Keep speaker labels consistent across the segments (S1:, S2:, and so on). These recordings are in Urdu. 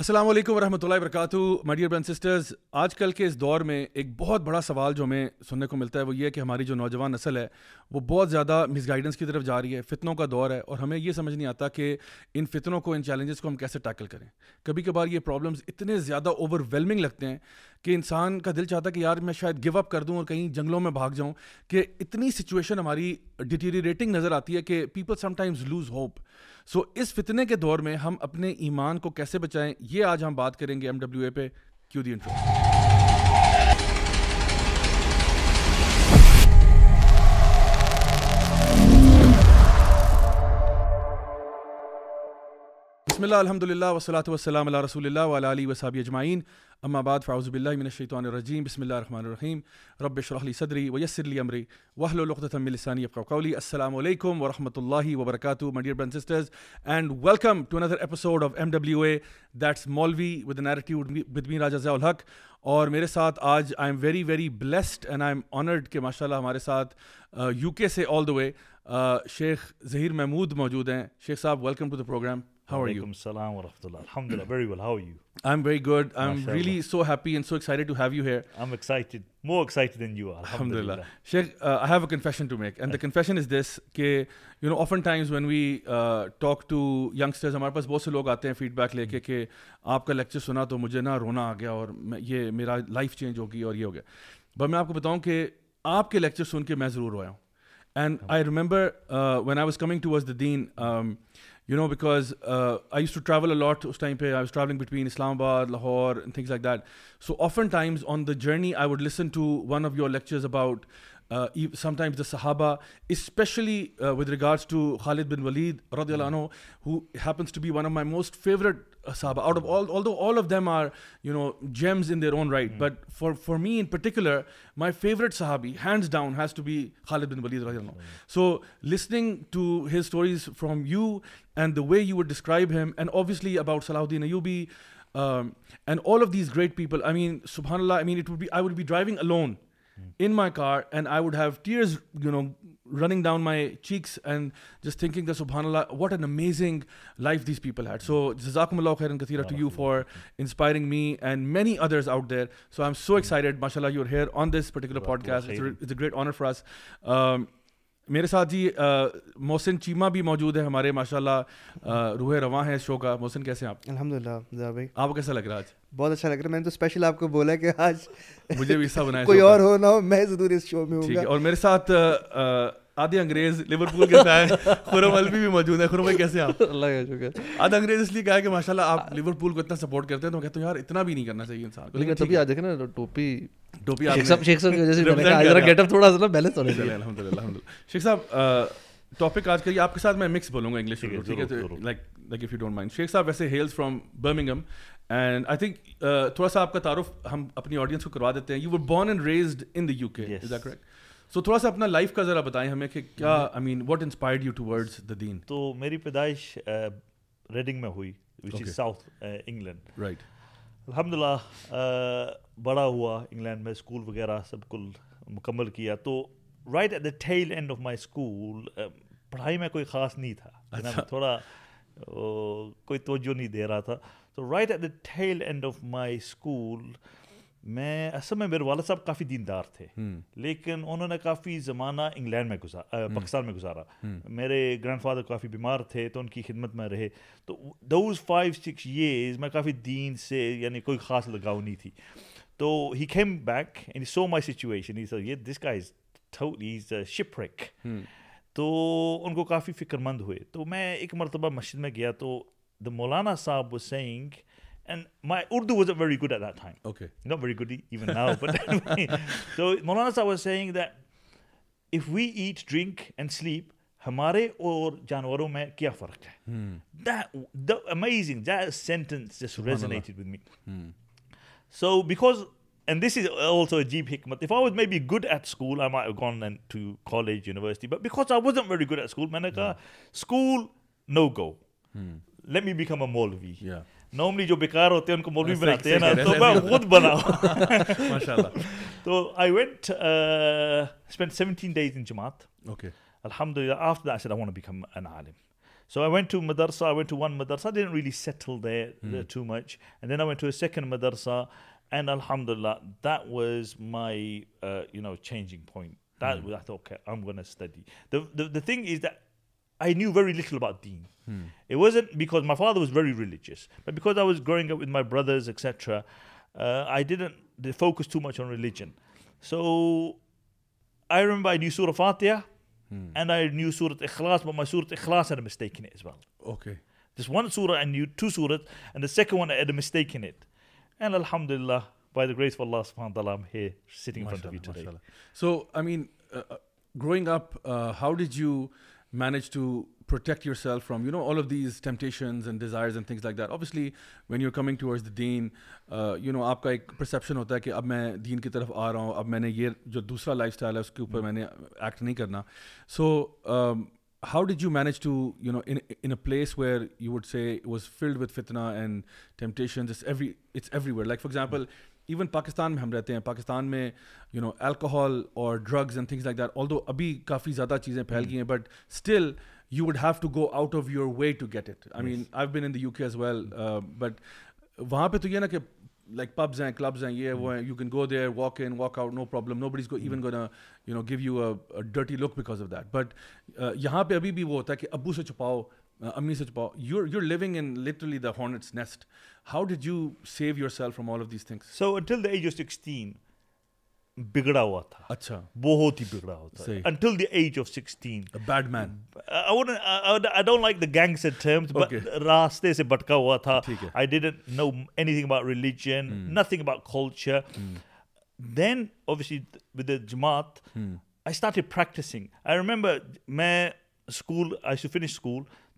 S1: السلام علیکم ورحمۃ اللہ وبرکاتہ مائی ڈیئر برن سسٹرز آج کل کے اس دور میں ایک بہت بڑا سوال جو ہمیں سننے کو ملتا ہے وہ یہ ہے کہ ہماری جو نوجوان نسل ہے وہ بہت زیادہ مس گائیڈنس کی طرف جا رہی ہے فتنوں کا دور ہے اور ہمیں یہ سمجھ نہیں آتا کہ ان فتنوں کو ان چیلنجز کو ہم کیسے ٹیکل کریں کبھی کبھار یہ پرابلمز اتنے زیادہ اوور ویلمنگ لگتے ہیں کہ انسان کا دل چاہتا ہے کہ یار میں شاید گو اپ کر دوں اور کہیں جنگلوں میں بھاگ جاؤں کہ اتنی سچویشن ہماری ڈیٹیریٹنگ نظر آتی ہے کہ people some times lose hope so اس فتنے کے دور میں ہم اپنے ایمان کو کیسے بچائیں یہ آج ہم بات کریں گے ایم ڈبلیو اے پہ کیوں دی انٹرسٹ بسم اللہ الحمد للہ وصلاۃ وسلم اللہ رسول اللہ علیہ اجمعین اما بعد فاؤز باللہ من الشیطان الرجیم بسم اللہ الرحمن الرحیم رب شرح علی صدری و یسر من لسانی القم السانی السلام علیکم و رحمۃ اللہ وبرکاتہ dear brothers and sisters and welcome to another episode of M W A that's مولوی ودیٹیو ود me راجا ضاء الحق اور میرے ساتھ آج I am very very blessed and I am honoured کہ ماشاء اللہ ہمارے ساتھ یو کے آل دا وے شیخ ظہیر محمود موجود ہیں شیخ صاحب ویلکم ٹو دا پروگرام ہمارے پاس بہت سے لوگ آتے ہیں فیڈ بیک لے کے hmm. آپ کا لیکچر سنا تو مجھے نا رونا آ گیا اور یہ میرا لائف چینج ہو گیا اور یہ ہو گیا بٹ میں آپ کو بتاؤں کہ آپ کے لیکچر سن کے میں ضرور رویا ہوں and I remember when I was coming You know, because uh, I used to travel a lot. I was traveling between Islamabad, Lahore, and things like that. So oftentimes on the journey, I would listen to one of your lectures about sometimes the صحابہ especially with regards to Khalid بن ولید رضی اللہ عنہ who happens to be one of my most favourite صحابہ out of the all of them are you know gems in their own right but for for me in particular my favourite صحابی hands down has to be Khalid بن ولید رضی اللہ عنہ so listening to his stories from you and the way you would describe him and obviously about Salahuddin Ayyubi and all of these great people I mean سبحان اللہ I mean it would be I would be driving a in my my car and and and I I would have tears you you know running down cheeks thinking the سبحان اللہ اللہ اللہ what an amazing life these people had so so so خیر کثیرہ too for for inspiring me many out there I'm excited ماشاء here on this particular cast a great honour اس میرے ساتھ جی محسن چیما بھی موجود ہے ہمارے ماشاء اللہ روح رواں ہیں اس شو کا محسن کیسے ہیں آپ
S2: الحمد للہ آپ کو کیسا لگ رہا ہے آج بہت اچھا لگ رہا ہے میں نے تو اسپیشل آپ کو بولا کہ آج
S1: مجھے بھی حصہ بنایا کوئی اور ہو نہ ہو میں ضرور اس شو میں ہوں گا اور میرے ساتھ آدھے انگریز لیورپول کے ساتھ خرم الفی بھی موجود ہے خرم بھائی کیسے آپ اللہ کا شکر آدھا انگریز اس لیے کہا کہ ماشاءاللہ اللہ آپ لیورپول کو اتنا سپورٹ کرتے ہیں تو کہتے ہیں یار اتنا بھی نہیں کرنا چاہیے انسان کو لیکن تبھی آج دیکھیں نا ٹوپی ٹوپی شیخ صاحب شیخ صاحب کی وجہ سے ذرا گیٹ اپ تھوڑا سا بیلنس ہونا چاہیے الحمدللہ الحمدللہ شیخ صاحب ٹاپک آج کل آپ کے ساتھ میں مکس بولوں گا انگلش ٹھیک ہے like like if you don't mind شیخ صاحب ویسے hails from Birmingham and I think تھوڑا سا آپ کا تعارف ہم اپنی آڈینس کو کروا دیتے ہیں you were born and raised in the you K correct سو تھوڑا سا اپنا لائف کا ذرا بتائیں ہمیں کہ کیا I mean what inspired you towards the
S3: دین تو میری پیدائش ریڈنگ uh, میں ہوئی which is south England right الحمد للہ بڑا ہوا انگلینڈ میں اسکول وغیرہ سب کل مکمل کیا تو right at the ٹھیل end of my school پڑھائی میں کوئی خاص نہیں تھا اچھا. تھوڑا uh, کوئی توجہ نہیں دے رہا تھا تو right at the end of my school میں اصل میں میرے والد صاحب کافی دیندار تھے لیکن انہوں نے کافی زمانہ انگلینڈ میں پاکستان میں گزارا میرے گرینڈ فادر کافی بیمار تھے تو ان کی خدمت میں رہے تو دوز فائیو سکس ایئرز میں کافی دین سے یعنی کوئی خاص لگاؤ نہیں تھی تو ہی came back in so my situation this کا از از شپ ریک تو ان کو کافی فکر مند ہوئے تو میں ایک مرتبہ مسجد میں گیا تو دا مولانا صاحب سینگ and my Urdu وازری good
S1: at
S3: very good مولانا سینگ دف we eat drink and sleep ہمارے اور جانوروں میں کیا فرق ہے جیپ may be good at to college university میں نے کہا let me become a maulvi یا نارملی جو بیکار ہوتے ہیں ان کو مولوی بناتے ہیں نا تو میں خود بناؤں تو I went spend seventeen days in جماعت اوکے الحمد للہ after the sir one become an عالم سو آئی وینٹ ٹو مدرسا آئی وینٹ ٹو ون مدرسا then really settle they too much and then I went to a second مدرسا اینڈ الحمد للہ that was my you know changing point that was I think okay I am gonna study the thing is the I knew very little about دین واز ریلجیس الحمد اللہ
S1: manage to protect yourself from you know all of these temptations and desires and things like that obviously when you coming the دین یو نو آپ کا ایک پرسیپشن ہوتا ہے کہ اب میں دین کی طرف آ رہا ہوں اب میں نے یہ جو دوسرا لائف اسٹائل ہے اس کے اوپر میں نے ایکٹ نہیں کرنا so how did you manage to you know in a place where you would say was filled with فتنا and temptations every it's everywhere like for example even Pakistan میں ہم رہتے ہیں پاکستان میں یو نو الکوہول اور drugs and things like that although ابھی کافی زیادہ چیزیں پھیل گئی ہیں but still you would have to go out of your way to get it I mean I been in the you K as well but وہاں پہ تو یہ نا کہ لائک پبز ہیں کلبز ہیں یہ hmm. وہ ہیں you can go there walk in walk out no problem nobody's even go you know give you dirty look because of that but یہاں پہ ابھی بھی وہ ہوتا ہے کہ ابو سے چھپاؤ امی سچ پاؤ your your living in literally the hornet's nest
S3: how did you save yourself from all of these things so until the age of sixteen بگڑا ہوا تھا اچھا بہت ہی بگڑا ہوا تھا until the age of sixteen bad man I don't like the gang سے ٹرمز راستے سے بٹکا ہوا تھا I didn't know anything about religion nothing about culture then obviously with the جماعت I start practising I remember میں school I show finish school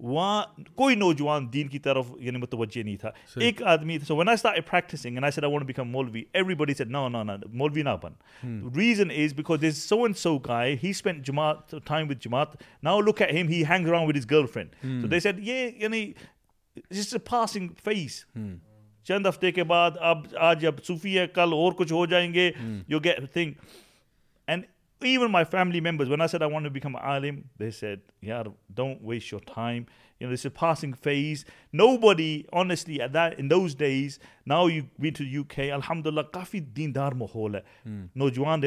S3: وہاں کوئی نوجوان دین کی طرف یعنی یعنی متوجہ نہیں تھا ایک آدمی when I I I practising and and want become مولوی مولوی everybody no no no نہ بن reason is because this so so guy he he spend جماعت جماعت time with with now look at him hang girl friend they یہ جس پاسنگ فیس چند ہفتے کے بعد اب آج اب صوفی ہے کل اور کچھ ہو جائیں گے you get think even my family members کافی دین دار ماحول ہے نوجوان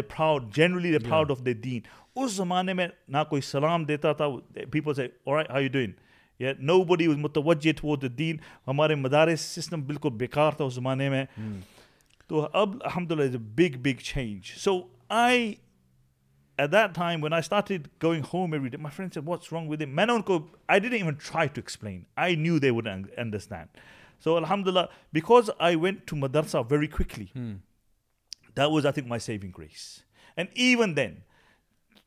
S3: اس زمانے میں نہ کوئی سلام دیتا تھا نو باڈی ہمارے مدارس سسٹم بالکل بیکار تھا اس زمانے میں تو اب الحمد للہ is a big big change so I at that time when I started going home every day, my friend said, What's wrong with him? I didn't even try to explain. I knew they wouldn't understand. So, Alhamdulillah, because I went to madrasa very quickly, hmm. that was, I think, my saving grace. And even then,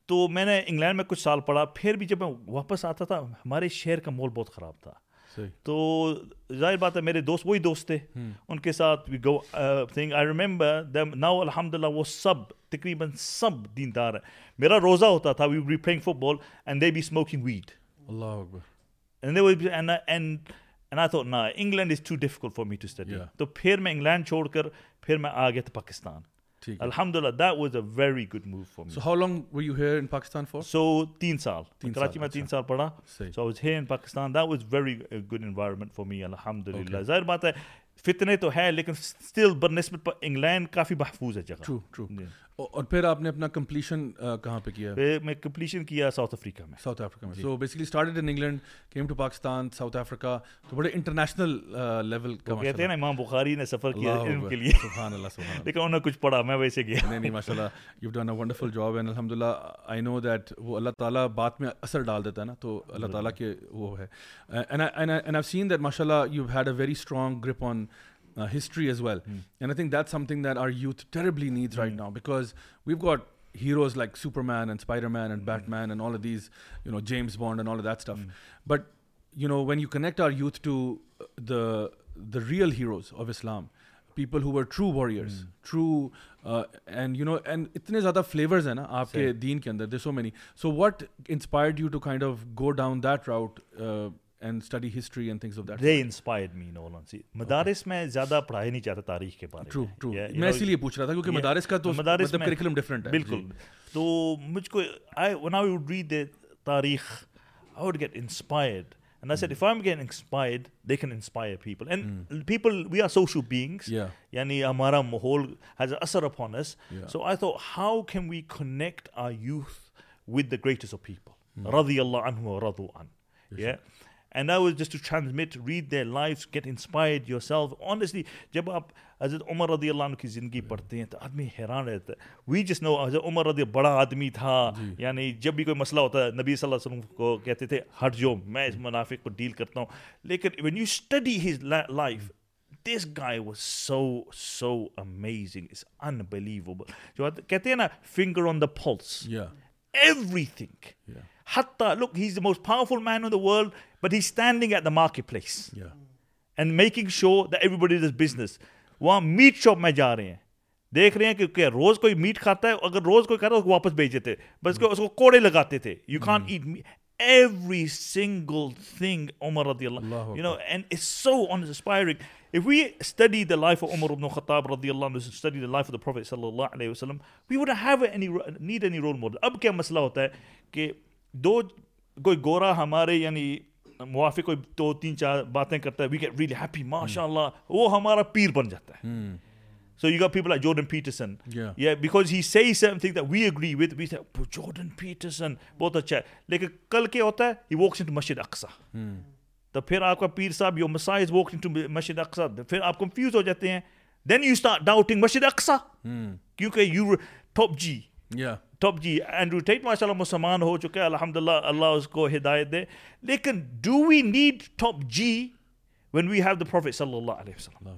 S3: تو میں نے انگلینڈ میں کچھ سال پڑھا پھر بھی جب میں واپس آتا تھا ہمارے شہر کا مول بہت خراب تھا hmm. تو ظاہر بات ہے میرے دوست وہی دوست تھے ان کے ساتھ we go thing I remember them now الحمد للہ وہ سب تقریباً سب دیندار ہے میرا روزہ ہوتا تھا we be playing football and they be smoking wait Allah England is too difficult for me to study تو پھر میں انگلینڈ چھوڑ کر پھر میں آ گیا تھا پاکستان الحمد للہ that was a very good move for me how long we you here in Pakistan for so تین سال کراچی میں تین سال پڑھا so I was here in Pakistan that was very good environment for me الحمد للہ ظاہر بات ہے فتنے تو ہے لیکن اسٹل بر نسبت پر انگلینڈ کافی محفوظ ہے جگہ
S1: اور پھر آپ نے اپنا کمپلیشن
S3: کہاں پہ کیا میں کمپلیشن کیا ساؤتھ افریقہ میں ساؤتھ افریقہ میں
S1: so basically started in England came to Pakistan South Africa تو بڑے انٹرنیشنل لیول کا کہتے ہیں نا امام بخاری نے سفر کیا ان کے لیے سبحان اللہ سبحان لیکن انہوں نے کچھ پڑھا میں ویسے گیا نہیں نہیں ماشاء اللہ you done a wonderful job and الحمد للہ آئی نو دیٹ وہ اللہ تعالیٰ بات میں اثر ڈال دیتا ہے نا تو اللہ تعالیٰ کے وہ ہے سین دیٹ ماشاء اللہ you had a very strong grip on history as well and I think that something that our youth terribly needs right now because we've got heroes like Superman and Spiderman and Batman and all these you know James Bond and all that stuff but you know when you connect our youth to the the real heroes of Islam people who are true warriors true and you know and اتنے زیادہ فلیورز ہیں نا آپ کے دین کے اندر they so many so what inspired you to kind of go down that route and study history and things of that they inspired me نولن سی مدارس میں زیادہ پڑھائی نہیں چاہتا تاریخ کے بارے میں میں اسی لیے پوچھ رہا تھا کیونکہ مدارس کا تو مدارس مطلب کریکولم ڈفرنٹ ہے بالکل جی. تو مجھ کو I one I would read the تاریخ I would get inspired and
S3: I said if I am get inspired they can inspire people and people we are social beings یعنی ہمارا ماحول ہیز اثر upon us so I thought how can we connect our youth with the greats of people رضی اللہ عنہ رضو عنہ یہ and read they life get inspired yourself honestly جب آپ حضرت عمر رضی اللہ عنہ کی زندگی جی۔ پڑھتے ہیں تو آدمی حیران رہتا ہے وی جس نو حضرت عمر رضی بڑا آدمی تھا جی۔ یعنی جب بھی کوئی مسئلہ ہوتا ہے نبی صلی اللہ علیہ وسلم کو کہتے تھے ہٹ جو میں اس جی۔ منافع کو ڈیل کرتا ہوں لیکن when you study his life this guy was so so amazing is unbelievable جو کہتے ہیں نا finger on the false everything look he is دوسٹ powerful man on the world but he standing at the market شو داڈی وہاں میٹ شاپ میں جا رہے ہیں دیکھ رہے ہیں کیونکہ روز کوئی میٹ کھاتا ہے اگر روز کوئی کھاتا ہے بس کوڑے لگاتے تھے you can at ever سنگلسپائرنگ study the life of عمر الخط ردی اللہ صلی اللہ علیہ وسلم اب کیا مسئلہ ہوتا ہے کہ دو کوئی گورا ہمارے یعنی موافق کوئی دو تین چار باتیں کرتا ہے وی گیٹ ریلی ہیپی ماشاء اللہ وہ ہمارا پیر بن جاتا ہے so you God people I Jordan Peterson یا because he see same thing we agree with we Jordan Peterson بہت اچھا ہے لیکن کل کیا ہوتا ہے ہی واکس ان مسجد اقسا تو پھر آپ کا پیر صاحب یو مسائز واک ان مسجد اقسا پھر آپ کنفیوز ہو جاتے ہیں دین یو اسٹارٹ ڈاؤٹنگ مسجد اقسا کیونکہ you top G
S1: top G
S3: Andrew Tate ماشاء اللہ مسلمان ہو چکے ہیں الحمد للہ اللہ اس کو ہدایت دے لیکن do we need top G when we have the prophet صلی اللہ علیہ وسلم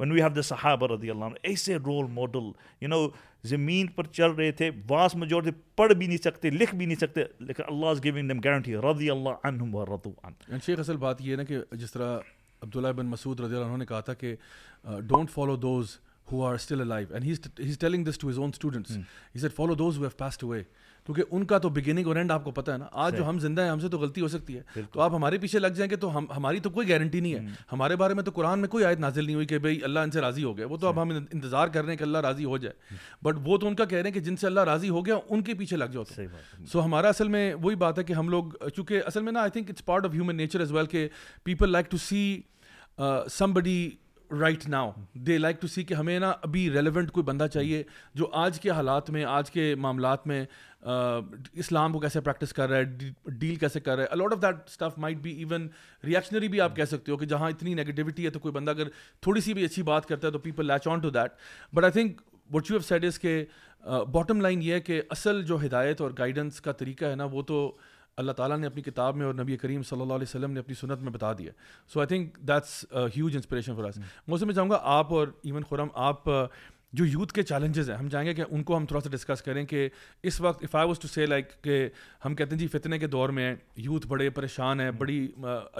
S3: وین وی ہیو دا صحابہ رضی اللہ عنہ ایسے رول ماڈل یو نو زمین پر چل رہے تھے واس میجورٹی پڑھ بھی نہیں سکتے لکھ بھی نہیں سکتے لیکن Allah is giving them guarantee رضی اللہ
S1: عنہم و رضو عنہ یعنی شیخ اصل بات یہ ہے نا کہ جس طرح عبداللہ بن مسعود رضی اللہ عنہ نے کہا تھا کہ don't follow those who are still telling this to his own students said follow those who have passed ہوئے کیونکہ ان کا تو بگننگ اور اینڈ آپ کو پتہ ہے نا آج جو ہم زندہ ہیں ہم سے تو غلطی ہو سکتی ہے تو آپ ہمارے پیچھے لگ جائیں گے تو ہم ہماری تو کوئی گارنٹی نہیں ہے ہمارے بارے میں تو قرآن میں کوئی آیت نازل نہیں ہوئی کہ بھائی اللہ ان سے راضی ہو گیا وہ تو اب ہم انتظار کر رہے ہیں کہ اللہ راضی ہو جائے بٹ وہ تو ان کا کہہ رہے ہیں کہ جن سے اللہ راضی ہو گیا ان کے پیچھے لگ جاؤ سو ہمارا اصل میں وہی بات ہے کہ ہم لوگ چونکہ اصل میں نا I think it's part of human nature as well کہ people like to see somebody right now they like to see کہ ہمیں نا ابھی ریلیونٹ کوئی بندہ چاہیے جو آج کے حالات میں آج کے معاملات میں اسلام کو کیسے پریکٹس کر رہا ہے ڈیل کیسے کر رہا ہے a lot of that stuff might بھی ایون ریئیکشنری بھی آپ کہہ سکتے ہو کہ جہاں اتنی نگیٹیوٹی ہے تو کوئی بندہ اگر تھوڑی سی بھی اچھی بات کرتا ہے تو people latch on to that but I think what you F is کے باٹم لائن یہ ہے کہ اصل جو ہدایت اور گائیڈنس کا طریقہ ہے نا وہ تو اللہ تعالیٰ نے اپنی کتاب میں اور نبی کریم صلی اللہ علیہ وسلم نے اپنی سنت میں بتا دیا so I think that's huge inspiration from میں اس میں چاہوں گا آپ اور ایون خرم آپ جو یوتھ کے چیلنجز ہیں ہم چاہیں گے کہ ان کو ہم تھوڑا سا ڈسکس کریں کہ اس وقت if I was to say like کہ ہم کہتے ہیں جی فتنے کے دور میں یوتھ بڑے پریشان ہیں بڑی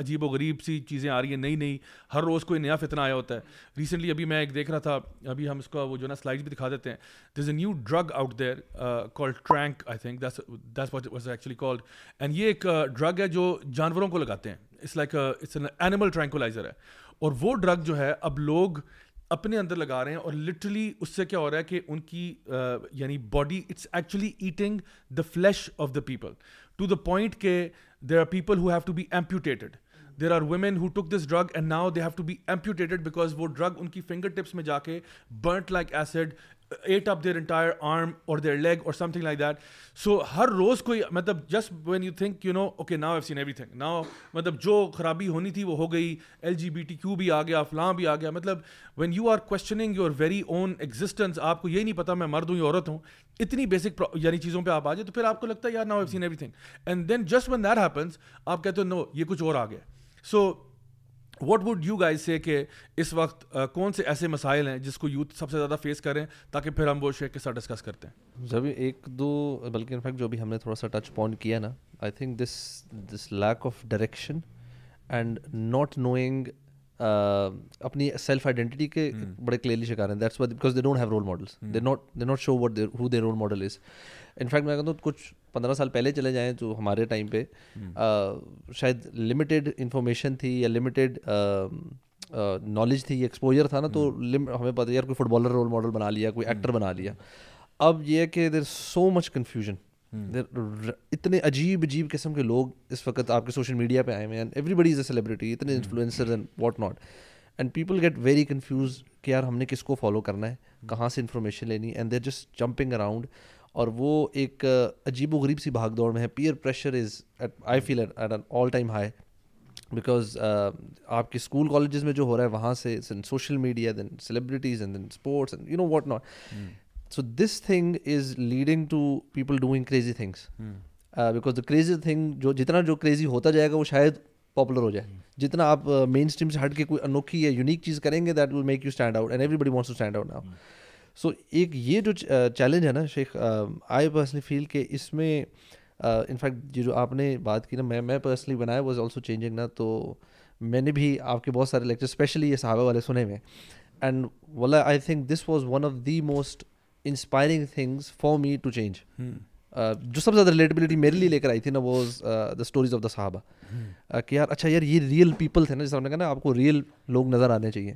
S1: عجیب و غریب سی چیزیں آ رہی ہیں نئی نئی ہر روز کوئی نیا فتنہ آیا ہوتا ہے ریسنٹلی ابھی میں ایک دیکھ رہا تھا ابھی ہم اس کا وہ جو ہے نا سلائڈ بھی دکھا دیتے ہیں د is a new drug out there call tranq I think was actually and یہ ایک ڈرگ uh, ہے جو جانوروں کو لگاتے ہیں it's like it's an animal tranquilliser ہے اور وہ ڈرگ جو ہے اب لوگ اپنے اندر لگا رہے ہیں اور لٹرلی اس سے کیا ہو رہا ہے کہ ان کی یعنی body it's actually eating the flesh of the people to the point کہ there are people who have to be there are who took this drug and now they have to be amputated because وہ ڈرگ ان کی فنگر ٹپس میں جا کے burnt like acid eat up their entire arm اور دیئر لیگ اور something like that so ہر روز کوئی مطلب just when you think you know okay now I've seen everything now مطلب جو خرابی ہونی تھی وہ ہو گئی L G B T Q بھی آ گیا فلاں بھی آ گیا مطلب when you are questioning your very own existence آپ کو یہ نہیں پتا میں مرد ہوں یا عورت ہوں اتنی بیسک یعنی چیزوں پہ آپ آ جائے تو پھر آپ کو لگتا ہے یار now I've seen everything and then just when that happens آپ کہتے ہو نو یہ کچھ اور آ گیا so what would you guys say کہ اس وقت کون سے ایسے مسائل ہیں جس کو یوتھ سب سے زیادہ فیس کریں تاکہ پھر ہم وہ شیخ کے ساتھ ڈسکس کرتے ہیں
S2: جب ایک دو بلکہ انفیکٹ جو بھی ہم نے تھوڑا سا ٹچ پوائنٹ کیا نا I think this this lack of direction and not knowing اپنی سیلف آئیڈینٹی کے hmm. بڑے کلیئرلی شکار ہیں that's they don't have role models they they not not show what who they role model is in fact میں کہتا ہوں کچھ پندرہ سال پہلے چلے جائیں تو ہمارے ٹائم پہ شاید لمیٹیڈ انفارمیشن تھی یا لمیٹیڈ نالج تھی ایکسپوجر تھا نا تو ہمیں پتہ یار کوئی فٹ بالر رول ماڈل بنا لیا کوئی ایکٹر بنا لیا اب یہ کہ دیر سو مچ کنفیوژن اتنے عجیب عجیب قسم کے لوگ اس وقت آپ کے سوشل میڈیا پہ آئے ہوئے ہیں everybody is a celebrity اتنے influencers and what not and people get very confuse کہ یار ہم نے کس کو فالو کرنا ہے کہاں سے انفارمیشن لینی and there just jumping around اور وہ ایک عجیب و غریب سی بھاگ دوڑ میں ہے peer pressure is at I feel at all time high because آپ کے اسکول کالجز میں جو ہو رہا ہے وہاں سے social media then celebrities and then sports you know what not so this thing is leading to people doing crazy things because the crazy thing جو جتنا جو کریزی ہوتا جائے گا وہ شاید پاپولر ہو جائے hmm. جتنا آپ مین uh, اسٹریم سے ہٹ کے کوئی انوکھی یا یونیک چیز کریں گے that will make you stand out and everybody wants to stand out now so ایک یہ جو چیلنج ہے نا شیخ آئی پرسنلی فیل کہ اس میں انفیکٹ جو آپ نے بات کی نا میں میں پرسنلی بنایا واز آلسو چینجنگ نا تو میں نے بھی آپ کے بہت سارے لیکچر اسپیشلی یہ صحابہ والے سنے ہوئے اینڈ ولا I think this was one of the most inspiring things for me to change جو سب سے زیادہ ریلیٹیبلٹی میرے لیے لے کر آئی تھی نا وہ دا اسٹوریز آف دا صحابہ کہ یار اچھا یار یہ ریئل پیپل تھے نا جس ہم نے کہا نا آپ کو ریئل لوگ نظر آنے چاہیے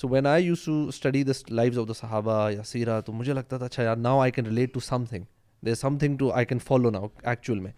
S2: so when I use to study the life of the صحابہ یا سیرا تو مجھے لگتا تھا اچھا یار now I can relate to something they something to I can follow now actual میں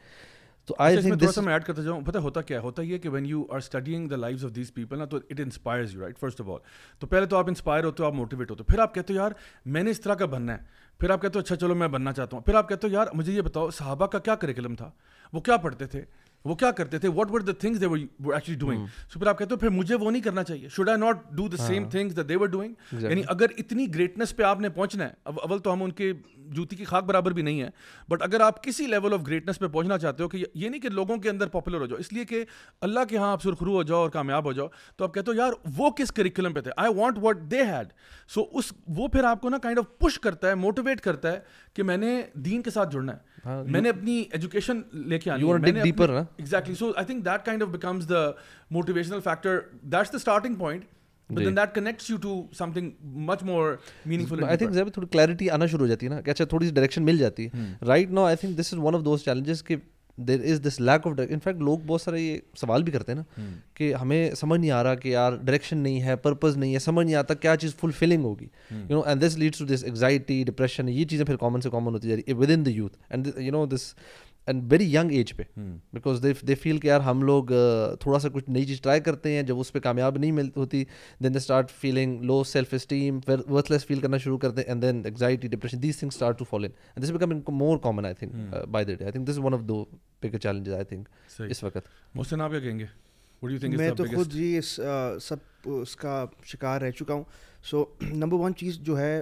S1: تو آئی تھنک دس میں ایڈ کرتا جاؤں پتہ ہوتا کیا ہوتا یہ کہ when you are studying the life of these people نا تو it inspires you right first of all تو پہلے تو آپ انسپائر ہوتے ہو آپ موٹیویٹ ہوتے ہو پھر آپ کہتے ہو یار میں نے اس طرح کا بننا ہے پھر آپ کہتے ہو اچھا چلو میں بننا چاہتا ہوں پھر آپ کہتے ہو یار مجھے یہ بتاؤ صحابہ کا کیا کریکلم تھا وہ کیا پڑھتے تھے وہ کیا کرتے تھے what what's they actually doing so پھر آپ کہتے ہو پھر مجھے وہ نہیں کرنا چاہیے should I not do the same things they were doing یعنی اگر اتنی گریٹنیس پہ آپ نے پہنچنا ہے اب اول تو ہم ان کے جوتی کی خاک برابر بھی نہیں ہے بٹ اگر آپ کسی لیول آف گریٹنس پہ پہنچنا چاہتے ہو کہ یہ نہیں کہ لوگوں کے اندر پاپولر ہو جاؤ اس لیے کہ اللہ کے ہاں آپ سرخرو ہو جاؤ اور کامیاب ہو جاؤ تو آپ کہتے ہو یار وہ کس کریکولم پہ تھے I want what they had so اس وہ پھر آپ کو نا کائنڈ آف پش کرتا ہے موٹیویٹ کرتا ہے کہ میں نے دین کے ساتھ جڑنا ہے ہاں، میں نے اپنی ایجوکیشن لے
S2: کے آنی ہے exactly
S1: so I think that kind of becomes the motivational factor that's the starting point تھوڑی
S2: کلیئرٹی آنا شروع ہو جاتی ہے نا کہ اچھا تھوڑی سی ڈائریکشن مل جاتی ہے right know I think this is one of those challenges کہ there is this lack of in fact لوگ بہت سارے یہ سوال بھی کرتے ہیں نا hmm. کہ ہمیں سمجھ نہیں آ رہا کہ یار ڈائریکشن نہیں ہے پرپز نہیں ہے سمجھ نہیں آتا کیا چیز فل فلنگ ہوگی you know and this leads to this anxiety depression یہ چیزیں پھر کامن سے کامن ہوتی جا رہی ہے within the youth and you know this and very young age پہ بیکاز دے دے فیل کہ یار ہم لوگ تھوڑا سا کچھ نئی چیز ٹرائی کرتے ہیں جب اس پہ کامیاب نہیں مل ہوتی then they start feeling low self esteem worthless feel کرنا شروع کرتے ہیں and then anxiety depression these thing start to follow in this become in more common I think by they I think this one of the bigger challenges I think اس وقت محسن آپ کیا کہیں گے میں تو خود ہی سب اس کا شکار رہ چکا ہوں سو نمبر ون چیز جو ہے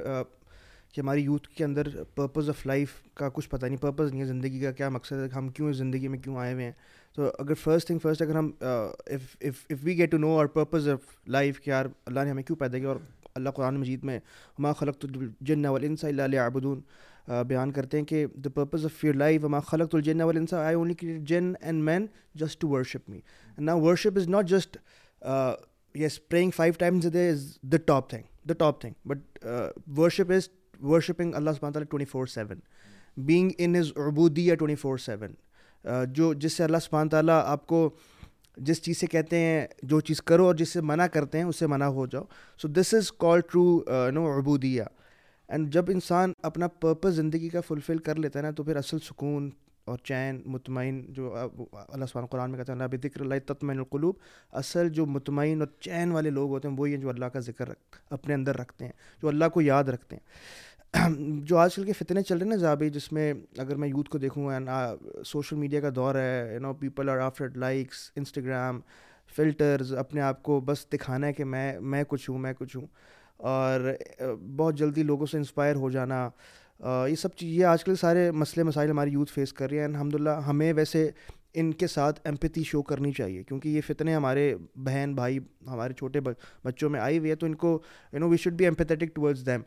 S2: کہ ہماری یوتھ کے اندر پرپز آف لائف کا کچھ پتہ نہیں پرپز نہیں ہے زندگی کا کیا مقصد ہے ہم کیوں زندگی میں کیوں آئے ہوئے ہیں تو اگر فرسٹ تھنگ فرسٹ اگر ہم if we get to know our purpose of life کہ یار اللہ نے ہمیں کیوں پیدا کیا اور اللہ قرآن مجید میں ہما خلق الجن علیہ آبدون بیان کرتے ہیں کہ the purpose of your life ہما خلق الجن اول انسا آئی اونلی جن and man just to worship me نا worship is not just yes praying five times they is the top thing the top thing but worship is worshipping اللہ سبحانہ تعالیٰ twenty four seven being in is عبودیہ ٹوئنٹی فور سیون جو جس سے اللہ سبحانہ تعالیٰ آپ کو جس چیز سے کہتے ہیں جو چیز کرو اور جس سے منع کرتے ہیں اس سے منع ہو جاؤ so this is call true no عبودیا اینڈ جب انسان اپنا پرپز زندگی کا فلفل کر لیتا ہے نا تو پھر اصل سکون اور چین مطمئن جو اللہ سمان قرآن میں کہتے ہیں اللہ ذکر تطمین القلوب اصل جو مطمئن اور چین والے لوگ ہوتے ہیں وہی ہیں جو اللہ کا ذکر رکھ اپنے اندر رکھتے ہیں جو اللہ کو یاد رکھتے ہیں جو آج کل کے فتنے چل رہے ہیں نا زیادہ جس میں اگر میں یوتھ کو دیکھوں سوشل میڈیا کا دور ہے you
S4: know people are after likes Instagram filters اپنے آپ کو بس دکھانا ہے کہ میں میں کچھ ہوں میں کچھ ہوں اور بہت جلدی لوگوں سے انسپائر ہو جانا یہ سب چیز یہ آج کل سارے مسئلے مسائل ہماری یوتھ فیس کر رہے ہیں الحمد للہ ہمیں ویسے ان کے ساتھ ایمپتی شو کرنی چاہیے کیونکہ یہ فتنے ہمارے بہن بھائی ہمارے چھوٹے بچوں میں آئی ہوئی ہے تو ان کو you know we should be empathetic towards them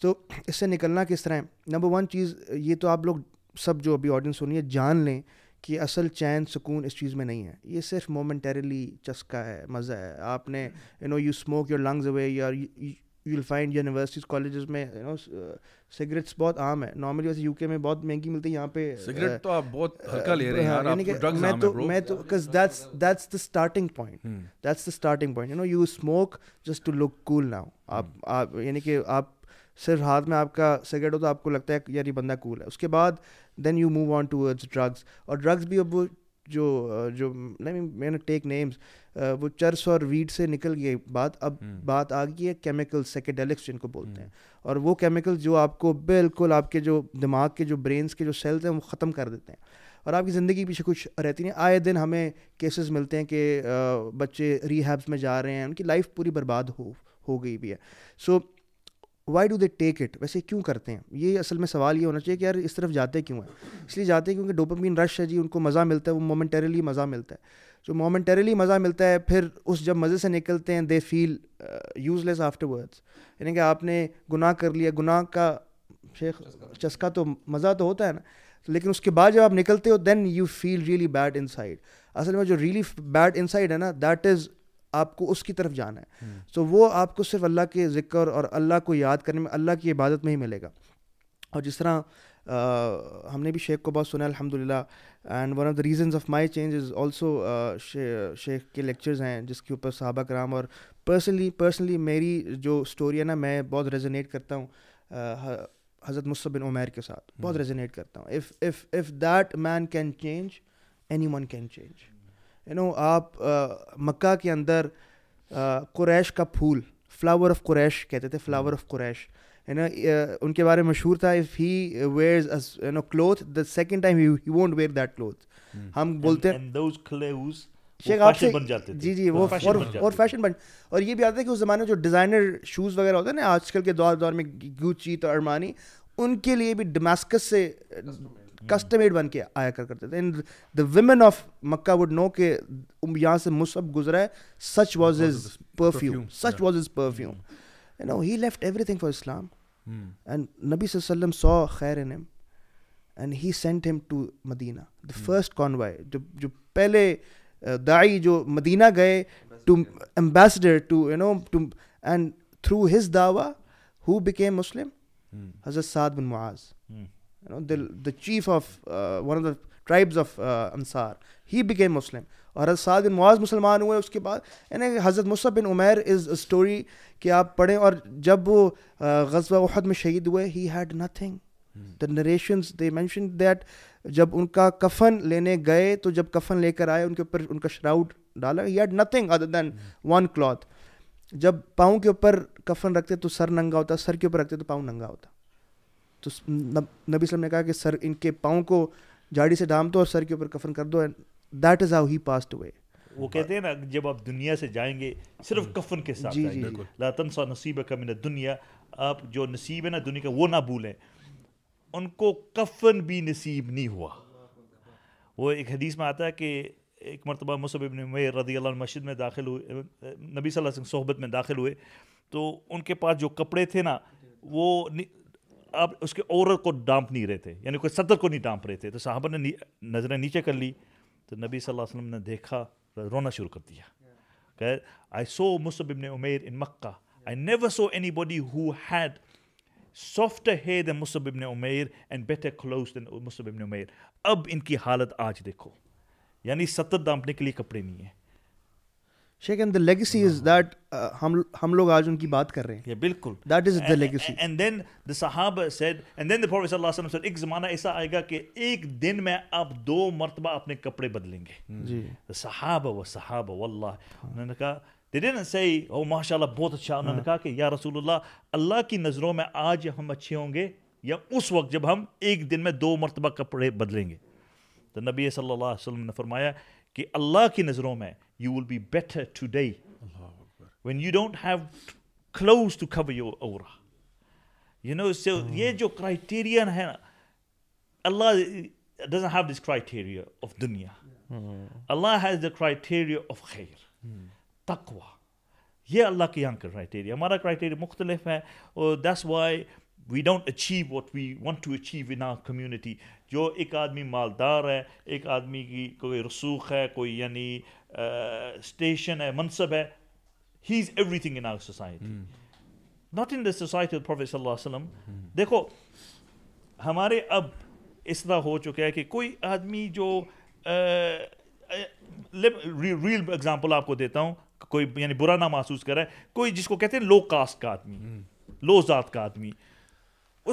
S4: تو اس سے نکلنا کس طرح ہے نمبر ون چیز یہ تو آپ لوگ سب جو ابھی آڈینس ہونی ہے جان لیں کہ اصل چین سکون اس چیز میں نہیں ہے یہ صرف مومنٹریلی چسکا ہے مزہ ہے آپ نے you know you smoke your lungs away your you will find universities colleges میں یو نو سگریٹس بہت عام ہیں نارملی ویسے یو کے میں بہت مہنگی ملتی ہے یہاں پہ that's the starting starting point you know you smoke just to look cool now آپ آپ یعنی کہ آپ صرف ہاتھ میں آپ کا سگریٹ ہو تو آپ کو لگتا ہے یار یہ بندہ کول ہے اس کے بعد then you move onwards drugs اور ڈرگس بھی اب وہ جو جو جو جو مین ٹیک نیمس وہ چرس اور ویڈ سے نکل گئی بات اب بات آ گئی ہے کیمیکل سیکڈیلکس جن کو بولتے ہیں اور وہ کیمیکل جو آپ کو بالکل آپ کے جو دماغ کے جو برینس کے جو سیلز ہیں وہ ختم کر دیتے ہیں اور آپ کی زندگی پیچھے کچھ رہتی نہیں آئے دن ہمیں کیسز ملتے ہیں کہ بچے ری ہیبس میں جا رہے ہیں ان کی لائف پوری برباد ہو ہو گئی بھی ہے so why do they take it ویسے کیوں کرتے ہیں یہ اصل میں سوال یہ ہونا چاہیے کہ یار اس طرف جاتے کیوں ہیں اس لیے جاتے ہیں کیونکہ ڈوپامین رش ہے جی ان کو مزہ ملتا ہے وہ مومنٹریلی مزہ ملتا ہے جو مومنٹریلی مزہ ملتا ہے پھر اس جب مزے سے نکلتے ہیں they feel useless afterwards یعنی کہ آپ نے گناہ کر لیا گناہ کا شیخ چسکا تو مزہ تو ہوتا ہے نا لیکن اس کے بعد جب آپ نکلتے ہو then you feel really bad inside اصل میں جو ریئلی بیڈ ان سائڈ ہے نا دیٹ از آپ کو اس کی طرف جانا ہے تو وہ آپ کو صرف اللہ کے ذکر اور اللہ کو یاد کرنے میں اللہ کی عبادت میں ہی ملے گا اور جس طرح ہم نے بھی شیخ کو بہت سنا الحمد للہ and one of the reasons of my change is also شیخ کے لیکچرز ہیں جس کے اوپر صحابہ کرام اور پرسنلی پرسنلی میری جو اسٹوری ہے نا میں بہت ریزنیٹ کرتا ہوں حضرت مصبن عمیر کے ساتھ بہت ریزنیٹ کرتا ہوں if that man can change anyone can change no آپ مکہ کے اندر قریش کا پھول فلاور آف قریش کہتے تھے فلاور آف قریش ہے نا ان کے بارے میں مشہور تھا if he wears no cloth the second time he won't wear that cloth ہم بولتے ہیں جی جی وہ اور فیشن بن اور یہ بھی آتا ہے کہ اس زمانے میں جو ڈیزائنر شوز وغیرہ ہوتے ہیں نا آج کل کے دور دور میں گوچی تو ارمانی ان کے لیے بھی ڈماسکس سے کسٹم ایڈ بن کے آیا کر کرتے تھے the women of Mecca would know کہ یہاں سے مصحف گزرا ہے such was his perfume such was his perfume know he left everything for Islam and نبی صلی اللہ علیہ وسلم سو خیر ان ہم and he sent him to Medina the first convoy جو جو پہلے دائی جو مدینہ گئے to ambassador to you know to and through his دعوا ہو بکیم مسلم حضرت سعد بن معاذ the chief of one of the tribes of انصار ہی بکیم مسلم اور حضرت سعد بن معاذ مسلمان ہوئے اس کے بعد یعنی حضرت مصعب بن عمیر از اسٹوری کہ آپ پڑھیں اور جب وہ uh, غزوہ احد میں شہید ہوئے he had nothing the narrations they mention that جب ان کا کفن لینے گئے تو جب کفن لے کر آئے ان کے اوپر ان کا شراؤڈ ڈالا he had nothing other than one cloth جب پاؤں کے اوپر کفن رکھتے تو سر ننگا ہوتا سر کے اوپر رکھتے تو پاؤں ننگا ہوتا تو نبی وسلم نے کہا کہ سر ان کے پاؤں کو جھاڑی سے ڈام دو اور سر کے اوپر کفن کر دو and that is how he
S5: وہ کہتے ہیں نا جب آپ دنیا سے جائیں گے صرف ہاں. کفن کے ساتھ جی, جی، نصیب دنیا آپ جو نصیب ہے نا دنیا کا وہ نہ بھولیں ان کو کفن بھی نصیب نہیں ہوا وہ ایک حدیث میں آتا ہے کہ ایک مرتبہ مصب ابن عمیر رضی اللہ مسجد میں داخل ہوئے نبی صلی اللہ علیہ وسلم صحبت میں داخل ہوئے تو ان کے پاس جو کپڑے تھے نا وہ آپ اس کے عورت کو ڈانپ نہیں رہے تھے یعنی کوئی صدر کو نہیں ڈانپ رہے تھے تو صحابہ نے نظریں نیچے کر لی تو نبی صلی اللہ علیہ وسلم نے دیکھا رونا شروع کر دیا کہ آئی سو مصب ابن Umair in Mecca I never saw anybody who had soft hair than Musab ابن Umair and better clothes than Musab ابن عمیر اب ان کی حالت آج دیکھو یعنی ستر ڈانپنے کے لیے کپڑے نہیں ہیں شیخ and the legacy is that ہم ہم لوگ آج ان کی بات کر رہے ہیں بالکل that is the legacy and then the صاحب said and then the professor اللہ صلی اللہ علیہ وسلم ایک زمانہ ایسا آئے گا کہ ایک دن میں آپ دو مرتبہ اپنے کپڑے بدلیں گے جی صحاب و صحاب و انہوں نے کہا دے نا سے او ماشاء اللہ بہت اچھا انہوں نے کہا کہ یا رسول اللہ اللہ کی نظروں میں آج ہم اچھے ہوں گے یا اس وقت جب ہم ایک دن میں دو مرتبہ کپڑے بدلیں گے تو نبی صلی اللہ علیہ وسلم نے فرمایا کہ اللہ کی نظروں میں you will better today when you don't ہی یہ جو کرائیٹیریا ہے نا اللہ آف دنیا اللہ ہیز دا کرائیری یہ اللہ کے یہاں کا کرائیٹیری ہمارا کرائیٹیری مختلف ہے اور this why we don't achieve what we want to achieve community جو ایک آدمی مالدار ہے ایک آدمی کی کوئی رسوخ ہے کوئی یعنی اسٹیشن ہے منصب ہے he is everything in our society not in the society صلی اللہ علیہ وسلم دیکھو ہمارے اب اس طرح ہو چکا ہے کہ کوئی آدمی جو ریل اگزامپل آپ کو دیتا ہوں کوئی یعنی برا نہ محسوس کرا ہے کوئی جس کو کہتے ہیں لو کاسٹ کا آدمی لو ذات کا آدمی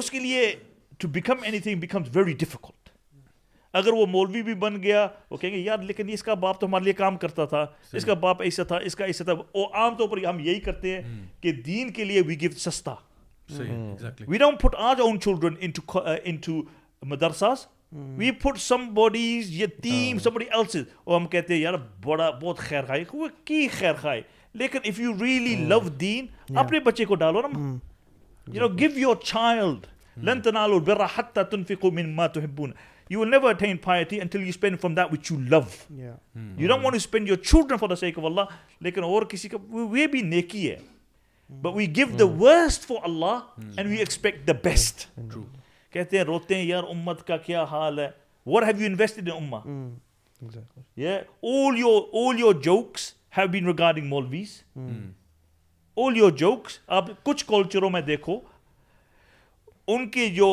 S5: اس کے لیے to become anything becomes very difficult اگر وہ مولوی بھی بن گیا وہ کہیں گے یار لیکن اس کا باپ تو ہمارے لیے کام کرتا تھا اس کا باپ ایسا تھا اس کا ایسا تھا وہ عام طور پر ہم یہی کرتے ہیں کہ دین کے لیے وی گیو سستا we don't put our own children مدرساز we put somebody's یہ تیم سم بڑی ایلسز اور ہم کہتے ہیں یار بڑا بہت خیر خائے وہ کی خیر خائے لیکن اف یو ریئلی لو دین اپنے بچے کو ڈالو نا you know give your child لن تنالو برا حتہ تنفقو مما تحبون بیسٹ کہتے ہیں روتے یار امت کا کیا حال ہے آپ کچھ کلچروں میں دیکھو ان کی جو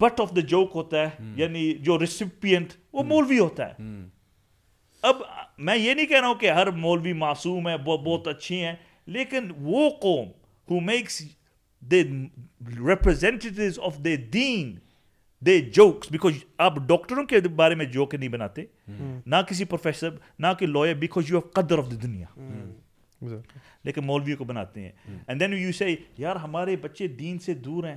S5: بٹ آف دا جوک ہوتا ہے یعنی جو ریسیپینٹ وہ مولوی ہوتا ہے اب میں یہ نہیں کہہ رہا ہوں کہ ہر مولوی معصوم ہے وہ بہت اچھی ہیں لیکن وہ قوم who makes the representatives of the دین دے جوکس بیکاز آپ ڈاکٹروں کے بارے میں جوک نہیں بناتے نہ کسی پروفیسر نہ کہ لوئر بیکاز یو قدر آف دا دنیا لیکن مولویوں کو بناتے ہیں اینڈ دین یو یار ہمارے بچے دین سے دور ہیں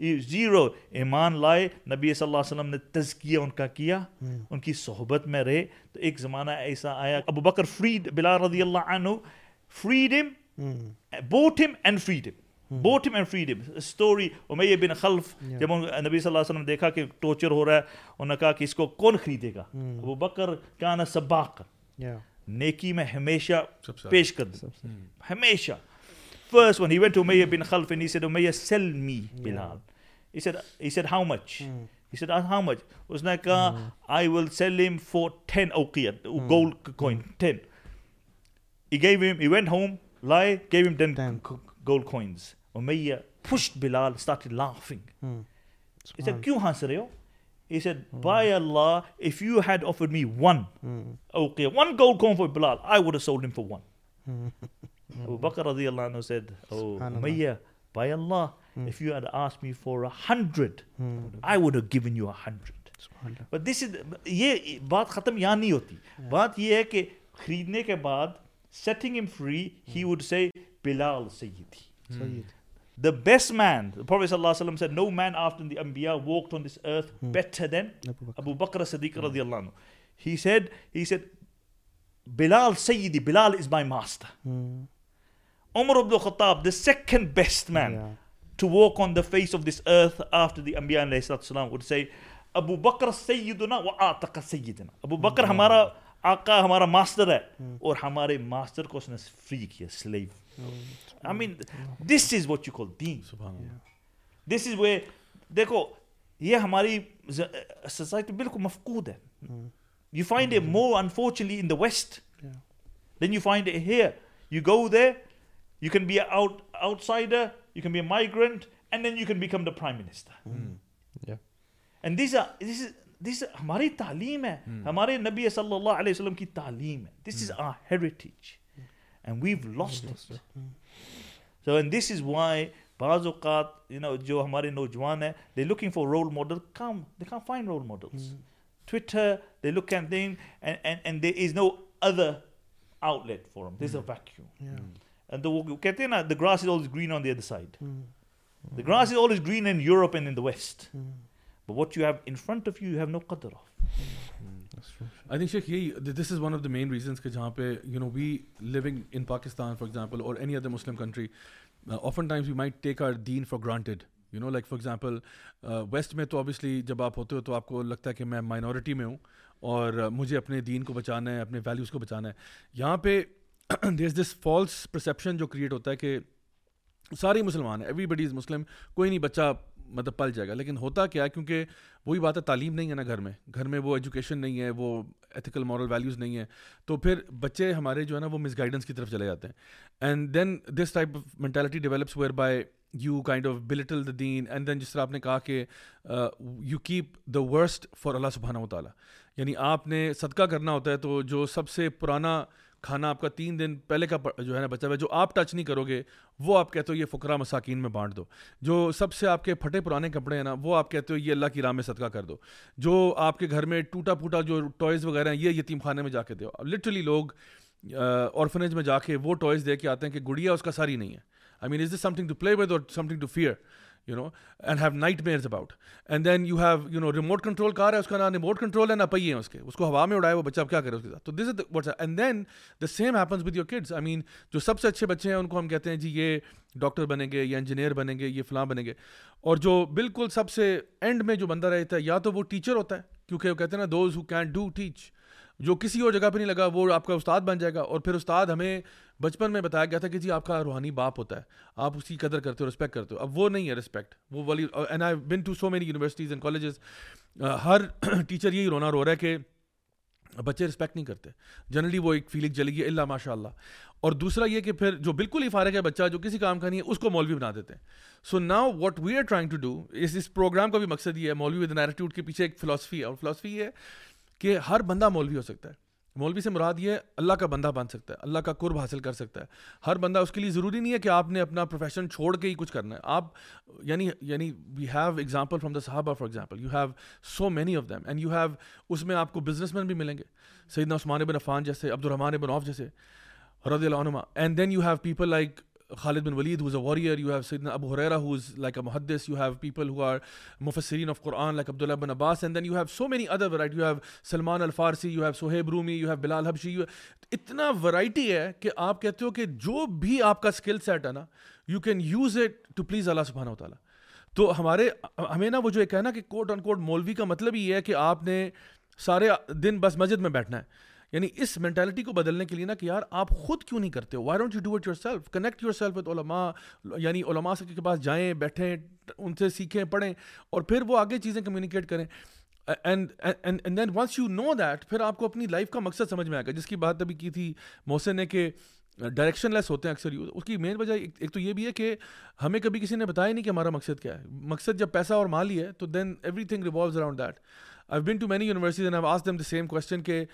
S5: زیرو ایمان لائے نبی صلی اللہ علیہ وسلم نے تزکیہ ان کا کیا ان کی صحبت میں رہے تو ایک زمانہ ایسا آیا ابو بکر فرید بلا رضی اللہ عنہ فرید ہم بوٹ ہم اینڈ فرید ہم بوٹ ہم اینڈ فریڈم اسٹوری امیہ بن خلف جب نبی صلی اللہ علیہ وسلم دیکھا کہ ٹورچر ہو رہا ہے انہوں نے کہا کہ اس کو کون خریدے گا ابو بکر کانا سباق نیکی میں ہمیشہ پیش کر ہمیشہ first one, he went to Umayyah bin Khalf and he said, Umayyah, sell me Bilal. Yeah. He said, he said, how much? Mm. He said, how much? Uznaka, mm. I will sell him for 10 awqiyat, mm. gold coin, mm. 10. He gave him, he went home, lie, gave him 10, 10. gold coins. Umayyah pushed Bilal, started laughing. Mm. He said, kyun haas He said, mm. by Allah, if you had offered me one mm. awqiyat, one gold coin for Bilal, I would have sold him for one. بکردی اللہ اللہ ختم یہاں نہیں ہوتی ابو بکرائی Umar ibn Khattab, the the the second best man yeah. to walk on face of this earth after second best man answer of this ارتھیا ابو بکرا دے نا ابو بکر ہمارا دس از وے دیکھو یہ ہماری بالکل مفقود ہے you find a more they You can be an out, outsider, you can be a migrant, and then you can become the prime minister. Hmm. hmm. Yeah. And these are this is this ہماری تعلیم ہے hmm. ہمارے نبی صلی اللہ علیہ وسلم کی تعلیم ہے this is our heritage and we've lost so and this is why بعض اوقات یو نو جو ہمارے نوجوان ہیں they looking for role model come they come find role models Twitter they look and they is no other outlet form this a vacuum main
S6: reasons کہ جہاں پہ living in Pakistan for example اور then for granted no like for example west میں تو اوبیسلی جب آپ ہوتے ہو تو آپ کو لگتا ہے کہ میں مائنورٹی میں ہوں اور مجھے اپنے دین کو بچانا ہے اپنے ویلیوز کو بچانا ہے یہاں پہ there is this false perception جو کریٹ ہوتا ہے کہ سارے مسلمان ہیں ایوری بڈی از مسلم کوئی نہیں بچہ مطلب پل جائے گا لیکن ہوتا کیا ہے کیونکہ وہی بات ہے تعلیم نہیں ہے نا گھر میں گھر میں وہ ایجوکیشن نہیں ہے وہ ایتھیکل مورل ویلیوز نہیں ہے تو پھر بچے ہمارے جو ہے نا وہ مس گائیڈنس کی طرف چلے جاتے ہیں and then this type of mentality develops where by you kind of belittle the then and then جس طرح آپ نے کہا کہ you keep the worst for اللہ سبحانہ و تعالیٰ یعنی آپ نے صدقہ کرنا ہوتا ہے تو جو سب سے پرانا کھانا آپ کا تین دن پہلے کا جو ہے نا ہوا ہے جو آپ ٹچ نہیں کرو گے وہ آپ کہتے ہو یہ فقرہ مساکین میں بانٹ دو جو سب سے آپ کے پھٹے پرانے کپڑے ہیں نا وہ آپ کہتے ہو یہ اللہ کی راہ میں صدقہ کر دو جو آپ کے گھر میں ٹوٹا پھوٹا جو ٹوائز وغیرہ ہیں یہ یتیم خانے میں جا کے دو لٹرلی لوگ آرفنیج میں جا کے وہ ٹوائز دے کے آتے ہیں کہ گڑیا اس کا ساری نہیں ہے I mean is this something to play with اور something to fear you know and have nightmares about and then you have you know remote control car ہے اس کا نام ریموٹ کنٹرول ہے نہ پہیے ہیں اس کے اس کو ہوا میں اڑائے وہ بچہ اب کیا کرے اس کے ساتھ تو this is what's and then the same happens with your kids I mean جو سب سے اچھے بچے ہیں ان کو ہم کہتے ہیں جی یہ ڈاکٹر بنیں گے یا انجینئر بنیں گے یہ فلاں بنیں گے اور جو بالکل سب سے اینڈ میں جو بندہ رہتا ہے یا تو وہ ٹیچر ہوتا ہے کیونکہ وہ کہتے ہیں نا those who can do teach جو کسی اور جگہ پہ نہیں لگا وہ آپ کا استاد بن جائے گا اور پھر استاد ہمیں بچپن میں بتایا گیا تھا کہ جی آپ کا روحانی باپ ہوتا ہے آپ اس کی قدر کرتے ہو رسپیکٹ کرتے ہو اب وہ نہیں ہے رسپیکٹ وہ I been to so many universities and colleges ہر ٹیچر یہی رونا رو رہا ہے کہ بچے رسپیکٹ نہیں کرتے جنرلی وہ ایک فیلنگ چلی گئی اللہ ماشاء اللہ اور دوسرا یہ کہ پھر جو بالکل ہی فارغ ہے بچہ جو کسی کام کا نہیں ہے اس کو مولوی بنا دیتے ہیں so now what we are trying to do اس اس پروگرام کا بھی مقصد یہ ہے مولوی ودین ایٹیٹیوڈ کے پیچھے ایک فلاسفی ہے اور فلاسفی یہ ہے کہ ہر بندہ مولوی ہو سکتا ہے مولوی سے مراد یہ اللہ کا بندہ بن سکتا ہے اللہ کا قرب حاصل کر سکتا ہے ہر بندہ اس کے لیے ضروری نہیں ہے کہ آپ نے اپنا پروفیشن چھوڑ کے ہی کچھ کرنا ہے آپ یعنی یعنی we have example from the صاحب of for example you have so many of them and you have اس میں آپ کو بزنس مین بھی ملیں گے سیدنا عثمان بن عفان جیسے عبدالرحمٰن بن آف جیسے رضی اللہ عنما and then you have people like Khalid bin Walid like Abbas so many Farsi, الفارسی you have Rumi, Rumi you Bilal بلال حبشی اتنا ورائٹی ہے کہ آپ کہتے ہو کہ جو بھی آپ کا اسکل سیٹ ہے نا you can use it to please اللہ سبحانہ و تعالیٰ تو ہمارے ہمیں نا وہ جو ایک ہے نا کہ کوٹ ان کوٹ مولوی کا مطلب یہ ہے کہ آپ نے سارے دن بس مسجد میں بیٹھنا ہے یعنی اس مینٹیلٹی کو بدلنے کے لیے نا کہ یار آپ خود کیوں نہیں کرتے ہو why don't you do it yourself connect yourself with علما یعنی علما کے پاس جائیں بیٹھیں ان سے سیکھیں پڑھیں اور پھر وہ آگے چیزیں کمیونیکیٹ کریں then once you know that پھر آپ کو اپنی لائف کا مقصد سمجھ میں آئے گا جس کی بات ابھی کی تھی موسن کہ ڈائریکشن لیس ہوتے ہیں اکثر یوز اس کی مین وجہ ایک تو یہ بھی ہے کہ ہمیں کبھی کسی نے بتایا نہیں کہ ہمارا مقصد کیا ہے مقصد جب پیسہ اور مال ہی ہے تو then everything revolves around that I been to many universities and ask them the same question کہ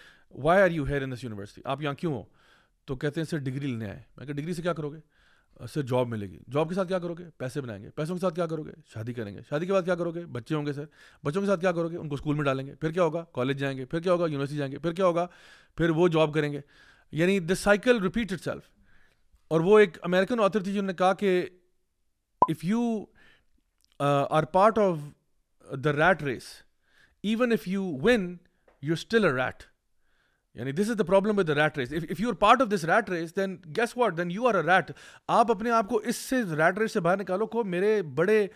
S6: why are you here in this university آپ یہاں کیوں ہو تو کہتے ہیں سر ڈگری لینے آئے میں کہ ڈگری سے کیا کرو گے سر جاب ملے گی جاب کے ساتھ کیا کرو گے پیسے بنائیں گے پیسوں کے ساتھ کیا کرو گے شادی کریں گے شادی کے بعد کیا کرو گے بچے ہوں گے سر بچوں کے ساتھ کیا کرو گے ان کو اسکول میں ڈالیں گے پھر کیا ہوگا کالج جائیں گے پھر کیا ہوگا یونیورسٹی جائیں گے پھر کیا ہوگا پھر وہ جاب کریں گے یعنی the cycle repeat itself اور وہ ایک امیریکن آتھر تھی جنہوں نے کہا کہ if you are part of the rat race even if you win you still a rat یعنی this is the problem with rat race if you are part of this rat race then guess what then you are a rat آپ اپنے آپ کو اس سے ریٹ ریس سے باہر نکالو کو میرے بڑے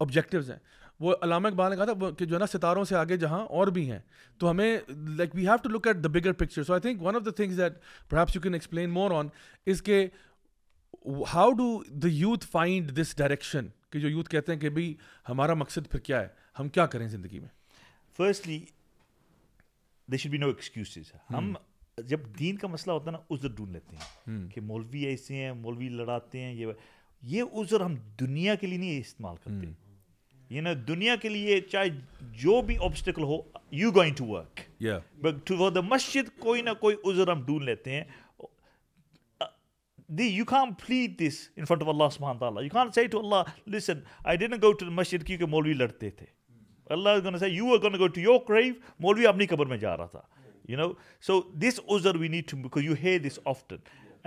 S6: آبجیکٹیوز ہیں وہ علامہ اقبال نے کہا تھا کہ جو ہے نا ستاروں سے آگے جہاں اور بھی ہیں تو ہمیں like we have to look at the bigger picture so I think one of the things that perhaps you can explain more on is کے how do the youth find this direction کہ جو یوتھ کہتے ہیں کہ بھائی ہمارا مقصد پھر کیا ہے ہم کیا کریں زندگی میں
S5: firstly they should be no excuse ہم جب دین کا مسئلہ ہوتا ہے نا عذر ڈھونڈ لیتے ہیں hmm. کہ مولوی ایسے ہیں مولوی لڑاتے ہیں یہ یہ عذر ہم دنیا کے لیے نہیں استعمال کرتے hmm. یہ نا دنیا کے لیے چاہے جو بھی آبسٹیکل ہو you going to work the مسجد کوئی نہ کوئی عذر ہم ڈھونڈ لیتے ہیں the you you can can this in front of اللہ اللہ تعالیٰ to to listen I didn't go مسجد کیونکہ مولوی لڑتے تھے اللہ از گن سے you are gun go to your cryo مولوی اپنی قبر میں جا رہا تھا یو نو سو دس اوزر we need to you he this often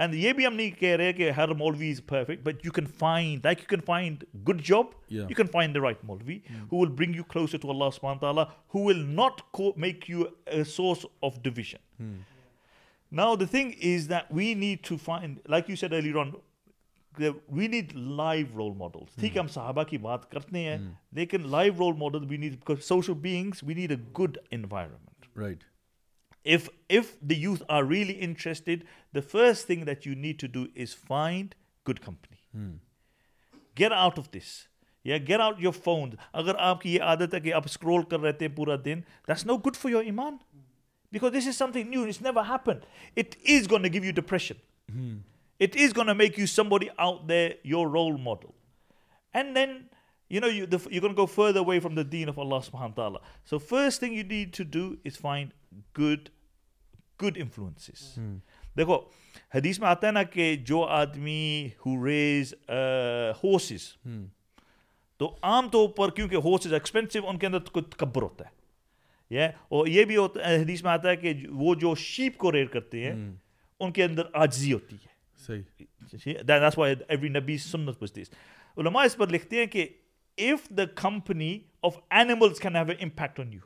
S5: and یہ بھی ہم نہیں کہہ رہے کہ ہر مولوی is perfect but you can find like you can find good job you can find the right مولوی who will bring you close to اللہ عثمان تعالیٰ who will not make you a source of division now the thing is that we need to find like you said ایلیرون we need live role model ٹھیک ہے ہم صحابہ کی بات کرتے ہیں لیکن live role model we need social beings we need a good environment right if if the youth are really interested the first thing that you need to do is find good company get out of this یا گیٹ آؤٹ یور فون اگر آپ کی یہ عادت ہے کہ آپ اسکرول کر رہے تھے پورا دن this no good for your ایمان because this is something new it's never happen it is gone give you depression it is going to make you somebody out there, your role model. And then, you know, you, the, you're going to go further away from the deen of Allah subhanahu wa ta'ala. So first thing you need to do is find good, good influences. Dekho, hadith mein aata hai na ke jo aadmi who raise uh, horses, to aam toh par kyunke horses are expensive, unke andar koi takabur hota hai. Yeah? اور یہ بھی ہوتا, حدیث میں آتا ہے کہ وہ جو شیپ کو ریئر کرتے ہیں ان کے اندر آجزی ہوتی ہے صحیح دیٹس وائی ایوری نبی سنت پوچھتی اس علماء اس پر لکھتے ہیں کہ if the company of animals can have a impact on you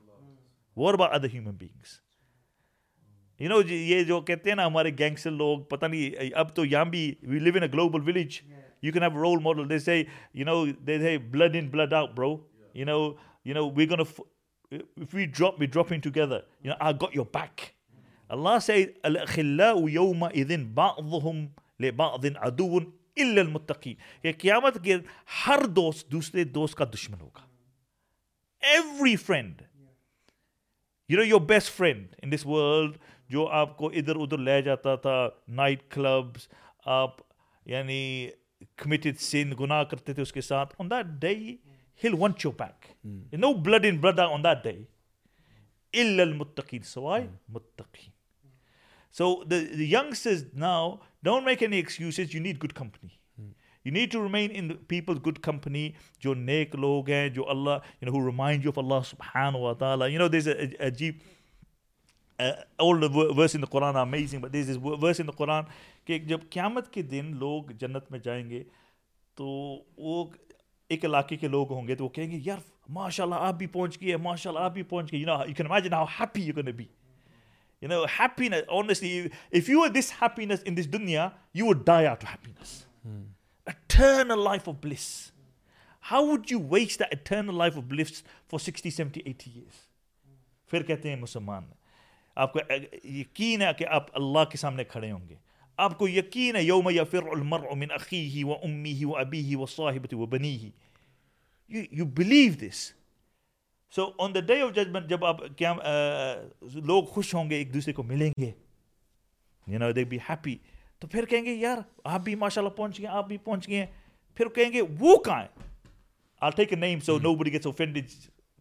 S5: what about other human beings you know یہ جو کہتے ہیں نا ہمارے گینگس لوگ پتہ نہیں اب تو یہاں بھی we live in global village you can have role model they say you know they they blood in blood out bro you know you know we gun we drop we drop in together you know I got your back اللہ سے الخلاء یوم اذن بعضهم لبعض عدو الا المتقین یہ قیامت کے ہر دوست دوسرے دوست کا دشمن ہوگا every friend you know your best friend in this world جو آپ کو ادھر ادھر لے جاتا تھا نائٹ کلبس آپ یعنی کمیٹڈ سین گناہ کرتے تھے اس کے ساتھ on that day he'll want you back no blood in blood on that day ال المتقین سوائے hmm. متقین So the, the youngsters now so young is now don't make axed company you need to room in people good company جو نیک لوگ ہیں جو اللہ اللہ سُبحان و تعالیٰ قرآن کہ جب قیامت کے دن لوگ جنت میں جائیں گے تو وہ ایک علاقے کے لوگ ہوں گے تو وہ کہیں گے یار ماشاء اللہ آپ بھی پہنچ گئے ماشاء اللہ آپ بھی پہنچ گئے you you know can imagine how happy you can be You you you you know, happiness, happiness happiness. honestly, if were this this in dunya, would would die out of of of Mm. Eternal eternal life life bliss. bliss How waste that for 60, 70, 80 years? آپ کو یقین ہے کہ آپ اللہ کے سامنے کھڑے ہوں گے آپ کو یقین ہے یوم المر اومن ہی وہ امی ہی وہ ابھی you believe this so on the day of judgment جب آپ کیا لوگ خوش ہوں گے ایک دوسرے کو ملیں گے you know they be happy تو پھر کہیں گے یار آپ بھی ماشاء اللہ پہنچ گئے آپ بھی پہنچ گئے پھر کہیں گے وہ کہاں ہے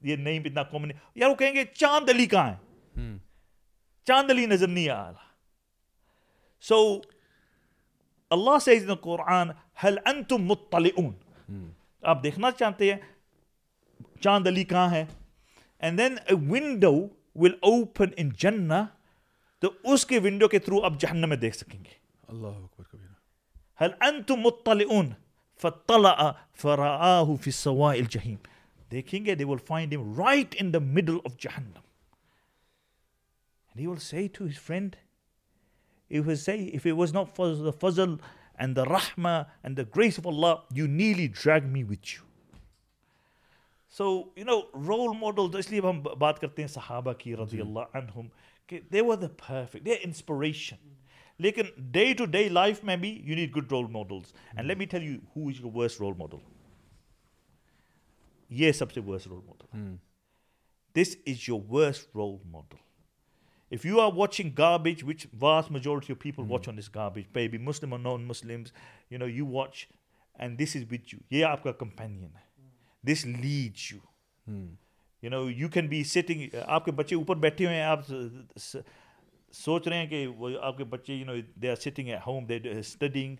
S5: یار وہ کہیں گے چاند علی کہاں ہے چاند علی نظر نہیں آ رہا سو اللہ سے قرآن آپ دیکھنا چاہتے ہیں چاند علی کہاں ہے and then a window window will open ان تو اس کے کے تھرو آپ میں دیکھ سکیں گے اللہ دیکھیں گے so you know role model تو اس لیے ہم بات کرتے ہیں صحابہ کی رضی جی۔ اللہ عنہم کہ دے وا دا پرفیکٹ دے انسپریشن لیکن ڈے ٹو ڈے لائف میں بھی you need good role models and let me tell you who is worst role model یہ سب سے worst role model this is your worst role model if you are watching garbage which was majority of people watch on this garbage پے بی مسلم اور non Muslim this is with you یہ آپ کا کمپینین ہے this lead you you know you can be sitting آپ کے بچے اوپر بیٹھے ہوئے ہیں آپ سوچ رہے ہیں کہ وہ آپ کے بچے you know they are sitting at home they studying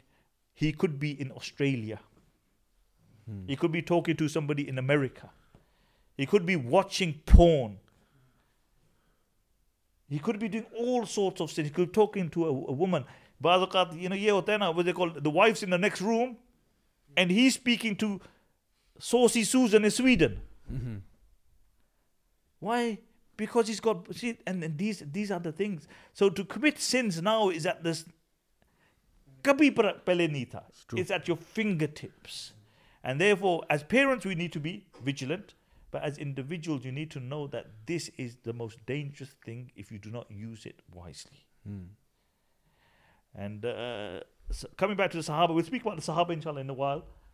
S5: he could be in Australia he could be talking to somebody in America he could be watching phone he could be doing all sorts of sitting talking to women بعض اوقات یو نو یہ ہوتا ہے نا call the wives in the next room and he speaking to so سی سوزنٹ موسٹرس you do not usually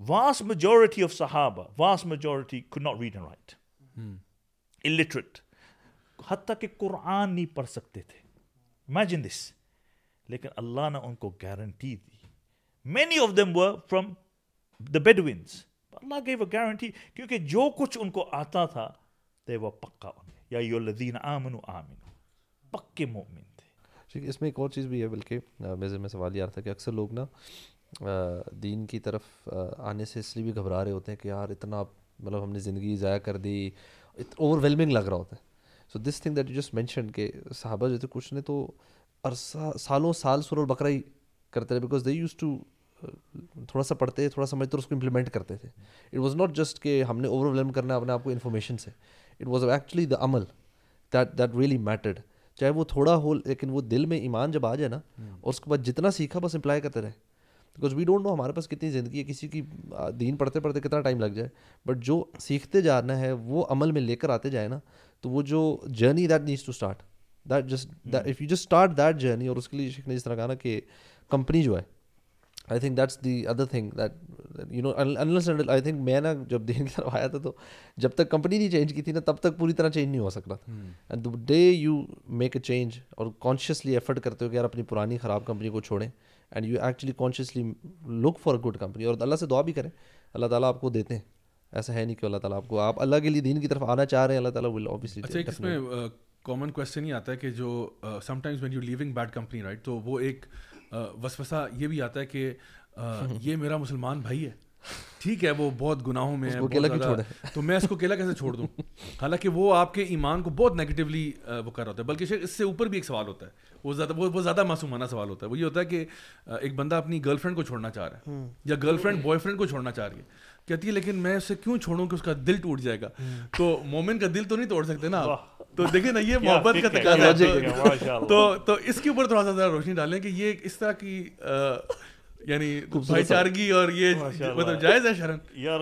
S5: Vast vast majority majority of Sahaba, could not read and write. Hmm. Illiterate. Allah guarantee کیونکہ جو کچھ ان کو آتا تھا پکا یا پکے مومن
S6: تھے اور چیز بھی ہے بلکہ میں سوال یہ آ رہا تھا کہ اکثر لوگ نا دین کی طرف آنے سے اس لیے بھی گھبرا رہے ہوتے ہیں کہ یار اتنا مطلب ہم نے زندگی ضائع کر دی اوور ویلمنگ لگ رہا ہوتا ہے so this thing that you just mention کہ صحابہ جو تھے کچھ نے تو عرصہ سالوں سال سر اور بکرا ہی کرتے رہے بیکاز دے یوز ٹو تھوڑا سا پڑھتے تھوڑا سمجھتے اور اس کو امپلیمنٹ کرتے تھے اٹ واز ناٹ جسٹ کہ ہم نے اوور ویلم کرنا ہے اپنے آپ کو انفارمیشن سے اٹ واز ایکچولی دا عمل دیٹ دیٹ ریئلی میٹرڈ چاہے وہ تھوڑا ہو لیکن وہ دل میں ایمان جب آ جائے نا اور اس کے بعد جتنا سیکھا بس امپلائی کرتے رہے بیکاز وی ڈونٹ نو ہمارے پاس کتنی زندگی ہے کسی کی دین پڑھتے پڑھتے کتنا ٹائم لگ جائے بٹ جو سیکھتے جانا ہے وہ عمل میں لے کر آتے جائیں نا تو وہ جو journey that needs to start that just if you just start that journey اور اس کے لیے شیخ نے جس طرح کہا نا کہ کمپنی جو ہے I think that's the other thing that you know انٹینڈل I think میں نا جب دین کی طرف آیا تھا تو جب تک کمپنی نہیں چینج کی تھی نا تب تک پوری طرح چینج نہیں ہو سکتا تھا and the day you make a change اور کانشیسلی ایفرٹ کرتے ہو کہ یار اپنی پرانی خراب کمپنی کو چھوڑیں and you actually consciously look for good company اور اللہ سے دعا بھی کریں اللہ تعالیٰ آپ کو دیتے ہیں ایسا ہے نہیں کہ اللہ تعالیٰ آپ کو آپ اللہ کے لیے دین کی طرف آنا چاہ رہے ہیں اللہ تعالیٰ اچھا،
S7: اس میں کامن کوشچن ہی آتا ہے کہ جو sometimes when you living bad company right
S8: تو وہ ایک وسفسا یہ بھی آتا ہے کہ یہ میرا مسلمان بھائی ہے ٹھیک ہے وہ بہت گناہوں میں تو میں اس کو اکیلا کیسے چھوڑ دوں حالانکہ وہ آپ کے ایمان کو بہت نیگیٹولی وہ کر رہا ہوتا ہے بلکہ اس سے اوپر بھی ایک سوال ہوتا ہے وہ زیادہ وہ زیادہ معصومانہ سوال ہوتا ہے وہ یہ ہوتا ہے کہ ایک بندہ اپنی گرل فرینڈ کو چھوڑنا چاہ رہا ہے یا گرل فرینڈ بوائے فرینڈ کو چھوڑنا چاہ رہی ہے کہتی ہے لیکن میں اسے کیوں چھوڑوں کہ اس کا دل ٹوٹ جائے گا تو مومن کا دل تو نہیں توڑ سکتے نا آپ تو دیکھیں نا یہ محبت کا تقاضا تو تو اس کے اوپر تھوڑا سا ذرا روشنی ڈالیں کہ یہ اس طرح کی یعنی بھائی چارگی اور یہ یہ مطلب
S5: جائز ہے شرن یار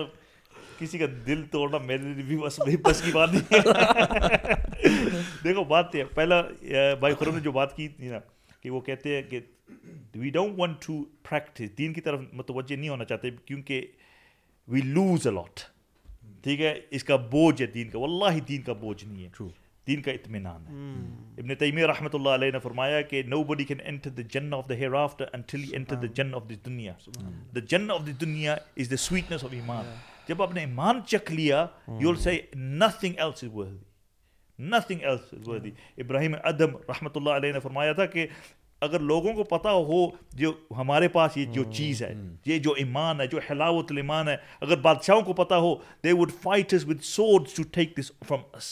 S5: کسی کا دل توڑنا میرے لیے بھی بس بس کی بات بات نہیں دیکھو پہلا بھائی خرم نے جو بات کی تھی نا کہ وہ کہتے ہیں کہ we don't want to Allah دین کا بوجھ نہیں ہے دین کا اطمینان ہے ابن تیمیہ رحمۃ اللہ علیہ نے فرمایا کہ نو بڈی کین انٹر دا جن of the hair after until he enter the جن آف دا دنیا دا جن آف دا دنیا از دا سویٹنس آف ایمان جب آپ نے ایمان چکھ لیا you will see nothing else is worth nothing else is worth ابراہیم ادم رحمۃ اللہ علیہ نے فرمایا تھا کہ اگر لوگوں کو پتہ ہو جو ہمارے پاس یہ جو چیز ہے یہ جو ایمان ہے جو حلاوت الامان ہے اگر بادشاہوں کو پتہ ہو they would fight us with sword to take this from us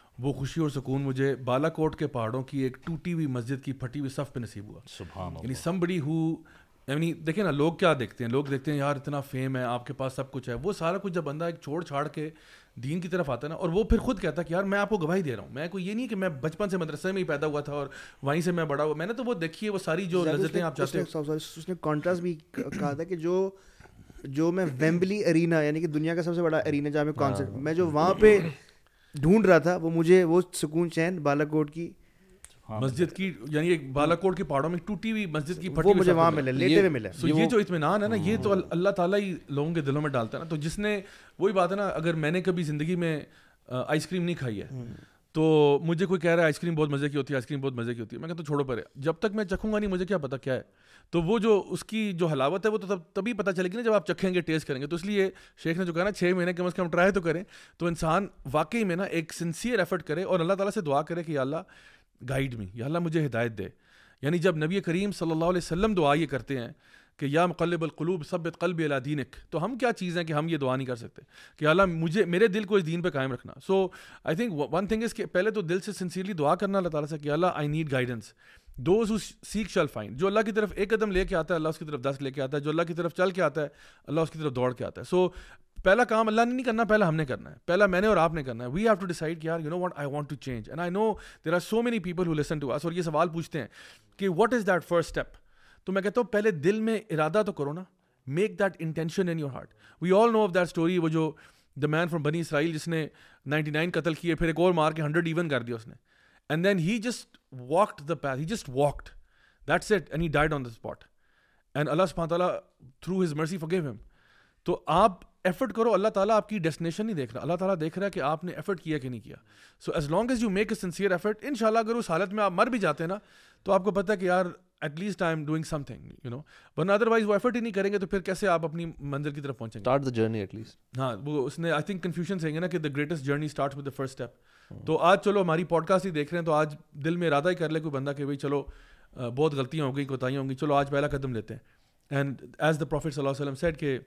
S8: وہ خوشی اور سکون مجھے بالا کوٹ کے پہاڑوں کی ایک ٹوٹی ہوئی مسجد کی پھٹی ہوئی صف پہ نصیب ہوا یعنی سمبڑی ہو یعنی دیکھیں نا لوگ کیا دیکھتے ہیں لوگ دیکھتے ہیں یار اتنا فیم ہے آپ کے پاس سب کچھ ہے وہ سارا کچھ جب بندہ ایک چھوڑ چھاڑ کے دین کی طرف آتا ہے نا اور وہ پھر خود کہتا ہے کہ یار میں آپ کو گواہی دے رہا ہوں میں کوئی یہ نہیں کہ میں بچپن سے مدرسے میں ہی پیدا ہوا تھا اور وہیں سے میں بڑا ہوا میں نے تو وہ دیکھی ہے وہ ساری جو لذتیں آپ چاہتے
S5: ہیں کانٹراسٹ بھی کہا تھا کہ جو جو میں ویمبلی ارینا یعنی کہ دنیا کا سب سے بڑا ارینا جہاں میں کانسرٹ ہاں۔ میں جو وہاں پہ ڈھونڈ رہا تھا وہ وہ مجھے سکون بالا کوٹ کی ہاں، مسجد کی یعنی
S8: بالا کوٹ کے پہاڑوں میں ٹوٹی ہوئی مسجد کی
S5: مجھے وہاں ملے لیتے ہوئے ملے
S8: تو یہ جو اطمینان ہے نا یہ تو اللہ تعالیٰ ہی لوگوں کے دلوں میں ڈالتا ہے نا تو جس نے وہی بات ہے نا اگر میں نے کبھی زندگی میں آئس کریم نہیں کھائی ہے تو مجھے کوئی کہہ رہا ہے آئس کریم بہت مزے کی ہوتی ہے آئس کریم بہت مزے کی ہوتی ہے میں کہتا ہوں چھوڑو پڑے جب تک میں چکھوں گا نہیں مجھے کیا پتا کیا ہے تو وہ جو اس کی جو حلاوت ہے وہ تو تب تبھی پتہ چلے گی نا جب آپ چکھیں گے ٹیسٹ کریں گے تو اس لیے شیخ نے جو کہا نا چھ مہینے کم از کم ٹرائی تو کریں تو انسان واقعی میں نا ایک سنسیئر ایفرٹ کرے اور اللہ تعالیٰ سے دعا کرے کہ اللہ گائڈ می اللہ مجھے ہدایت دے یعنی جب نبی کریم صلی اللہ علیہ وسلم دعا یہ کرتے ہیں کہ یا مقلب القلوب سب قلب اللہ دین تو ہم کیا چیز ہیں کہ ہم یہ دعا نہیں کر سکتے کہ اللہ مجھے میرے دل کو اس دین پہ قائم رکھنا so I think one thing is کہ پہلے تو دل سے سنسیئرلی دعا کرنا اللہ تعالیٰ سے کہ Allah I need guidance those who seek shall find جو اللہ کی طرف ایک قدم لے کے آتا ہے اللہ اس کی طرف دس لے کے آتا ہے جو اللہ کی طرف چل کے آتا ہے اللہ اس کی طرف دوڑ کے آتا ہے سو پہلا کام اللہ نے نہیں کرنا پہلا ہم نے کرنا ہے پہلا میں نے اور آپ نے کرنا ہے وی ہیو ٹو ڈیسائڈ یار you know I want to change and I know there are so many people who listen to us اور یہ سوال پوچھتے ہیں کہ what is that first step تو میں کہتا ہوں پہلے دل میں ارادہ تو کرو نا make that intention in your heart we all know of that story وہ جو دا مین فرام بنی اسرائیل جس نے نائنٹی نائن قتل کیے پھر ایک اور مار کے ہنڈریڈ ایون کر دیا اس نے and then he just walked the path he just walked that's it and he died on the spot and Allah سبحانہ تعالیٰ through his mercy for give تو آپ ایفرٹ کرو اللہ تعالیٰ آپ کی ڈیسٹینیشن نہیں دیکھ رہا اللہ تعالیٰ دیکھ رہا ہے کہ آپ نے ایفرٹ کیا کہ نہیں کیا so as long as you make a sincere effort ان شاء اللہ اگر اس حالت میں آپ مر بھی جاتے ہیں نا تو آپ کو پتہ ہے کہ یار at least I am doing something you know ورنہ ادر وائز وہ ایفرٹ ہی نہیں کریں گے تو پھر کیسے آپ اپنی منزل کی طرف پہنچیں گے جرنی ایٹ لیسٹ ہاں وہ اس نے آئی تھنک کنفیوژن سے نا کہ the greatest journey start with the first step تو آج چلو ہماری پوڈ کاسٹ ہی دیکھ رہے ہیں تو آج دل میں ارادہ ہی کر لے کوئی بندہ کہ بھائی چلو بہت غلطیاں ہو گئی کوتاہیاں ہوں گی چلو آج پہلا قدم لیتے ہیں اینڈ ایز دا پروفیٹ صلی اللہ علیہ وسلم سیٹ کہ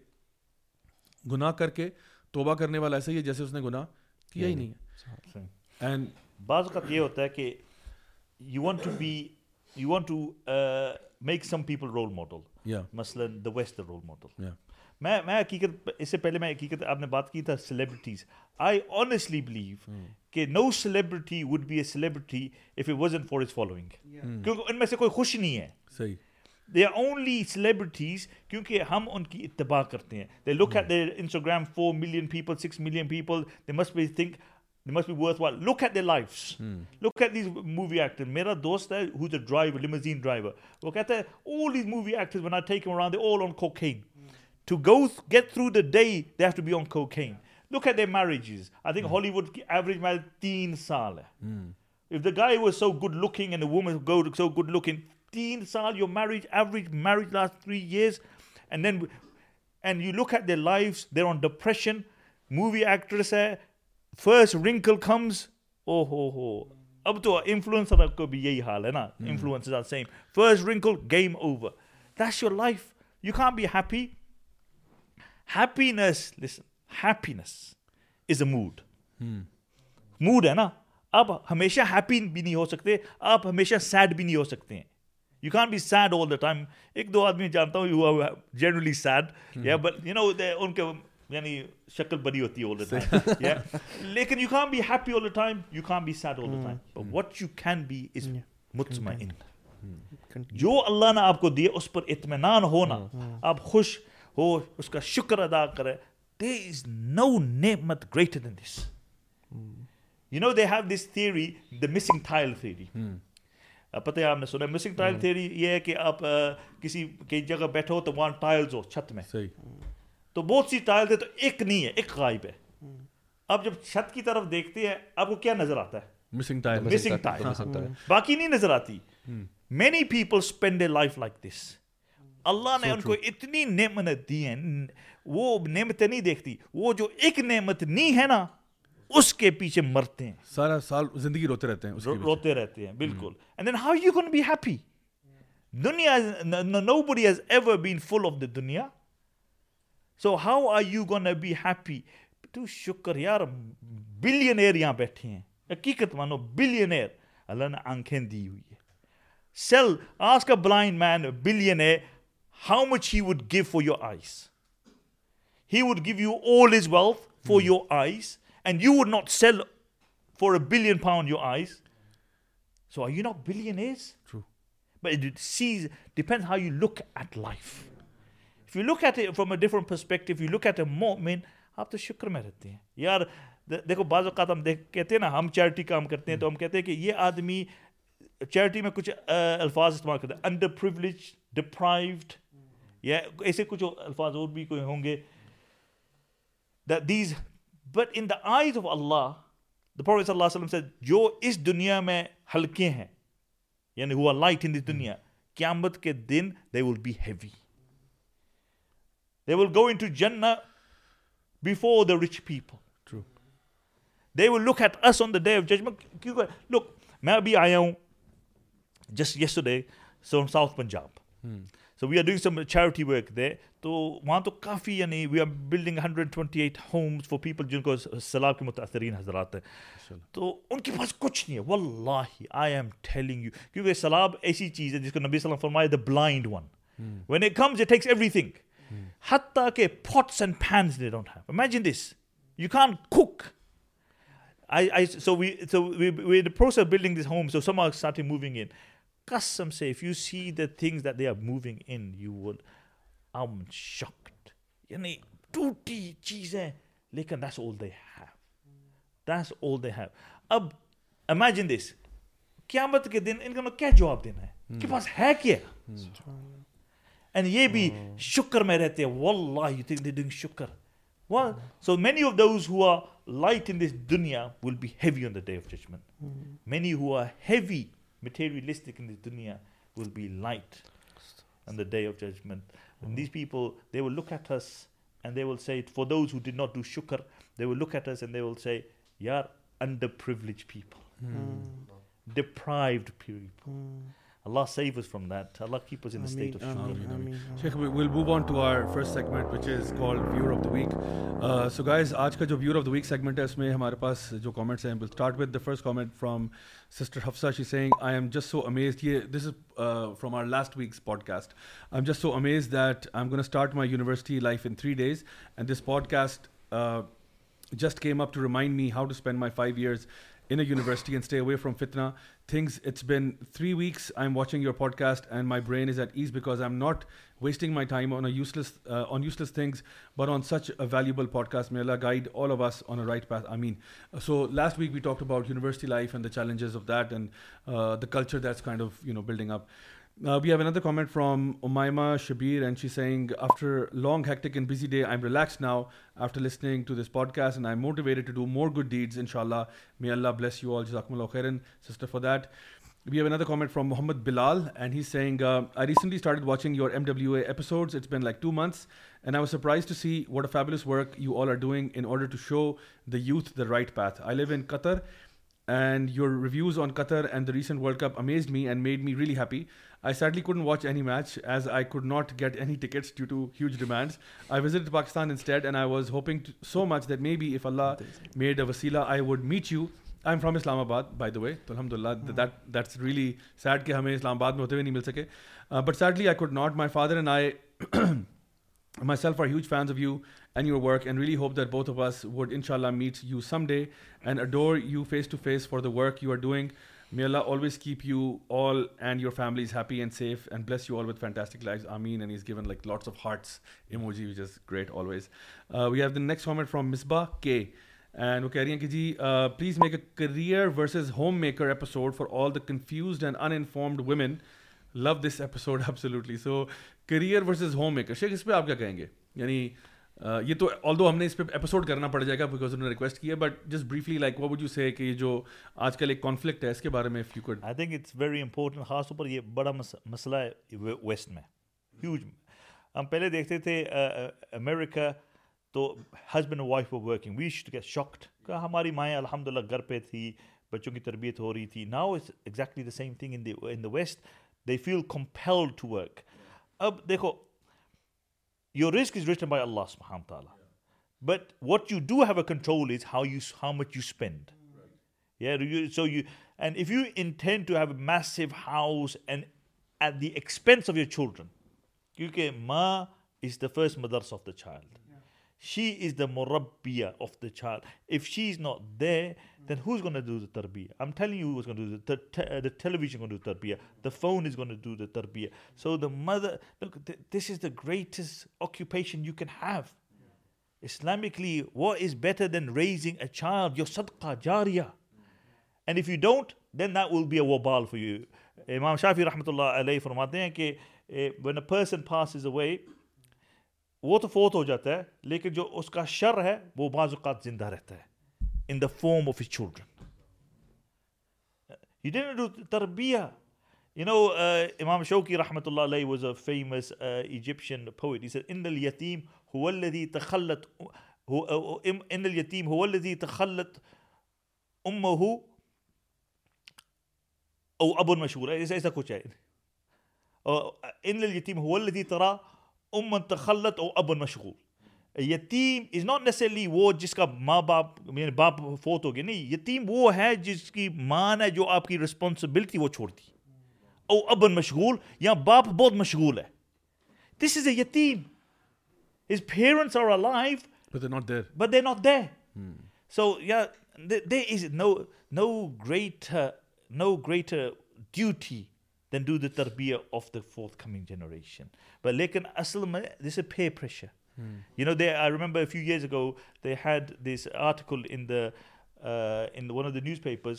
S8: گناہ کر کے توبہ کرنے والا ایسا ہی ہے جیسے اس نے گناہ کیا ہی ہاں
S5: جی، نہیں ہے اینڈ بعض اوقات یہ ہوتا ہے کہ you want to be you want to make some people role model مثلاً دا ویسٹ رول ماڈل میں میں حقیقت اس سے پہلے میں حقیقت آپ نے بات کی تھا سیلیبریٹیز آئی آنیسٹلی بلیو کہ no celebrity would be a celebrity if it wasn't for is following کیونکہ ان میں سے کوئی خوش نہیں ہے صحیح دے آر اونلی سیلیبریٹیز کیونکہ ہم ان کی اتباع کرتے ہیں they look at the Instagram four million people six million people they must be think look at the at these movie ایكٹرس میرا دوست ہے they آنگ look at the marriage I think Hollywood average marriage تین سال ہے گائی وز so good لكنگ so good looking تین سال your Mir average marriage last three years and then and you look at the life there on دیشن movie ایكٹرس ہے فرسٹ رنکل کمز او ہو ہو اب تو انفلوئنسر کو بھی یہی حال ہے نا influence are same first wrinkle game over that's your life you کان be happy happiness listen happiness is a mood mood ہے نا آپ ہمیشہ ہیپی بھی نہیں ہو سکتے آپ ہمیشہ سیڈ بھی نہیں ہو سکتے ہیں you can be sad all the time ایک دو آدمی جانتا ہوں جنرلی سیڈ یا بٹ یو نو ان کے یعنی شکل بنی ہوتی ہے آل دا ٹائم لیکن یو کان be happy all the time you کان be sad all the time what you can be is مطمئن جو اللہ نے آپ کو دیا اس پر اطمینان ہونا hmm. Hmm. آپ خوش ہو اس کا شکر ادا کرے دے از نو نعمت greater than this you know they have this theory the missing tile theory پتہ ہے آپ نے سنا مسنگ ٹائل تھیوری یہ ہے کہ آپ uh, کسی کئی جگہ بیٹھو تو وہاں ٹائلز ہو چھت میں صحیح hmm. تو بہت سی ٹائل تھے تو ایک نہیں ہے ایک غائب ہے اب جب چھت کی طرف دیکھتے ہیں آپ کو کیا نظر آتا
S8: ہے مسنگ مسنگ ٹائل
S5: باقی نہیں نظر آتی many people spend a life like this Allah نے ان کو اتنی نعمت دی ہیں وہ نعمتیں نہیں دیکھتی وہ جو ایک نعمت نہیں ہے نا اس کے پیچھے مرتے ہیں
S8: سارا سال زندگی روتے رہتے ہیں
S5: روتے رہتے ہیں بالکل and then how you can be happy دنیا نو بڑی has ever been full of the دنیا so how are you gonna be happy تو شکر یار بلین ایئر یہاں بیٹھے ہیں حقیقت مانو بلین اللہ نے آنکھیں دی ہوئی ہے سیل آس کا blind man billion a how much he would give for your eyes he would give you all his wealth for your eyes and you would not sell for a billion found your eyes so I you not billion is
S8: true
S5: but Cs depend how you look at life you look at it from a different perspective, you look at a a آپ تو شکر میں رہتے ہیں یار دیکھو بعض اوقات ہم دیکھ کہتے ہیں نا ہم چیریٹی کام کرتے ہیں ہیں تو ہم کہتے کہ یہ آدمی چیریٹی میں کچھ الفاظ استعمال انڈر پرولیج یا ایسے کچھ الفاظ اور بھی کوئی ہوں گے these but in the the eyes of اللہ اللہ علیہ وسلم سے جو اس دنیا میں ہلکے ہیں یعنی ہوا لائٹ ان دس دنیا قیامت کے دن they will be heavy will go to جنفور دا رچ پیپل میں ابھی آیا ہوں just yesterday so south Punjab so we are ایک دے تو وہاں تو کافی یعنی we are building hundred eight homes for people جن کو سیلاب کے متاثرین حضرات ہیں تو ان کے پاس کچھ نہیں ہے ولہ آئی ایم ٹھیلنگ یو کیونکہ سیلاب ایسی چیز ہے جس کو نبی علیہ وسلم فرمایا the blind one when a thing they have imagine this this قیامت کے دن ان کیا جواب دینا ہے پاس ہے کیا اینڈ یہ بھی شکر میں رہتے ہیں وہ اللہ یو تھنک دنگ شکر Well, mm. so many of those who are light in this dunya will be heavy on the day of judgment. Mm. Many who are heavy, materialistic in this dunya will be light
S8: on the day of judgment. Mm. And these people, they will look at us and they will say, for those who did not do shukr, they will look at us and they will say, you are underprivileged people, mm. deprived people. Mm. جو ویورف دا ویک سیگمنٹ ہے اس میں ہمارے پاس جو ہے first comment from sister she Singh I am just so amaze یہ last week's podcast I am just so amaze that I am gonna start my university life in three days and this podcast just came up to remind me how to spend my five years in university can stay away from فتنا things it's been three weeks I am watching your podcast and my burn is at ease because I am not wasting my time آنسلس on useless things but on such a valuable podcast میرے Allah guide all of us on right path I mean so last week we talk about university life and the challenges of that and the culture that's kind of you know building up we have N other comment from Umaima Shabbir and she saying after long hectic and busy day I am relax now after listening to this podcast and I am motivated to do more good deeds ان شاء اللہ می اللہ بلس یو آلز اکمل اخیرن sister for that we have comment from Muhammad Bilal and he سینگ I recently started watching U M W A episodes it's been like two months and I was surprised to see what fabulous work you all are doing in order to show the youth the right path I love in Qatar and your reviews on Qatar and the recent world cup amazed me and made me really happy I sadly couldn't watch any match as I could not get any tickets due to huge demands I visit Pakistan instead and I was hoping so much that maybe if Allah made a وسیلا I would meet you I am from Islamabad by دا وے تو الحمد للہ دیٹ دیٹس ریئلی سیڈ کہ ہمیں اسلام آباد میں ہوتے ہوئے نہیں مل سکے but sadly I could not my father and I myself are huge fans of you and your work and really hope that both of us would ان شاء اللہ meet you some day and adore you face to face for the work you are doing may Allah always keep you all and your family is happy and safe and bless you all fantastic life I main and is given like lots of hearts emoji which is great always we have the next comment from Misbah K and وہ کہہ رہی ہیں کہ جی please make a career versus homemaker episode for all the confused and uninformed women love this episode absolutely so career versus homemaker شیخ اس پہ آپ کیا کہیں گے یعنی یہ تو آل دو ہم نے اس پہ ایپیسوڈ کرنا پڑ جائے گا بکاز انہوں نے ریکویسٹ کیا بٹ جسٹ بریفلی لائک وہ یو سے کہ یہ جو آج کل ایک کانفلکٹ ہے اس کے بارے میں I think it's
S5: very important خاص طور پر یہ بڑا مسئلہ ہے ویسٹ میں ہیوج میں ہم پہلے دیکھتے تھے امیرکا تو husband wife of working we should get shocked ہماری مائیں الحمد للہ گھر پہ تھی بچوں کی تربیت ہو رہی تھی now is exactly the same thing in the west they feel compelled to work اب دیکھو یور رسک بائے اللہ محمت but what you do have a control is how you how much you spend and if you intend massive house and at the expense of your children كیونكہ ما از دا فسٹ مدرس of the child she is the مربیہ of the child if she is not they then is govern تربیز تربی so this is the greatest occupation you can have Islamically what better than raising a child your صدقہ جاریہ and if you don't then نا ول بی اے وو بال فور یو امام شافی رحمۃ اللہ علیہ فرماتے ہیں کہ first and fast is a way وہ تو فوت ہو جاتا ہے لیکن جو اس کا شر ہے وہ بعض اوقات زندہ رہتا ہے in the form of a children تربیہ یو نو امام شوقی رحمۃ اللہ علیہ واز اے فیمس ایجپشن رحمتہ تخلت ان الیتیم هو الذي تخلت ام اب المشور ہے ایسا ایسا کچھ ہے ان الیتیم هو الذي ترى تخلت اور ابن مشغول یتیم از ناٹ نیسرلی وہ جس کا ماں باپ یعنی فوت ہو گیا نہیں یتیم وہ ہے جس کی ماں ہے جو آپ کی رسپانسبلٹی وہ چھوڑتی او ابن مشغول یا باپ بہت مشغول ہے دس از اے یتیم no لائف دے سو یا فوریشن you know they I ریمبرس newspaper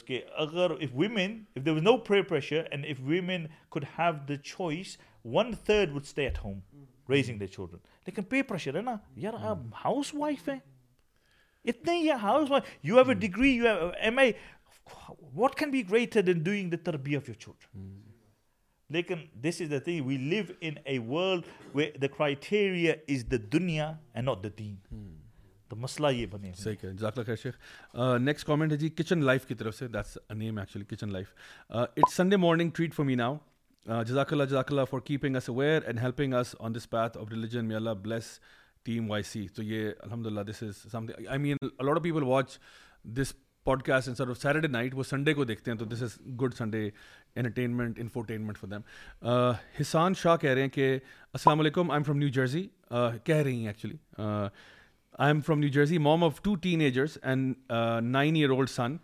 S5: choice one third would stay at home raising لیکن this is the thing we live in a world way the criteria
S8: is the دنیا اینڈ ناٹ دا دین تو مسئلہ یہ بنے صحیح کہ جزاک اللہ خیر شیخ نیکسٹ کامنٹ ہے جی کچن لائف کی طرف سے that's name actually kitchen life it's Sunday morning treat for me now جزاک اللہ جزاک اللہ for keeping us aware and helping us on this path of religion may Allah bless team Y C تو یہ الحمد للہ this is something I mean a lot of people watch this podcast of Saturday night وہ سنڈے کو دیکھتے ہیں تو this is good Sunday entertainment infotainment for them Hassan Shah کہہ رہے ہیں کہ السلام علیکم I am from New Jersey کہہ رہی ہیں actually I am from New Jersey mom of two teenagers and nine year old son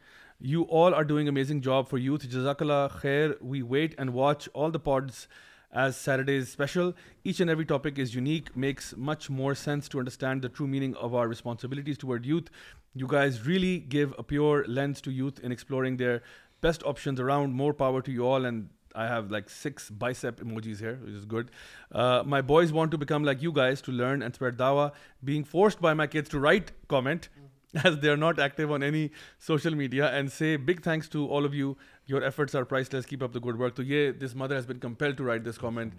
S8: you all are doing amazing job for youth جزاک اللہ خیر we wait and watch all the parts As Saturday is special, each and every topic is unique, makes much more sense to understand the true meaning of our responsibilities toward youth. You guys really give a pure lens to youth in exploring their best options around. More power to you all. And I have like 6 bicep emojis here, which is good. Uh, my boys want to become like you guys to learn and spread dawah. Being forced by my kids to write comment as they are not active on any social media, and say big thanks to all of you your efforts are priceless keep up the good work تو یہ this mother has been compare to write this comment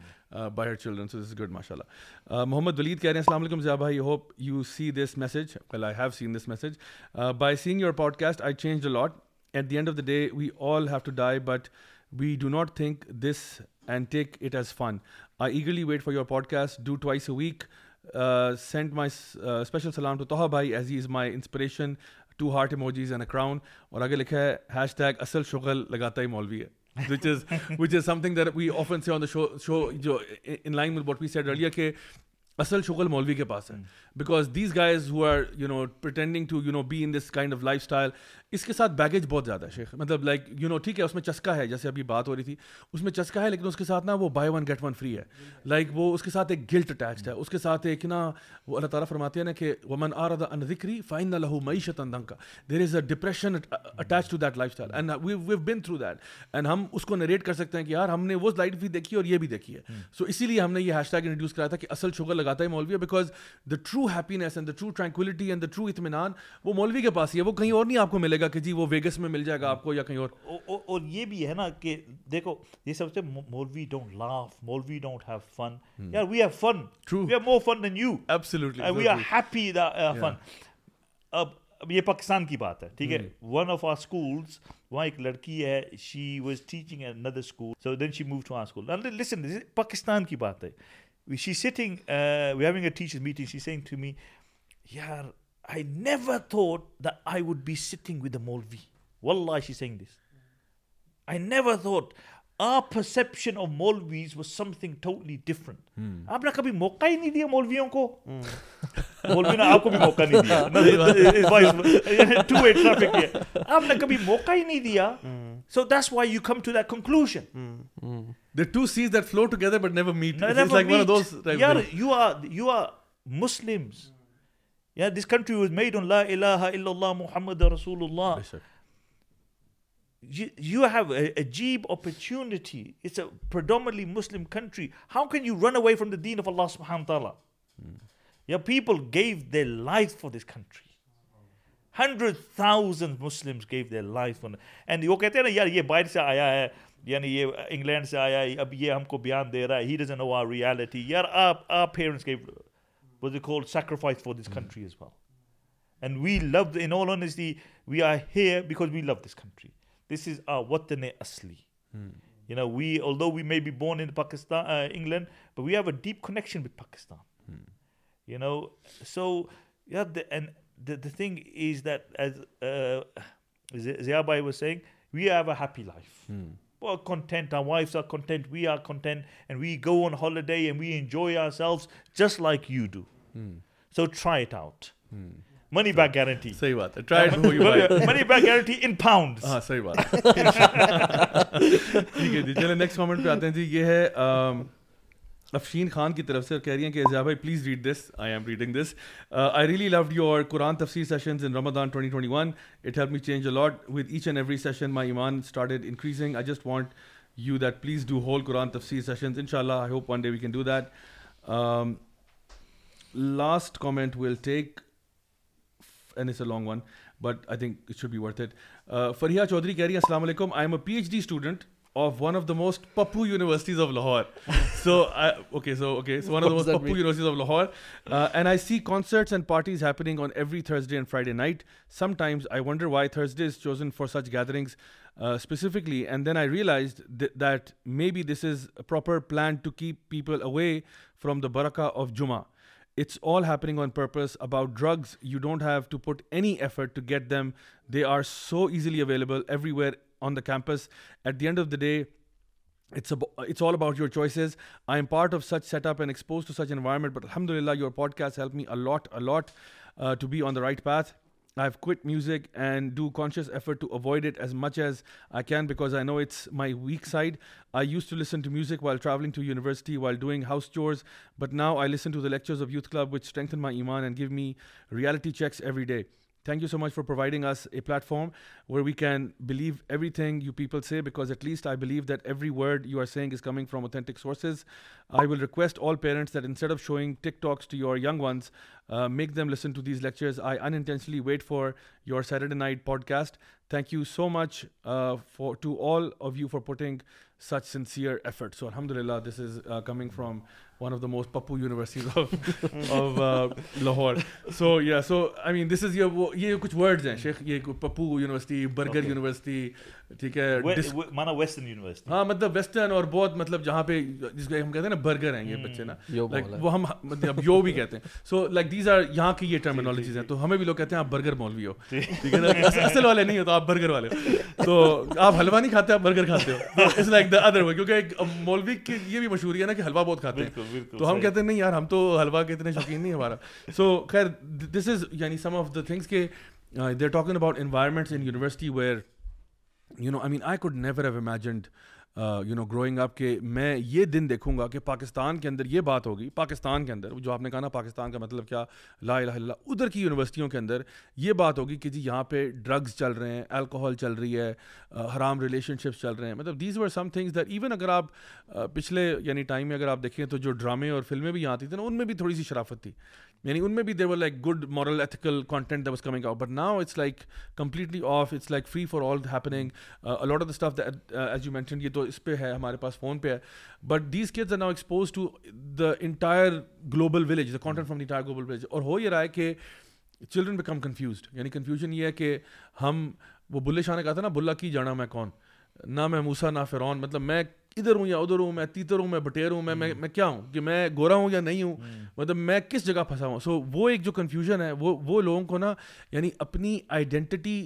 S8: by her children so is good ماشاء اللہ محمد ولید کہہ رہے ہیں السلام علیکم ضیاء بھائی hope you see this message well I have seen this message by saying your podcast I change the lot at the end of the day we all have to die but we do not think this and take it as fun I eagerly wait for your podcast do twice a week send my special سلام ٹو توہا بھائی as he is my inspiration to heart emojis and a crown اور آگے لکھا ہے ہیش ٹیگ اصل شغل لگاتا ہی مولوی ہے which is which is something that we often سے آن دا شو شو جو in line what we said earlier کہ اصل شغل مولوی کے پاس ہے because these guys who are you know pretending to you know be in this kind of lifestyle اس کے ساتھ بیگیج بہت زیادہ ہے شیخ مطلب لائک یو نو ٹھیک ہے اس میں چسکا ہے جیسے ابھی بات ہو رہی تھی اس میں چسکا ہے لیکن اس کے ساتھ نا وہ buy one get one free ہے لائک وہ اس کے ساتھ ایک گلٹ اٹیچڈ ہے اس کے ساتھ ایک نا وہ اللہ تعالیٰ فرماتے ہیں نا کہ ومن آر ادا ذکری فائن نہ لہو معیشت کا there is a depression attach to that lifestyle and we view been through that and ہم اس کو نریٹ کر سکتے ہیں کہ یار ہم نے وہ لائٹ بھی دیکھی اور یہ بھی دیکھی ہے سو hmm. اسی لیے ہم نے یہ ہیش ٹیگ انٹروڈیوس کرایا تھا کہ اصل شوگر لگاتا ہے مولوی because the true true happiness and the true tranquility and the true اطمینان وہ مولوی کے پاس ہی ہے وہ کہیں اور نہیں آپ کو ملے گا کہ جی وہ ویگس میں مل جائے گا آپ کو یا کہیں اور اور یہ بھی ہے نا کہ دیکھو یہ سب سے مولوی ڈونٹ لاف مولوی ڈونٹ ہیو فن یار we have fun true we have more fun than you
S5: absolutely we are happy the fun اب اب یہ پاکستان کی بات ہے ٹھیک ہے ون آف آر اسکولس وہاں ایک لڑکی ہے she was teaching at another school so then she move to our school Pakistan کی بات ہے آپ نے کبھی موقع ہی نہیں دیا so this why you come to دنکلوژ people give the life for this hundred thousand وہ کہتے ہیں یعنی یہ انگلینڈ سے آیا اب یہ ہم کو بیان دے رہا ہے he doesn't know our reality یار آپ آپ پیرنٹس کے a sacrifice for this country is well and we love in is the we are here because we love this country this is a وطن اصلی you know we all though we may be born in Pakistan England but we have a deep connection with Pakistan you know so the the thing is that as by وائنگ we have a happy life just like you do so try it out money back guarantee money back
S8: guarantee آتے ہیں جی یہ ہے افشین خان کی طرف سے کہہ رہی ہیں کہ بھائی please read this I am reading this I really loved you اور قرآن تفصیل sessions in Ramadan twenty one it a lot with each and every session my ایمان started increasing I just want you that please do whole قرآن تفصیل سیشن ان شاء اللہ I hope one day we can do that last comment will take اینس a long one but I think it should be worth it فریہ Chaudhry کہہ رہی ہیں السلام علیکم I am a P H D student of one of the most Pappu universities of Lahore. So one of the most Pappu universities of Lahore. Uh, and I see concerts and parties happening on every Thursday and Friday night. Sometimes I wonder why Thursday is chosen for such gatherings uh, specifically. And then I realized that maybe this is a proper plan to keep people away from the barakah of Jummah. It's all happening on purpose. About drugs, you don't have to put any effort to get them. They are so easily available everywhere, on the campus. At the end of the day, it's all about your choices. I am part of such setup and exposed to such environment, but alhamdulillah, your podcast helped me a lot uh, to be on the right path. I've quit music and do conscious effort to avoid it as much as I can because I know it's my weak side. I used to listen to music while traveling to university, while doing house chores, but now I listen to the lectures of Youth Club, which strengthen my iman and give me reality checks every day. Thank you so much for providing us a platform where we can believe everything you people say, because at least I believe that every word you are saying is coming from authentic sources. I will request all parents that instead of showing TikToks to your young ones make them listen to these lectures I intentionally wait for your Saturday night cast thank you so much for to all of you for putting such sincere effort so الحمد للہ this is coming from one of the most Pappu universities of Lahore so یا so I main this is your یہ کچھ ورڈز ہیں شیخ یہ پپو یونیورسٹی برگر یونیورسٹی ٹھیک
S5: ہے مانا ویسٹرن یونیورسٹی
S8: ہاں مطلب ویسٹرن اور بہت مطلب جہاں پہ جس کو ہم کہتے ہیں نا برگر ہیں یہ بچے نا وہ ہم مطلب یو بھی کہتے ہیں سو لائک دیز آر یہاں کی یہ ٹرمینالوجیز جی، ہیں جی۔ تو ہمیں بھی لوگ کہتے ہیں آپ برگر مولوی ہو جی۔ ٹھیک ہے نا اصل والے نہیں ہو تو آپ برگر والے ہو تو آپ حلوہ نہیں کھاتے آپ برگر کھاتے ہو it's like the other way کیونکہ مولوی کی یہ بھی مشہوری ہے نا کہ حلوہ بہت کھاتے ہیں تو ہم کہتے ہیں نہیں یار ہم تو حلوہ کے اتنے شوقین نہیں ہمارا سو خیر دس از یعنی سم آف دا تھنگس کے they are talking about environments in university where you know I mean I could never have imagined you know growing up کہ میں یہ دن دیکھوں گا کہ پاکستان کے اندر یہ بات ہوگی پاکستان کے اندر جو آپ نے کہا نا پاکستان کا مطلب کیا لا الہ اللہ ادھر کی یونیورسٹیوں کے اندر یہ بات ہوگی کہ جی یہاں پہ ڈرگز چل رہے ہیں الکوہل چل رہی ہے حرام ریلیشن شپس چل رہے ہیں مطلب these were some things that even اگر آپ پچھلے یعنی ٹائم میں اگر آپ دیکھیں تو جو ڈرامے اور فلمیں بھی یہاں آتی تھیں نا ان میں بھی تھوڑی سی شرافت تھی یعنی ان میں بھی they were like good moral ethical content the coming out but now it's like completely off it's like free for all happening a lot of the stuff as you mention یہ تو اس پہ ہے ہمارے پاس فون پہ ہے but these kids the now expose to the entire global village the content from entire global village اور ہو یہ رہا ہے کہ چلڈرن بیکم کنفیوزڈ یعنی کنفیوژن یہ ہے کہ ہم وہ بلے شاہ نے کہا تھا نا بلا کی جانا میں کون نہ میں موسا نہ فرعون مطلب میں ادھر ہوں یا ادھر ہوں میں تیتر ہوں میں بٹیر ہوں میں میں کیا ہوں کہ میں گورا ہوں یا نہیں ہوں مطلب میں کس جگہ پھنسا ہوں سو وہ ایک جو کنفیوژن ہے وہ وہ لوگوں کو نا یعنی اپنی آئیڈینٹی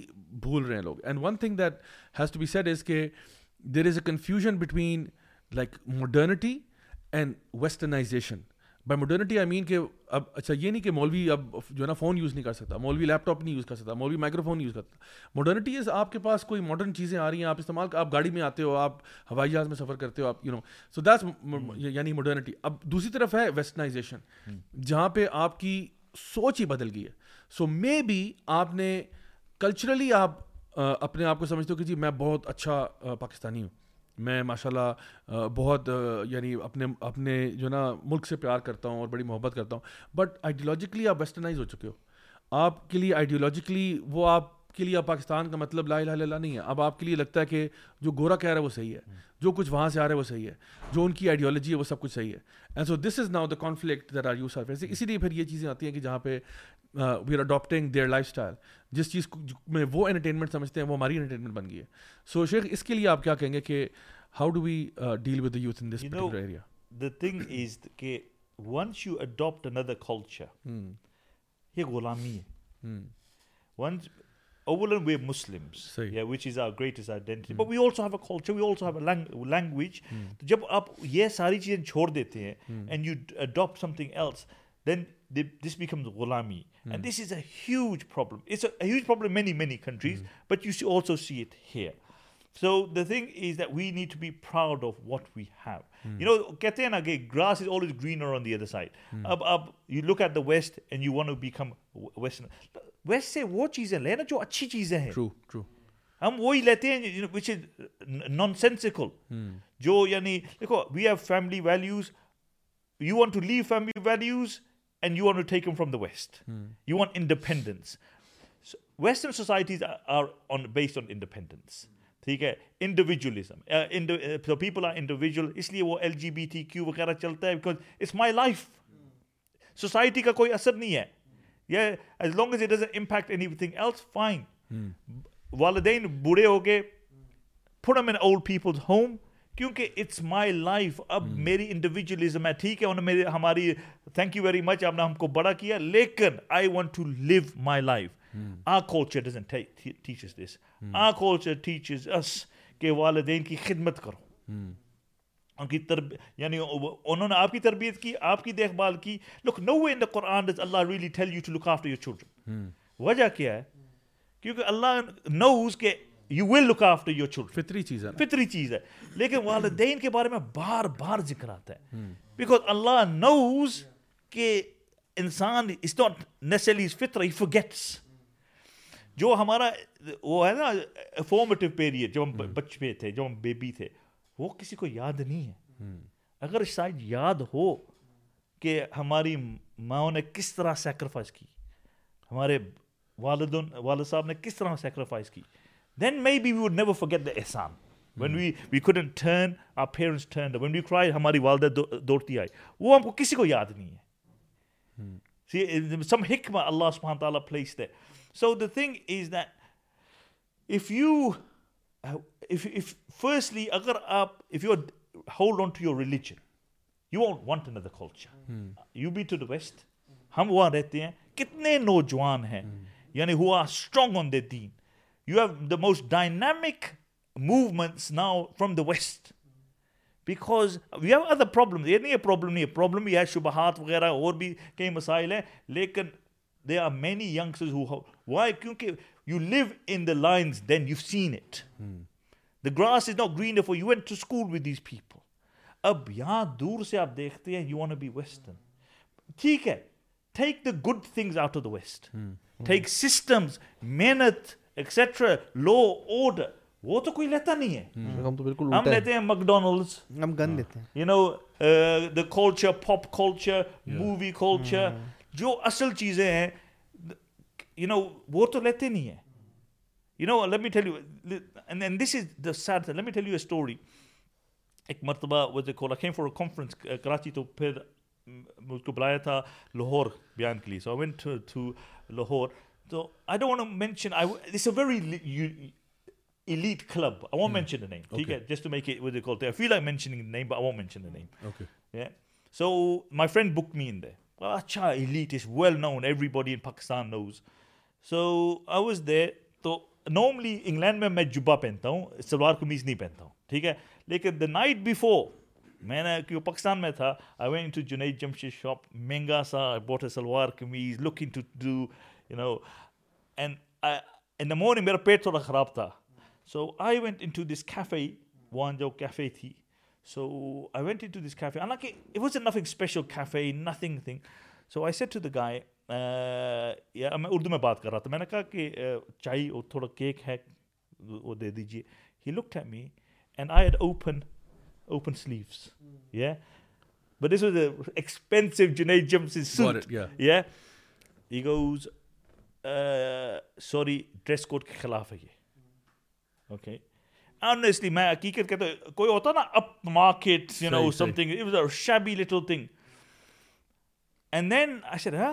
S8: بھول رہے ہیں لوگ and one thing that has to be set is کہ there is a confusion between like modernity and westernisation by modernity I mean کہ اب اچھا یہ نہیں کہ مولوی اب جو ہے نا فون یوز نہیں کر سکتا مولوی لیپ ٹاپ نہیں یوز کر سکتا مولوی مائکرو فون یوز کرتا از آپ کے پاس کوئی ماڈرن چیزیں آ رہی ہیں آپ استعمال آپ گاڑی میں آتے ہو آپ ہوائی جہاز میں سفر کرتے ہو آپ یو نو سو دیٹس یعنی ماڈرنٹی اب دوسری طرف ہے ویسٹرنائزیشن جہاں پہ آپ کی سوچ ہی بدل گئی ہے سو مے بی آپ نے کلچرلی آپ اپنے آپ کو سمجھتے ہو کہ جی میں بہت اچھا پاکستانی ہوں میں ماشاء اللہ بہت یعنی اپنے اپنے جو نا ملک سے پیار کرتا ہوں اور بڑی محبت کرتا ہوں بٹ آئیڈیالوجیکلی آپ ویسٹرنائز ہو چکے ہو آپ کے لیے آئیڈیالوجیکلی وہ آپ کے لیے اب پاکستان کا مطلب لا الہ الا اللہ نہیں ہے اب آپ کے لیے لگتا ہے کہ جو گورا کہہ رہا ہے وہ صحیح ہے جو کچھ وہاں سے آ رہا ہے وہ صحیح ہے جو ان کی آئیڈیالوجی ہے وہ سب کچھ صحیح ہے and so this is now the conflict that are you surface اسی لیے پھر یہ چیزیں آتی ہیں کہ جہاں پہ we are adapting their lifestyle جس چیز میں وہ انٹرٹینمنٹ سمجھتے ہیں وہ ہماری انٹرٹینمنٹ بن گئی ہے سو شیخ اس کے لیے آپ کیا کہیں گے کہ how do we
S5: deal with youth in this area the thing is کہ once you adapt another culture یہ غلامی ہے ونس ویچ از او گریٹریج تو جب آپ یہ ساری چیزیں چھوڑ دیتے ہیں and you adapt something غلامی and this is a huge pre countries but you see also see it here So the thing so the thing is we need to be proud of what we've you know کہتے ہیں نا کہ گراس گرین سائڈ اب اب you look at the western west سے وہ چیزیں لیں نا جو اچھی
S8: چیزیں
S5: وہی لیتے ہیں جو یعنی we have family values you want to leave family values and you want to take from the west you want independence western societies based on independence ٹھیک ہے انڈیویجولزم پیپل آر انڈیویجول اس لیے وہ ایل جی بی تھی کیو وغیرہ چلتا ہے because it's my life society کا کوئی اثر نہیں ہے یہ as long as it does impact anything else fine والدین بوڑھے ہو گئے for M in old Peoples home کیونکہ اٹس مائی لائف اب hmm. میری انڈیویجولزم ہے ٹھیک ہے انہوں نے میری ہماری تھینک یو ویری مچ آپ نے ہم کو بڑا کیا لیکن I want to live my life Mm. Our culture doesn't teach us this. Mm. Our culture teaches us کہ والدین کی خدمت کرو hmm. ان کی ترب یعنی انہوں نے آپ کی تربیت کی آپ کی دیکھ بھال کی look no way in the Quran does Allah really tell you to look after your children وجہ کیا ہے کیونکہ اللہ نوز کہ you will look after your children فطری چیز ہے فطری چیز ہے لیکن والدین کے بارے میں بار بار ذکر آتا ہے بیکاز اللہ نوز کہ انسان از ناٹ نیسلی فطر ہی فو گیٹس جو ہمارا وہ ہے نا فارمیٹو پیریڈ جب ہم بچپے تھے جب ہم بیبی تھے وہ کسی کو یاد نہیں ہے اگر شاید یاد ہو کہ ہماری ماؤں نے کس طرح سیکریفائس کی ہمارے والد والد صاحب نے کس طرح سیکریفائس کی then may be we would never forget the احسان when we we couldn't turn our parents turn when we cry ہماری والدہ دوڑتی آئی وہ ہم کو کسی کو یاد نہیں ہے سم حکمہ اللہ سبحانہ تعالیٰ please they thing is if you firstly اگر آپ if you hold on to you religion you wanna you be to the west ہم وہاں رہتے ہیں کتنے نوجوان ہیں یعنی ہو اسٹرانگ آن دا تین you have the most dynamic movements now from the west because problem problem شبہات وغیرہ اور بھی کئی مسائل ہیں لیکن they are many youngsters why کیونکہ you live in the lines then you seen it the grass is not green for you went to school with these people اب یہاں دور سے آپ دیکھتے ہیں یو وان بی ویسٹرن ٹھیک ہے take the good things out of the west take systems محنت ایکسیٹرا لو آرڈر وہ تو کوئی لیتا نہیں ہے ہم تو بالکل ہم لیتے ہیں مکڈونلڈس ہم گن لیتے ہیں you know the culture pop culture movie culture جو اصل چیزیں ہیں وہ تو لیتے نہیں ہے you know this is the sad you story ایک مرتبہ رکھیں فور کانفرنس کراچی تو پھر مجھ کو بلایا تھا لاہور لاہور بیان کے لیے سو وینٹ تو I I don't mention it's a very everybody in Pakistan knows so I was there to normally England میں میں جبہ پہنتا ہوں سلوار قمیض نہیں پہنتا ہوں ٹھیک ہے لیکن دا نائٹ بیفور میں نے کیوں پاکستان میں تھا I went Junaid Jamshed shop مہنگا سا bought a salwar kameez to do you know and in the morning میرا پیٹ تھوڑا خراب تھا so I went in to this cafe وہاں جو کیفے تھی so I went in to this cafe حالانکہ it was a nothing special cafe nothing thing so I set to the guy یا میں اردو میں بات کر رہا تھا میں نے کہا کہ چائے اور تھوڑا کیک ہے وہ دے دیجیے he look me and I had open open sleeves یا بٹ دس واز ایکسپینسو جنیجم یا گوز سوری ڈریس کوڈ کے خلاف ہے یہ اوکے hmm. آنےسٹلی میں حقیقت کہتا ہوں کوئی ہوتا نا up market you know something shabby little thing and then I said ہاں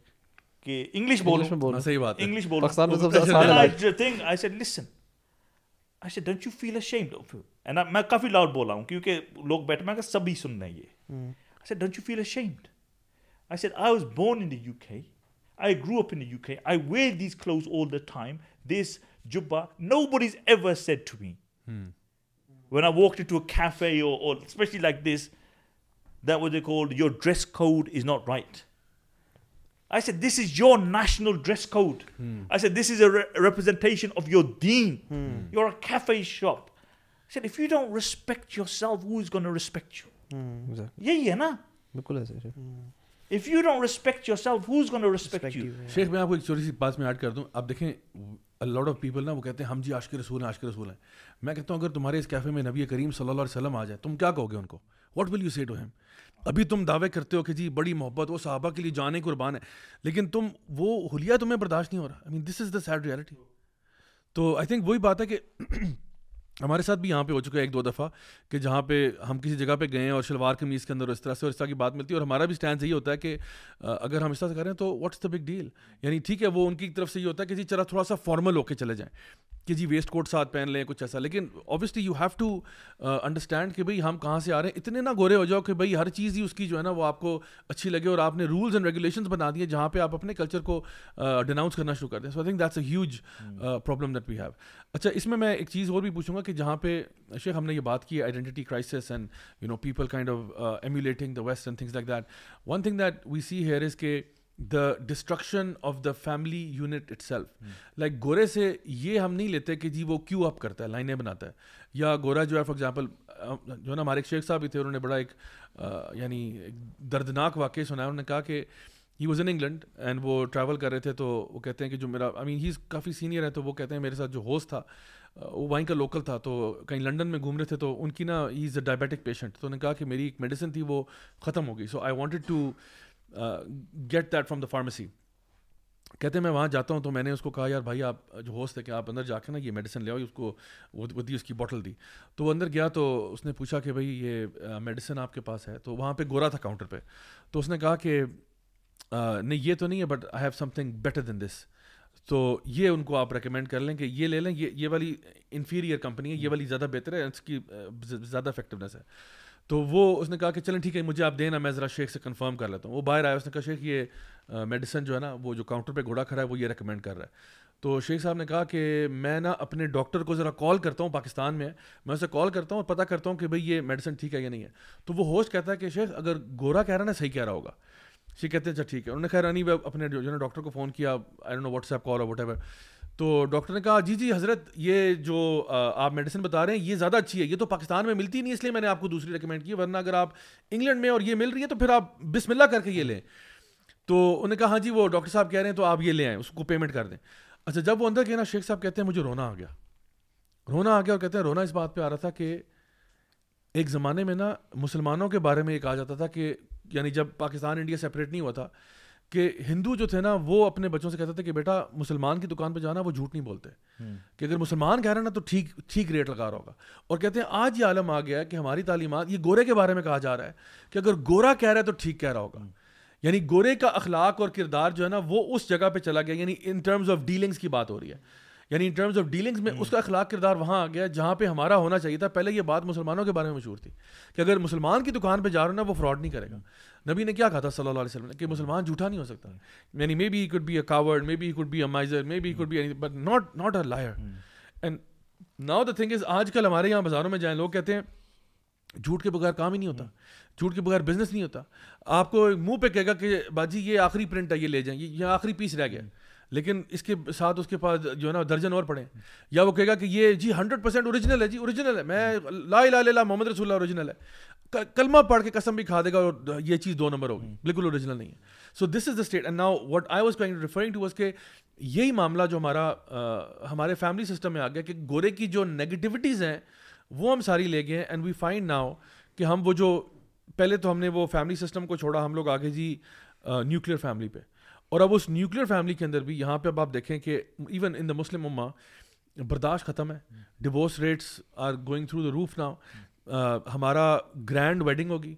S5: میں کافی لاؤڈ بول رہا ہوں کیونکہ لوگ بیٹھے میں یہ grow up know body is ever said to when I walk especially I said, this is your national dress code. Hmm. I said, this is a, re- representation of your dean. Hmm. You're a cafe shop. I said, if you don't respect yourself, who's going to respect you? Yeah, yeah, nah. If you don't respect yourself, who's going to
S8: respect, respect you? you yeah. شیخ میں آپ کو ایک چھوٹی سی بات میں ایڈ کر دوں آپ دیکھیں a lot of people نا وہ کہتے ہیں ہم جی عاشق رسول ہیں عاشق رسول ہیں میں کہتا ہوں اگر تمہارے اس کیفے میں نبی کریم صلی اللہ علیہ وسلم آ جائے تم کیا کہو گے ان کو what will you see to him ابھی تم دعوے کرتے ہو کہ جی بڑی محبت وہ صحابہ کے لیے جانے قربان ہے لیکن تم وہ حلیہ تمہیں برداشت نہیں ہو رہا this is the sad reality تو آئی تھنک وہی بات ہے کہ ہمارے ساتھ بھی یہاں پہ ہو چکا ہے ایک دو دفعہ کہ جہاں پہ ہم کسی جگہ پہ گئے ہیں اور شلوار قمیض کے اندر اس طرح سے اور اس طرح کی بات ملتی ہے اور ہمارا بھی اسٹینڈ یہی ہوتا ہے کہ اگر ہم اس طرح سے کریں تو واٹ دا بگ ڈیل یعنی ٹھیک ہے وہ ان کی طرف سے یہ ہوتا ہے کہ جی چلا تھوڑا سا فارمل ہو کے چلے جائیں کہ جی ویسٹ کوٹ ساتھ پہن لیں کچھ ایسا لیکن obviously you have to understand کہ بھائی ہم کہاں سے آ رہے ہیں اتنے نہ گورے ہو جاؤ کہ بھائی ہر چیز ہی اس کی جو ہے نا وہ آپ کو اچھی لگے اور آپ نے رولز اینڈ ریگولیشنز بنا دیے جہاں پہ آپ اپنے کلچر کو ڈناؤنس کرنا شروع کر دیں so I think that's a huge problem that we have اچھا اس میں ایک چیز اور بھی پوچھوں گا کہ کہ جہاں پہ شیخ ہم نے یہ بات کی identity crisis and you know people kind of emulating the west and things like that that one thing we see here is the the destruction of family unit itself like گورے سے یہ ہم نہیں لیتے کہ جی وہ کیو اپ کرتا ہے لائنیں بناتا ہے یا گورا جو ہے فار ایگزامپل uh, جو ہے نا ہمارے ایک شیخ صاحب بھی تھے انہوں نے بڑا ایک uh, یعنی دردناک واقعہ سنایا انہوں نے کہا کہ he was in England and وہ ٹریول کر رہے تھے تو وہ کہتے ہیں کہ جو میرا آئی مین ہی کافی سینئر ہے تو وہ کہتے ہیں میرے ساتھ جو ہوسٹ تھا وہ وہیں کا لوکل تھا تو کہیں لنڈن میں گھوم رہے تھے تو ان کی نا ہی از اے ڈائبیٹک پیشنٹ تو انہوں نے کہا کہ میری ایک میڈیسن تھی وہ ختم ہو گئی so I wanted to get that from the pharmacy کہتے ہیں میں وہاں جاتا ہوں تو میں نے اس کو کہا یار بھائی آپ جو ہوسٹ ہے کہ آپ اندر جا کے نا یہ میڈیسن لے آؤ اس کو وہ دی اس کی بوٹل دی تو وہ اندر گیا تو اس نے پوچھا کہ بھائی یہ میڈیسن uh, آپ کے پاس ہے تو وہاں پہ گورا تھا کاؤنٹر پہ تو اس نے کہا کہ uh, نہیں یہ تو نہیں ہے but I have something better than this تو یہ ان کو آپ ریکمینڈ کر لیں کہ یہ لے لیں یہ یہ والی انفیریئر کمپنی ہے یہ والی زیادہ بہتر ہے اس کی زیادہ افیکٹونیس ہے تو وہ اس نے کہا کہ چلیں ٹھیک ہے مجھے آپ دینا میں ذرا شیخ سے کنفرم کر لیتا ہوں وہ باہر آیا اس نے کہا شیخ یہ میڈیسن جو ہے نا وہ جو کاؤنٹر پہ گھوڑا کھڑا ہے وہ یہ ریکمینڈ کر رہا ہے تو شیخ صاحب نے کہا کہ میں نا اپنے ڈاکٹر کو ذرا کال کرتا ہوں پاکستان میں میں اسے کال کرتا ہوں اور پتہ کرتا ہوں کہ بھائی یہ میڈیسن ٹھیک ہے یا نہیں ہے تو وہ ہوسٹ کہتا ہے کہ شیخ اگر گورا کہہ رہا ہے نا صحیح کہہ رہا ہوگا یہ کہتے ہیں اچھا ٹھیک ہے انہوں نے خیر رانی و اپنے جنہوں نے ڈاکٹر کو فون کیا I know WhatsApp call اور وٹ ایور تو ڈاکٹر نے کہا جی جی حضرت یہ جو آپ میڈیسن بتا رہے ہیں یہ زیادہ اچھی ہے یہ تو پاکستان میں ملتی نہیں اس لیے میں نے آپ کو دوسری ریکمینڈ کی ورنہ اگر آپ انگلینڈ میں اور یہ مل رہی ہے تو پھر آپ بسم اللہ کر کے یہ لیں تو انہوں نے کہا ہاں جی وہ ڈاکٹر صاحب کہہ رہے ہیں تو آپ یہ لے آئیں اس کو پیمنٹ کر دیں اچھا جب وہ اندر گئے نا شیخ صاحب کہتے ہیں مجھے رونا آ گیا رونا آ گیا اور کہتے ہیں رونا اس بات پہ آ رہا تھا کہ ایک زمانے میں نا مسلمانوں کے بارے میں ایک آ جاتا تھا کہ یعنی جب پاکستان انڈیا سپریٹ نہیں ہوا تھا کہ ہندو جو تھے نا وہ اپنے بچوں سے کہتے تھے کہ بیٹا مسلمان کی دکان پہ جانا وہ جھوٹ نہیں بولتے کہ اگر مسلمان کہہ رہے نا تو ٹھیک ٹھیک ریٹ لگا رہا ہوگا اور کہتے ہیں آج یہ عالم آ گیا ہے کہ ہماری تعلیمات یہ گورے کے بارے میں کہا جا رہا ہے کہ اگر گورا کہہ رہا ہے تو ٹھیک کہہ رہا ہوگا یعنی گورے کا اخلاق اور کردار جو ہے نا وہ اس جگہ پہ چلا گیا یعنی ان ٹرمز آف ڈیلنگس کی بات ہو رہی ہے یعنی ان ٹرمز آف ڈیلنگس میں اس کا اخلاق کردار وہاں آ گیا جہاں پہ ہمارا ہونا چاہیے تھا پہلے یہ بات مسلمانوں کے بارے میں مشہور تھی کہ اگر مسلمان کی دکان پہ جا رہا نا وہ فراڈ نہیں کرے گا نبی نے کیا کہا تھا صلی اللہ علیہ وسلم نے کہ مسلمان جھوٹا نہیں ہو سکتا یعنی maybe could be a coward maybe could be a miser maybe be but not not a liar and now the thing is آج کل ہمارے یہاں بازاروں میں جائیں لوگ کہتے ہیں جھوٹ کے بغیر کام ہی نہیں ہوتا جھوٹ کے بغیر بزنس نہیں ہوتا آپ کو منہ پہ کہے گا کہ باجی یہ آخری پرنٹ ہے یہ لے جائیں یہ آخری پیس رہ گیا لیکن اس کے ساتھ اس کے پاس جو ہے نا درجن اور پڑھیں یا وہ کہے گا کہ یہ جی ہنڈریڈ پرسینٹ اوریجنل ہے جی اوریجنل ہے میں لا لا لا محمد رسول اللہ اوریجنل ہے کلمہ پڑھ کے قسم بھی کھا دے گا اور یہ چیز دو نمبر ہوگی بالکل اوریجنل نہیں ہے so this is the state and now what I was referring to is کے یہی معاملہ جو ہمارا ہمارے فیملی سسٹم میں آ گیا کہ گورے کی جو نگیٹیوٹیز ہیں وہ ہم ساری لے گئے ہیں اینڈ وی فائنڈ ناؤ کہ ہم وہ جو پہلے تو ہم نے وہ فیملی سسٹم کو چھوڑا ہم لوگ آگے جی نیوکلیئر فیملی پہ اور اب اس نیوکلیئر فیملی کے اندر بھی یہاں پہ اب آپ دیکھیں کہ ایون ان دا مسلم اما برداشت ختم ہے divorce rates are going through the roof now ہمارا گرینڈ ویڈنگ ہوگی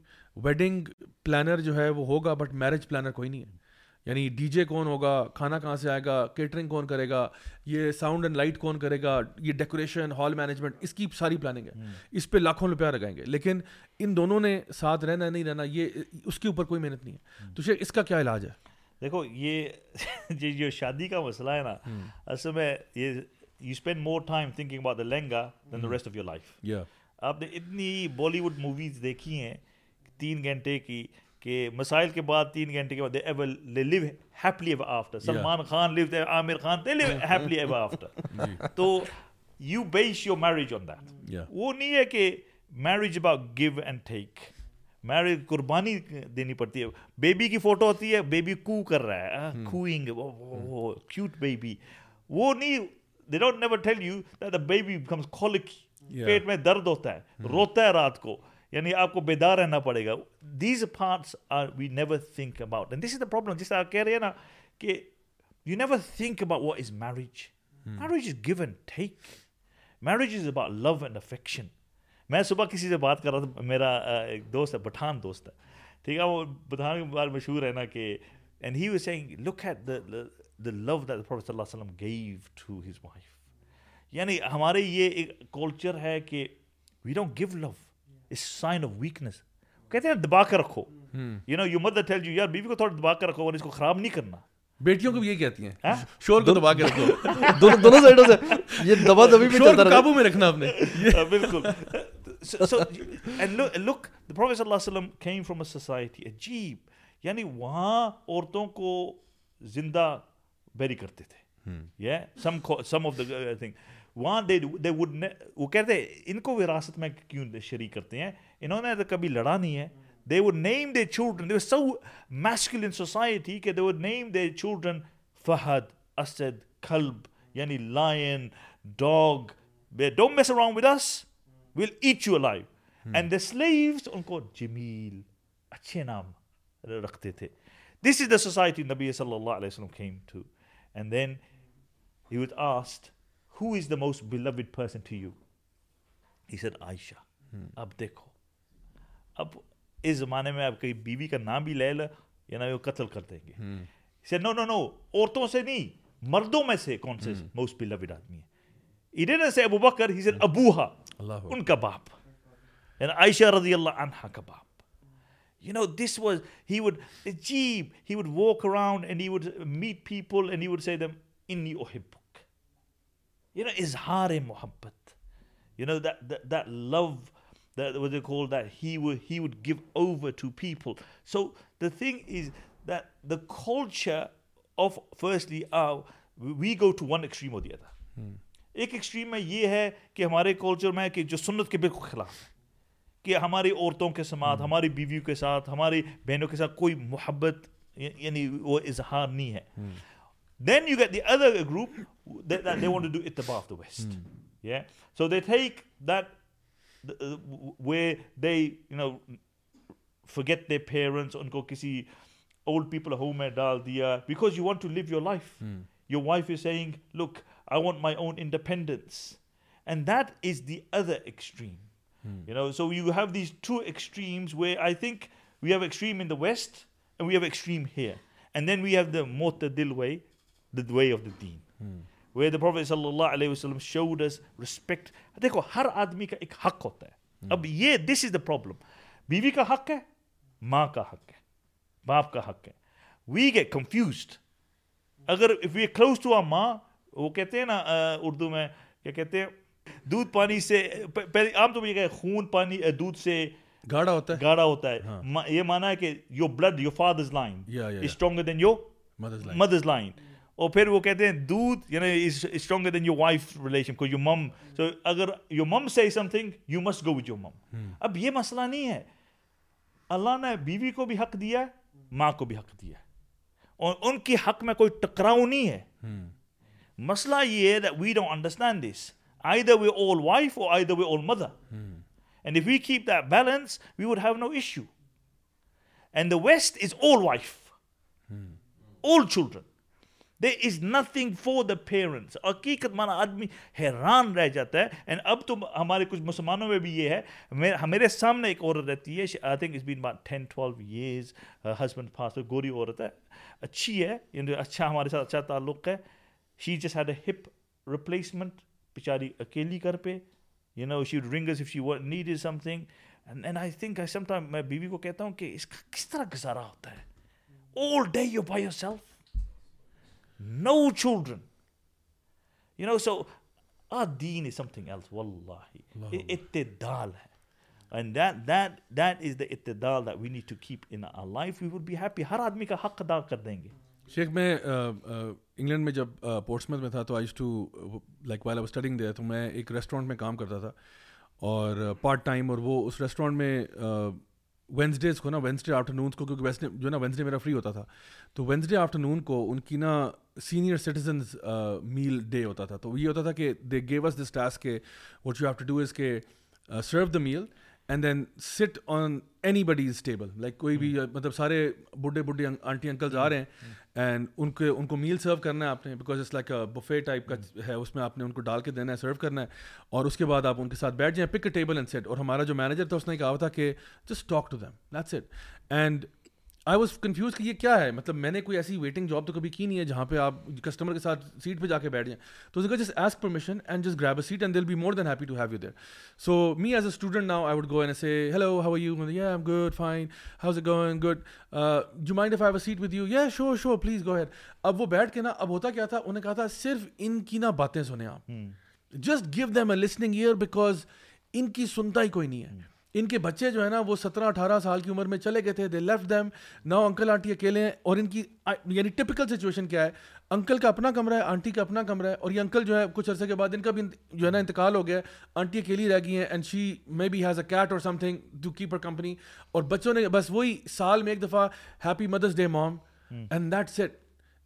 S8: ویڈنگ پلانر جو ہے وہ ہوگا بٹ میرج پلانر کوئی نہیں ہے یعنی ڈی جے کون ہوگا کھانا کہاں سے آئے گا کیٹرنگ کون کرے گا یہ ساؤنڈ اینڈ لائٹ کون کرے گا یہ ڈیکوریشن ہال مینجمنٹ اس کی ساری پلاننگ ہے اس پہ لاکھوں روپیہ لگائیں گے لیکن ان دونوں نے ساتھ رہنا نہیں رہنا یہ اس کے اوپر کوئی محنت نہیں ہے تو شیخ اس کا کیا علاج ہے
S5: دیکھو یہ جو شادی کا مسئلہ ہے نا اصل میں یہ you spend more time thinking about the lehenga rest of your life آپ نے اتنی بالی ووڈ موویز دیکھی ہیں تین گھنٹے کی کہ مسائل کے بعد تین گھنٹے کے بعد live happily ever after Salman Khan live Aamir Khan they live happily ever after تو you base your marriage on that وہ نہیں ہے کہ marriage about give and take marriage قربانی دینی پڑتی ہے بیبی کی فوٹو ہوتی ہے بیبی کو کر رہا ہے کوئنگ کیوٹ بیبی وہ نہیں they don't never tell you that the baby becomes colic پیٹ میں درد ہوتا ہے روتا ہے رات کو یعنی آپ کو بیدار رہنا پڑے گا these parts are we never think about and this is the problem جس آپ کہہ رہے ہیں نا کہ you never think about what is marriage marriage is given take marriage is about love and affection میں صبح کسی سے بات کر رہا تھا میرا ایک دوست ہے بٹھان دوست ہے ٹھیک ہے وہ بٹھان کے بارے مشہور ہے نا کہ and he we seeing look at the love the prophet صلی اللہ علیہ وسلم گیو ٹو ہز وائف یعنی ہمارے یہ ایک کلچر ہے کہ we don't give love as sign of weakness کہتے ہیں دبا کر رکھو you know you mother tell you یار بیوی کو تھوڑا دبا کر رکھو اور اس کو خراب نہیں کرنا
S8: بیٹیوں کو بھی یہ کہتی ہیں ہاں؟ شور کو دبا کے رکھو دونوں سائڈوں سے یہ دبا دبی بھی شور قابو میں رکھنا آپ نے بالکل so, so
S5: and look, look the Prophet came from a society یعنی وہاں عورتوں کو زندہ کرتے تھے یا some some of the thing وہاں دے دے وڈ وہ کہتے ان کو وراثت میں کیوں شریک کرتے ہیں انہوں نے تو کبھی لڑا نہیں ہے they they they they they would would name name children children so میسکل in society کہ فہد اسد کلب یعنی lion dog don't mess around with us will eat you life and the sleeves ان کو جمیل اچھے نام رکھتے تھے دس از دا سوسائٹی نبی صلی اللہ علیہ وسلم came to and then he was asked who is the most beloved person to you he said عائشہ اب دیکھو اب اس زمانے میں اب کئی بیوی کا نام بھی لے لے یا نہ وہ قتل کر دیں گے سر نو نو نو عورتوں سے نہیں مردوں میں سے کون سے موسٹ بلوڈ آدمی ہے He didn't say Abu Bakr, he said Abuha. Allahu. Un kabab. And Aisha radiallahu anha kabab. You know, this was, he would, Ajib, he would walk around and he would meet people and he would say to them, Inni uhibbuk. You know, izhari muhabbat. You know, that, that, that love, that what they call that, he would, he would give over to people. So the thing is that the culture of, firstly, uh, we go to one extreme or the other. Hmm. ایک ایکسٹریم میں یہ ہے کہ ہمارے کلچر میں کہ جو سنت کے بالکل خلاف ہے کہ ہماری عورتوں کے سماعت ہماری بیویوں کے ساتھ ہماری بہنوں کے ساتھ کوئی محبت یعنی وہ اظہار نہیں ہے then you get the other group they want do اتبا آف دا ویسٹ یہ so they think that way they you know forget they parents ان کو کسی اولڈ پیپل ہوم میں ڈال دیا because you want to live your life your wife is seeing look want my own independence and that is the other extreme صلی اللہ علیہ وسلم شو ڈس ریسپیکٹ دیکھو ہر آدمی کا ایک حق ہوتا ہے اب یہ دس از دا پروبلم بی بی کا حق ہے ماں کا حق ہے باپ کا حق ہے وی گیٹ کنفیوزڈ اگر کلوز ٹو آر ماں وہ کہتے ہیں نا اردو میں کیا کہتے ہیں دودھ پانی سے پہلے عام طور پر خون پانی دودھ سے گاڑا ہوتا ہے گاڑا ہوتا ہے ہاں۔ یہ مانا ہے کہ your blood your father's line stronger than your mother's line اور پھر وہ کہتے ہیں دودھ یعنی stronger than your wife relation کو یور مم سو اگر یور مم سے something you must go with your mum اب یہ مسئلہ نہیں ہے اللہ نے بیوی کو بھی حق دیا ہے ماں کو بھی حق دیا ہے اور ان کی حق میں کوئی ٹکراؤ نہیں ہے مسئلہ یہ ہے حقیقت مانا آدمی حیران رہ جاتا ہے اب تو ہمارے کچھ مسلمانوں میں بھی یہ ہے ہمارے سامنے ایک عورت رہتی ہے گوری عورت ہے اچھی ہے اچھا ہمارے ساتھ اچھا تعلق ہے she just had a hip replacement بیچاری اکیلی کر پہ you know she rings if she need is something and I think some time میں بیوی کو کہتا ہوں کہ اس کا کس طرح گزارا ہوتا ہے all day you by yourself no children you know so a then is something else و اللہ اتدال ہے and that that that is the اتدال that we need to keep in life we would be happy ہر آدمی کا حق ادا
S8: کر دیں گے شیخ میں انگلینڈ میں جب پورٹسمین میں تھا تو I to like while of studying دیا تو میں ایک ریسٹورینٹ میں کام کرتا تھا اور پارٹ ٹائم اور وہ اس ریسٹورینٹ میں وینسڈیز کو نا وینسڈے آفٹرنونس کو کیونکہ جو نا وینسڈے میرا فری ہوتا تھا تو وینسڈے آفٹرنون کو ان کی نا سینئر سٹیزنز میل ڈے ہوتا تھا تو یہ ہوتا تھا کہ they gave us this task کے what you have to do is کے serve the meal and then sit on any body is table like کوئی بھی مطلب سارے بڈھے بڈھے آنٹی انکلز آ رہے ہیں اینڈ ان کے ان کو میل سرو کرنا ہے آپ نے because it's like buffet type کا ہے اس میں آپ نے ان کو ڈال کے دینا ہے سرو کرنا ہے اور اس کے بعد آپ ان کے ساتھ بیٹھ جائیں pick a table and set اور ہمارا جو مینیجر تھا اس نے کہا تھا کہ just talk to them that set and I was confuse کہ یہ کیا ہے مطلب میں نے کوئی ایسی ویٹنگ جاب تو کبھی کی نہیں ہے جہاں پہ آپ کسٹمر کے ساتھ سیٹ پہ جا کے بیٹھ جائیں تو اس just ask permission and just grab a seat and دل be more than happy to have you there so me as a student now I would go and a you good mind a seat with you yeah sure sure please go ahead اب وہ بیٹھ کے نا اب ہوتا کیا تھا انہوں نے کہا تھا صرف ان کی نا باتیں سنیں آپ just give them a listening ear because ان کی سنتا ہی کوئی نہیں ہے ان کے بچے جو ہے نا وہ سترہ اٹھارہ سال کی عمر میں چلے گئے تھے they left them now uncle aunty اکیلے ہیں اور ان کی یعنی ٹپکل سچویشن کیا ہے انکل کا اپنا کمرہ ہے آنٹی کا اپنا کمرہ ہے اور یہ انکل جو ہے کچھ عرصے کے بعد ان کا بھی جو ہے نا انتقال ہو گیا ہے آنٹی اکیلی رہ گئی ہیں and she maybe has a cat اور something to keep O company اور بچوں نے بس وہی سال میں ایک دفعہ ہیپی مدرس ڈے مام and that set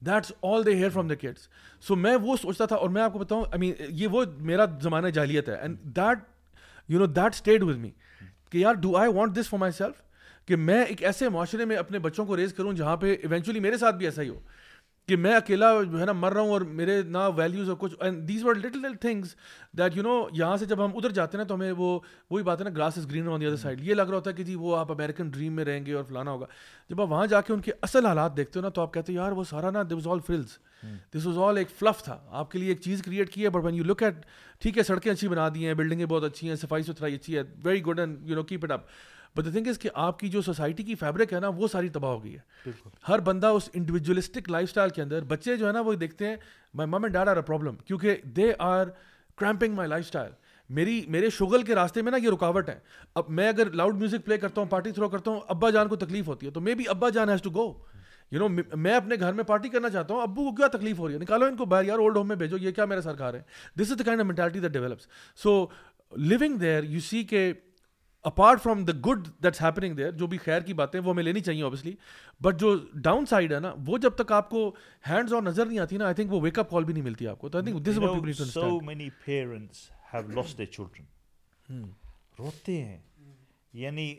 S8: that's all they hear from the kids so میں وہ سوچتا تھا اور میں آپ کو بتاؤں آئی مین یہ وہ میرا زمانۂ جالیت ہے and that you know that stayed with me کہ یار do I want this for myself کہ میں ایک ایسے معاشرے میں اپنے بچوں کو ریز کروں جہاں پہ ایونچولی میرے ساتھ بھی ایسا ہی ہو کہ میں اکیلا جو ہے نا مر رہا ہوں اور میرے نا ویلیوز اور کچھ and these little things that you know یہاں سے جب ہم ادھر جاتے ہیں نا تو ہمیں وہ وہی بات ہے نا grass is green other side یہ لگ رہا ہوتا ہے کہ جی وہ آپ امیریکن ڈریم میں رہیں گے اور فلانا ہوگا جب آپ وہاں جا کے ان کے اصل حالات دیکھتے ہو نا تو آپ کہتے ہو یار وہ سارا نا آل فلز دس واز آل ایک فلف تھا آپ کے لیے ایک چیز کریٹ کی ہے but when you look at ٹھیک ہے سڑکیں اچھی بنا دی ہیں بلڈنگیں بہت اچھی ہیں صفائی ستھرائی اچھی ہے very good and you know keep it up but the think is کہ آپ کی جو سوسائٹی کی فیبرک ہے نا وہ ساری تباہ ہو گئی ہے ہر بندہ اس انڈیویجولسٹک لائف اسٹائل کے اندر بچے جو ہے نا وہ دیکھتے ہیں مائی مم and dad are a problem کیونکہ they are cramping my lifestyle میری میرے شوگل کے راستے میں نا یہ رکاوٹ ہے اب میں اگر لاؤڈ میوزک پلے کرتا ہوں پارٹی تھرو کرتا ہوں ابا جان کو تکلیف ہوتی ہے تو مے بی ابا جان has to go you know میں اپنے گھر میں پارٹی کرنا چاہتا ہوں ابو کو کیا تکلیف ہو رہی ہے نکالو ان کو باہر یار اولڈ ہوم میں بھیجو یہ کیا میرا سرکار ہے this is the kind of mentality that develops so living there you see کے apart from the good that's happening there جو بھی خیر کی باتیں وہ ہمیں لینی چاہیے اوبیسلی بٹ جو ڈاؤن سائڈ ہے نا وہ جب تک آپ کو ہینڈز اور نظر نہیں آتی نا آئی تھنک وہ ویک اپ کال بھی نہیں ملتی آپ کو تو I think this what so many parents have lost their children
S5: روتے ہیں یعنی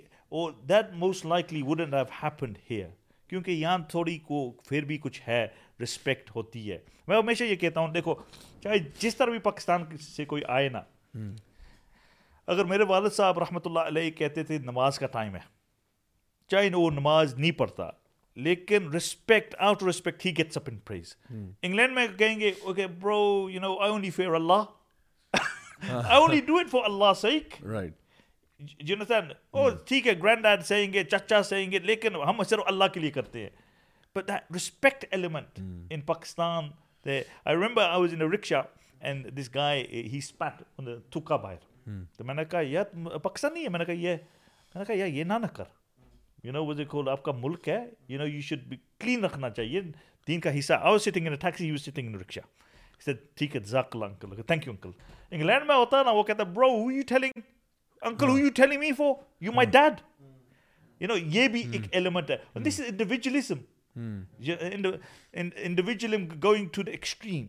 S5: that most likely wouldn't have happened here کیونکہ یہاں تھوڑی کو پھر بھی کچھ ہے رسپیکٹ ہوتی ہے میں ہمیشہ یہ کہتا ہوں دیکھو چاہے جس طرح بھی پاکستان سے کوئی آئے نا اگر میرے والد صاحب رحمۃ اللہ علیہ کہتے تھے نماز کا ٹائم ہے چاہے وہ نماز نہیں پڑھتا لیکن respect respect out he gets up in prayers England میں کہیں گے okay bro you know I only Allah I only do it for Allah sake right oh ٹھیک ٹھیک ہے ہے ہے ہے گرینڈ ڈیڈ سہیں سہیں گے گے چچا لیکن ہم صرف اللہ کے لیے کرتے ہیں but respect element in in in in Pakistan I I remember was rickshaw rickshaw and this guy he spit باہر تو میں میں میں نے نے نے کہا کہا کہا یہ یہ یہ نہ نہ کر you you you you you know no was آپ کا کا ملک شوڈ کلین رکھنا چاہیے دین حصہ آؤ taxi uncle thank uncle England میں ہوتا نا وہ کہتا bro you telling uncle you telling me for you my dad you know یہ بھی ایک ایلیمنٹ ہے this is individualism individualism going to the extreme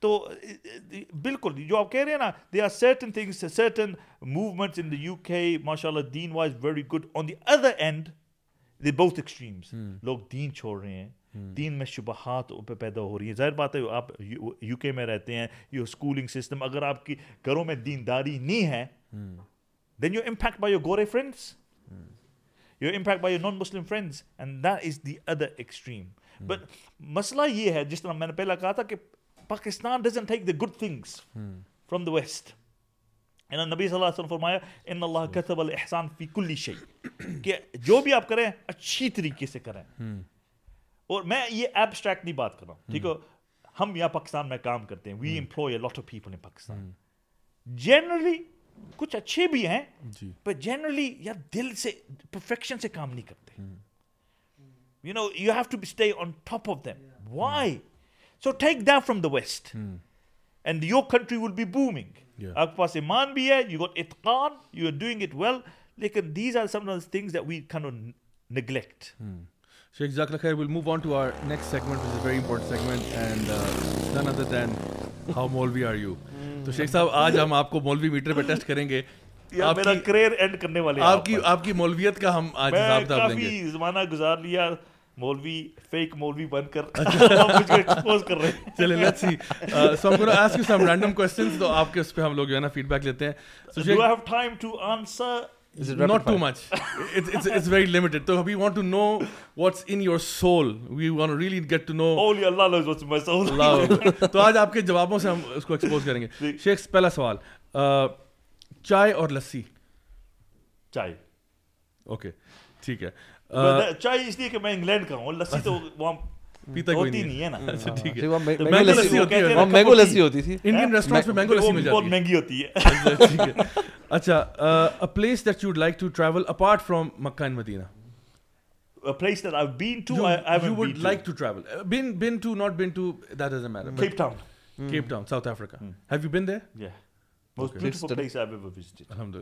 S5: تو بالکل جو آپ کہہ رہے ہیں نا they are certain things certain movements in the you کے ماشاء اللہ دین wise very good on the other and بہت ایکسٹریمس لوگ دین چھوڑ رہے ہیں Hmm. دین میں شبہات پہ پیدا ہو رہی ہیں ظاہر بات ہے آپ یو کے میں رہتے ہیں یو اسکولنگ سسٹم اگر آپ کی گھروں میں دینداری نہیں ہے then you impact by your گورے friends you impact by your non Muslim friends and that is the other extreme but مسئلہ یہ ہے جس طرح میں نے پہلا کہا تھا کہ Pakistan doesn't take the good things from the west نبی صلی اللہ علیہ وسلم فرمایا ان اللہ کتب الحسان فی کلی شعیع کہ جو بھی آپ کریں اچھی طریقے سے کریں hmm. اور میں یہ ایبسٹریکٹ نہیں بات کر رہا ہوں ٹھیک ہے ہم یہاں پاکستان میں کام کرتے ہیں we lot of people in Pakistan generally کچھ اچھے بھی ہیں پر جی۔ جنرلی دل سے پرفیکشن سے کام نہیں کرتے you you know have to stay on top of why so take from the west and your country will be booming آپ کے پاس ایمان بھی ہے you you got it are are doing well لیکن these some that we can
S8: شیخ اینڈ مولوی مولوی یو
S5: تو صاحب آج ہم ہم آپ کو میٹر پہ ٹیسٹ کریں گے
S8: لوگ جو ہے نا فیڈ بیک لیتے ہیں تو آج آپ کے جوابوں سے ہم اس کو ایکسپوز کریں گے شیخ پہلا سوال چائے اور لسی چائے اوکے ٹھیک
S5: ہے چائے اس لیے کہ میں انگلینڈ کا ہوں لسی تو وہاں پیتا مینگو مینگو لسی لسی ہوتی ہوتی تھی انڈین میں مل جاتی ہے ہے مہنگی اچھا a place that you would like to travel apart from Mecca and مدینہ سبنگ الحمد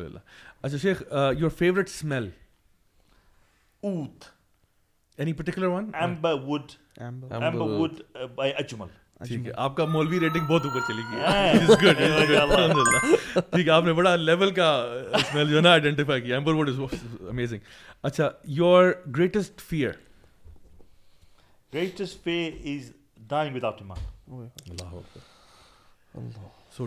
S5: اللہ اچھا شیخ
S8: یور فیورٹ اسمیل اچھا آپ کا مولوی ریٹنگ بہت اوپر چلی ہاں، آپ نے بڑا لیول کا
S5: so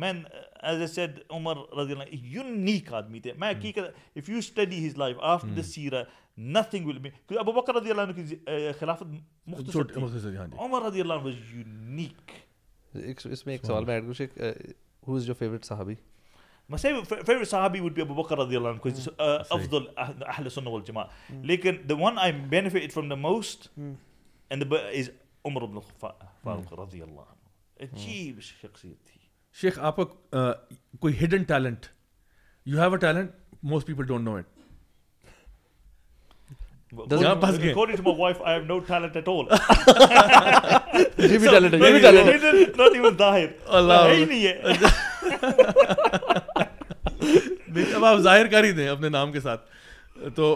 S5: man as a said Umar رضی اللہ یونیک آدمی تھے میں حقیقت if you study his life after the سیرا
S8: نتھنگ ول بی کیونکہ ابو بکر رضی اللہ عنہ کی خلافت مختصر عمر رضی اللہ عنہ واز یونیک اس میں ایک سوال میں ایڈ کروں شیخ ہو از یور فیورٹ صحابی My favorite, favorite sahabi would be Abu Bakr رضي الله عنه because he's أفضل أهل السنة والجماعة. لكن the one I benefited from the most hmm. and the is عمر بن الخفاء رضي الله عنه. عجيب شخصيته. شیخ آپ کا کوئی hidden talent talent you have a most people کو
S5: ہی دیں
S8: اپنے نام کے ساتھ تو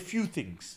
S5: فیو تھنگس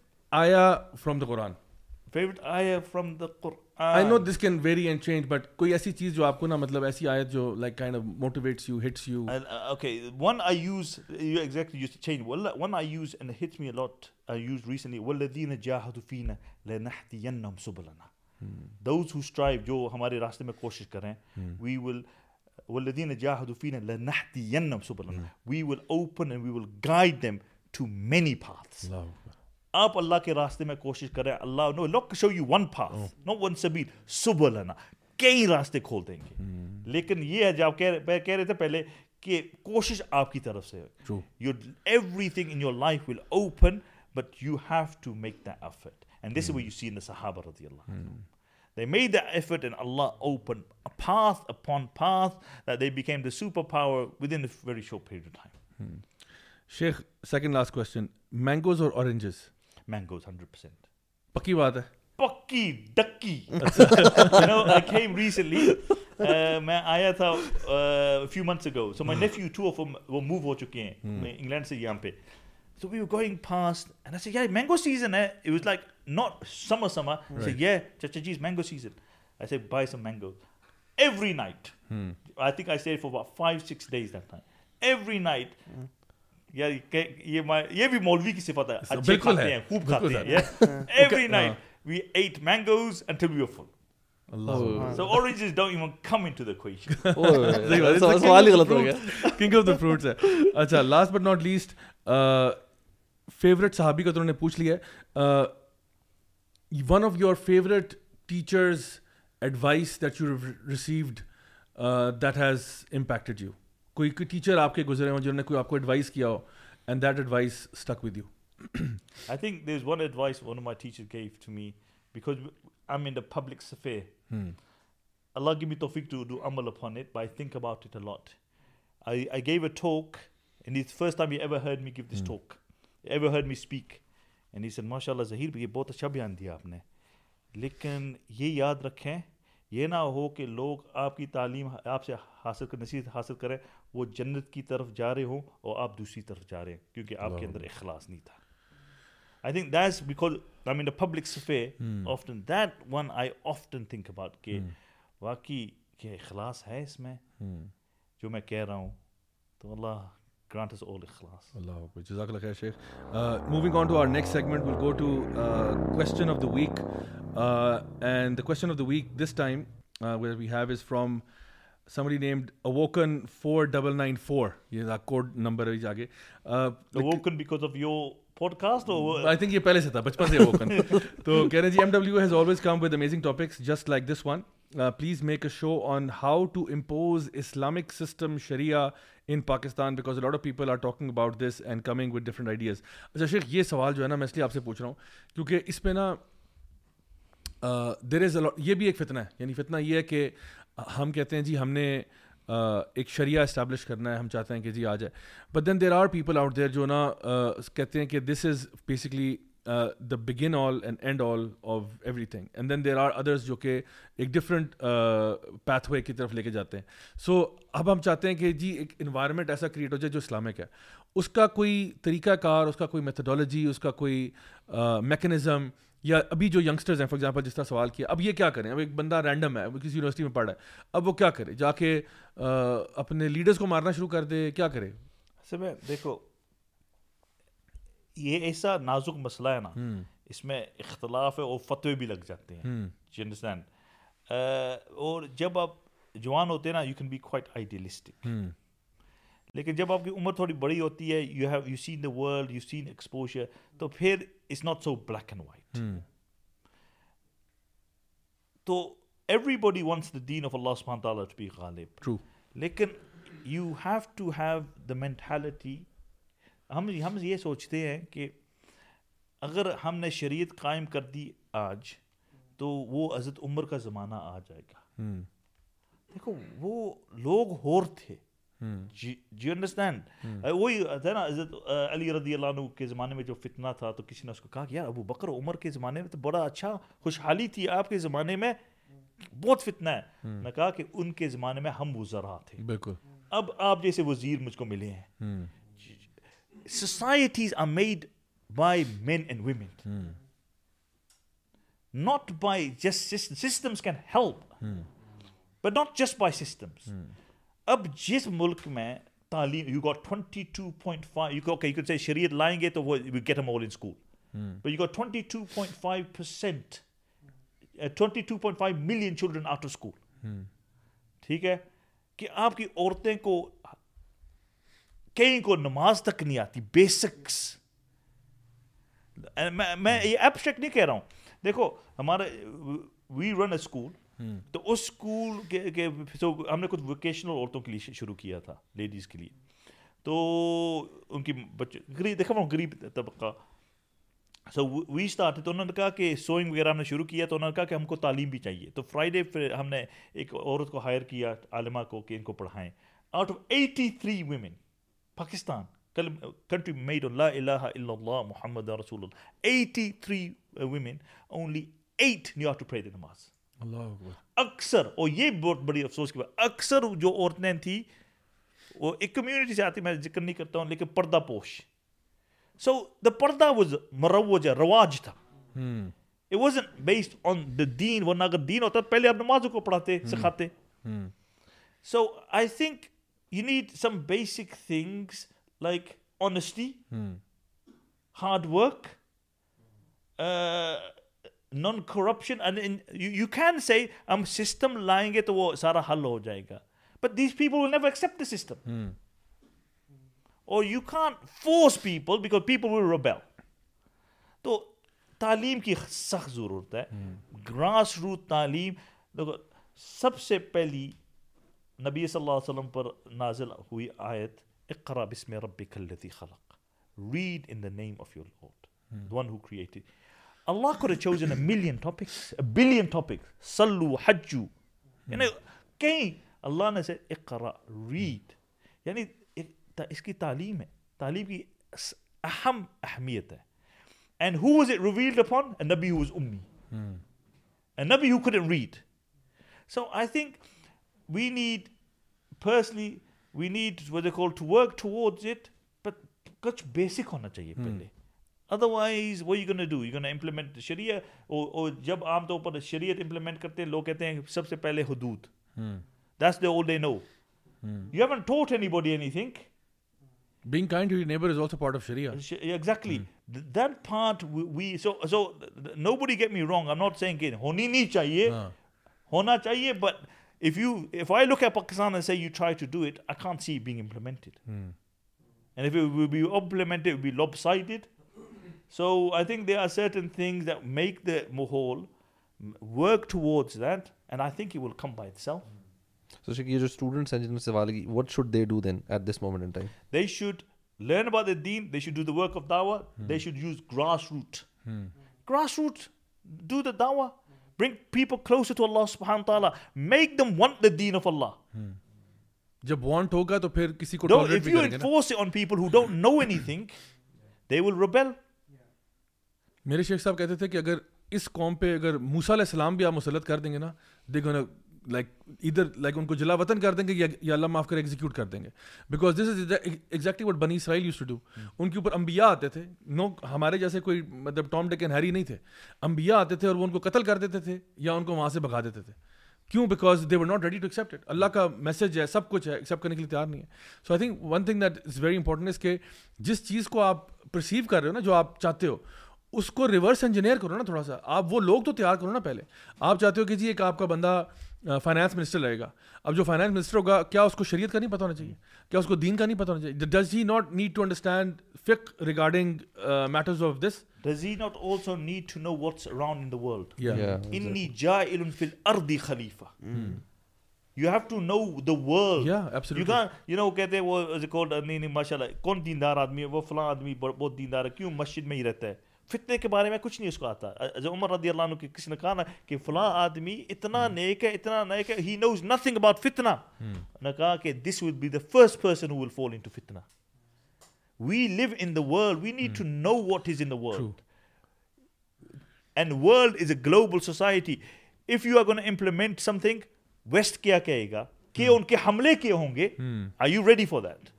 S8: آیا فرام دا قرآن فیوریٹ آیا from the Quran I know this can very and change but کوئی ایسی چیز جو آپ کو نا مطلب ایسی آیت جو like kind of motivates you hits you okay one I use you exactly use change one I use and hits me lot I use recently والذین جاہدوا فینا لنہدینہم سبلنا دوز ہو سٹرائیو جو ہمارے راستے میں کوشش کریں وی ول والذین جاہدوا فینا لنہدینہم سبلنا we will open and we will guide them to many paths آپ اللہ کے راستے میں کوشش کریں اللہ نو لک show you one pass no one سبیل صبح لنا کئی راستے کھول دیں گے hmm. لیکن یہ ہے جب کہہ رہے تھے پہلے کہ کوشش آپ کی طرف سے you everything in your life will open but you have to make the effort and this we you see in صحابہ رضی اللہ they me the effort and Allah open paths upon paths they became the super power with in very short period of time شیخ سیکنڈ لاسٹ کوشچن مینگوز اور اورنجز مینگوز ہنڈریڈ پرسینٹ پکی بات ہے پکی ڈکی ریسنٹلی میں آیا تھا few months go so my leaf you to of وہ موو ہو چکے ہیں انگلینڈ سے یہاں پہ so we you going fast اچھا یہ مینگو سیزن ہے it was like not summer summer یہ چچا جی مینگو سیزن ایسے buy some mango every night I think I save four five six days that time every night یہ بھی مولوی کی سے فروٹس ہے اچھا last but not least favourite صحابی کا تو انہوں نے پوچھ لیا one of your favourite teachers advice that you received that has impacted you کوئی ٹیچر آپ کے گزرے ہوں جنہوں نے کوئی آپ کو ایڈوائس کیا ہو and that advice stick with you I think there is one advice one my teacher gave to me because I mean the public سفے اللہ گی می توفک ٹو ڈو امل upon it by think about it a lot I gave a talk and it's first time you ever heard me give this talk ever heard me speak and اس ماشاء اللہ ظہیر بھی یہ بہت اچھا بیان دیا آپ نے لیکن یہ یاد رکھیں یہ نہ ہو کہ لوگ آپ کی تعلیم آپ سے حاصل کر نصیحت حاصل کریں وہ جنت کی طرف جا رہے ہوں اور آپ آپ دوسری طرف جا رہے ہیں کیونکہ کے اندر اخلاص اخلاص نہیں تھا I I I think think that because main public سفے often often one about کہ hmm. واقعی کیا ہے اس میں hmm. میں جو کہہ رہا ہوں تو اللہ یہ uh, یہ یہ کوڈ نمبر ہے ہے پہلے سے سے تھا بچپن تو کہہ رہے جی اچھا شیخ uh, سوال جو نا میں اس لیے آپ سے پوچھ رہا ہوں کیونکہ اس پہ نا دیر uh, از یہ بھی ایک فتنہ ہے یعنی فتنہ یہ ہے کہ ہم کہتے ہیں جی ہم نے ایک شریعہ اسٹیبلش کرنا ہے ہم چاہتے ہیں کہ جی آ جائے but then there are people out there جو نا کہتے ہیں کہ this is basically the begin all and and all of everything and then there are others جو کہ ایک ڈفرنٹ وے کی طرف لے کے جاتے ہیں سو اب ہم چاہتے ہیں کہ جی ایک انوائرمنٹ ایسا کریٹ ہو جائے جو اسلامک ہے اس کا کوئی طریقہ کار اس کا کوئی میتھڈالوجی اس کا کوئی میکنزم یا ابھی جو ینگسٹرز ہیں فار ایگزامپل جس طرح سوال کیا اب یہ کیا کریں اب ایک بندہ رینڈم ہے کسی یونیورسٹی میں پڑھا ہے اب وہ کیا کرے جا کے اپنے لیڈرس کو مارنا شروع کر دے کیا کرے سب دیکھو یہ ایسا نازک مسئلہ ہے نا اس میں اختلاف ہے اور فتوی بھی لگ جاتے ہیں اور جب آپ جوان ہوتے ہیں نا you can be quite idealistic لیکن جب آپ کی عمر تھوڑی بڑی ہوتی ہے you have you seen the world you seen exposure تو پھر it's not so black and white تو ایوری باڈی وانٹس دا دین آف اللہ تعالیٰ ٹو بی غالب ٹرو لیکن you have to have the mentality ہم ہم یہ سوچتے ہیں کہ اگر ہم نے شریعت قائم کر دی آج تو وہ عزت عمر کا زمانہ آ جائے گا دیکھو وہ لوگ ہور تھے جی hmm. Understand hmm. uh, وہی تھا نا عزت علی رضی اللہ عنہ کے زمانے میں جو فتنہ تھا تو کسی نے اس کو کہا کہ یار ابو بکر عمر کے زمانے میں تو بڑا اچھا خوشحالی تھی آپ کے زمانے میں بہت فتنہ ہے hmm. میں کہا کہ ان کے زمانے میں ہم وزرا تھے بالکل اب آپ جیسے وزیر مجھ کو ملے ہیں societies are made by men and women not by just systems can help but not just by systems اب جس ملک میں تعلیم you got twenty two point five شریعت لائیں گے تو وہ یو گیٹ اے مول in school twenty two point five percent twenty two point five million children after school ٹھیک ہے کہ آپ کی عورتیں کو کہیں کو نماز تک نہیں آتی بیسکس میں یہ ایبسٹریکٹ نہیں کہہ رہا ہوں دیکھو ہمارے وی رن اے اسکول تو اس اسکول کے ہم نے کچھ ووکیشنل عورتوں کے لیے شروع کیا تھا لیڈیز کے لیے تو ان کی بچے غریب دیکھا وہ غریب طبقہ سو وی اسٹارٹ تو انہوں نے کہا کہ سوئنگ وغیرہ ہم نے شروع کیا تو انہوں نے کہا کہ ہم کو تعلیم بھی چاہیے تو فرائیڈے پھر ہم نے ایک عورت کو ہائر کیا عالمہ کو کہ ان کو پڑھائیں out of eighty three women Pakistan country made اللہ اللہ محمد رسول eighty three women only eight اللہ اکثر اور یہ بہت بڑی افسوس کی بات اکثر جو عورتیں تھیں وہ ایک کمیونٹی سے آتی میں ذکر نہیں کرتا ہوں لیکن پردہ پوش سو دا پردہ واز مروج رواج تھا it was based on the دین ورنہ اگر دین ہوتا پہلے آپ نمازوں کو پڑھاتے سکھاتے so I think you need some basic things like honesty hard work non corruption you can say ہم سسٹم لائیں گے تو وہ سارا حل ہو جائے گا but these people will never accept the system اور یو کان force people because people will rebel تو تعلیم کی سخت ضرورت ہے گراس hmm. روٹ تعلیم دیکھو سب سے پہلی نبی صلی اللہ علیہ وسلم پر نازل ہوئی آیت اقرا بسم ربک الذی خلق read in the name of your lord one who created Allah could have chosen a million topics, a billion topics. Sallu, hajju. You know, کہیں اللہ نے اس کی تعلیم ہے تعلیم کی اہم اہمیت ہے and you read so I think we need personally we need was a call to work to it but کچھ بیسک ہونا چاہیے پہلے جب عام طور پر شریعت کرتے ہیں لوگ کہتے ہیں سب سے پہلے حدود so I think they are people closer make the subhanahu wa and I them جو اللہ میک دم وانٹ اللہ جب وانٹ ہوگا تو پھر کسی کو you enforce on people who don't know anything they will rebel میرے شیخ صاحب کہتے تھے کہ اگر اس قوم پہ اگر موسا علیہ السلام بھی آپ مسلط کر دیں گے نا دیکھو نا لائک ادھر لائک ان کو جلا وطن کر دیں گے یا اللہ معاف کر ایگزیکیوٹ کر دیں گے because this is exactly what بنی اسرائیل یوز ٹو ڈو ان کے اوپر امبیا آتے تھے نو ہمارے جیسے کوئی مطلب ٹام ڈیکن ہیری نہیں تھے امبیا آتے تھے اور وہ ان کو قتل کر دیتے تھے یا ان کو وہاں سے بھگا دیتے تھے کیوں because they were not ready to accept it اللہ کا میسج ہے سب کچھ ہے ایکسیپٹ کرنے کے لیے تیار نہیں ہے so I think one thing that is very important اس کہ جس چیز کو آپ پرسیو کر رہے ہو نا جو آپ چاہتے ہو اس کو ریورس انجینئر کرو نا تھوڑا سا آپ وہ لوگ تو تیار کرو نا پہلے آپ چاہتے ہو کہ جی ایک آپ کا بندہ فائنانس منسٹر رہے گا اب جو فائنانس منسٹر ہوگا کیا اس کو شریعت کا نہیں پتہ ہونا چاہیے کیا اس کو دین کا نہیں پتہ ہونا چاہیے does he not need to understand فک regarding matters of this does he not also need to know what's around in the world انی جائل فی الارض خلیفہ you have to know the world you کا یو نو کہتے ہیں وہ ریکارڈ نہیں نہیں ماشاءاللہ کون دیندار آدمی ہے وہ فلاں آدمی بہت دیندار ہے کیوں مسجد میں ہی رہتا ہے فتنے کے بارے میں کچھ نہیں اس کو آتا جو عمر رضی اللہ عنہ کی کسی نے کہا نا کہ فلاں آدمی اتنا hmm. نیک ہے اتنا نیک ہے ہی نوز نتھنگ اباؤٹ فتنا نے کہا کہ this will be the first person will fall into فتنا we live in the world we need to know what is in the world and world is a global society if you are gonna implement something west کیا کہے گا کہ ان کے حملے کیے ہوں گے آئی you ready for that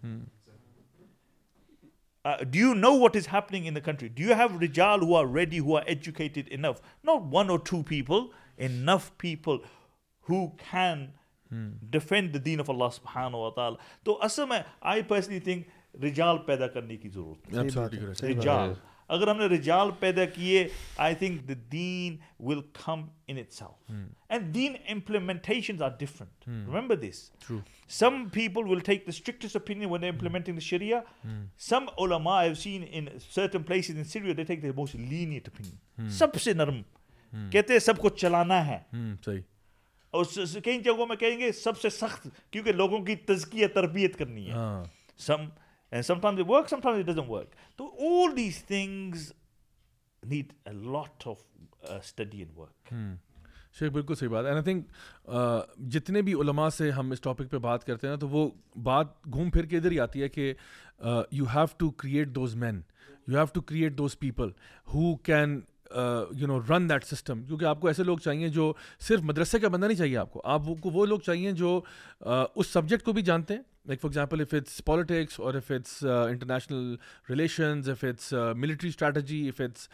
S8: do you know what is happening entry do ریجال ہوا ریڈی ہوا ایجوکیٹڈ انف ناٹ ون اور two people enough people who can defend اللہ تعالیٰ تو اصل میں آئی پرسنی تھنک رجال پیدا کرنے کی ضرورت رجال اگر ہم نے رجال پیدا کیے آئی تھنک دا دین will come in itself and دین implementation are different remember this some people will take the strictest opinion on implementing the شیریا سم اولما have seen in certain places in Syria they take the most lenient opinion سب سے نرم کہتے ہیں سب کو چلانا ہے صحیح اور کئی جگہوں میں کہیں گے سب سے سخت کیونکہ لوگوں کی تزکیہ تربیت کرنی ہے سم And and sometimes sometimes it it works, doesn't work. work. So all these things need a lot of uh, study Hmm. شیخ بالکل صحیح بات ہے uh, جتنے بھی علماء سے ہم اس ٹاپک پہ بات کرتے ہیں نا تو وہ بات گھوم پھر کے ادھر ہی آتی ہے کہ you have to create those men you have to create those people who can you know run that system کیونکہ آپ کو ایسے لوگ چاہیے جو صرف مدرسے کا بندہ نہیں چاہیے آپ کو آپ کو وہ لوگ چاہیے جو uh, اس سبجیکٹ کو بھی جانتے ہیں like for example if it's politics اور if it's international relations if it's military strategy if it's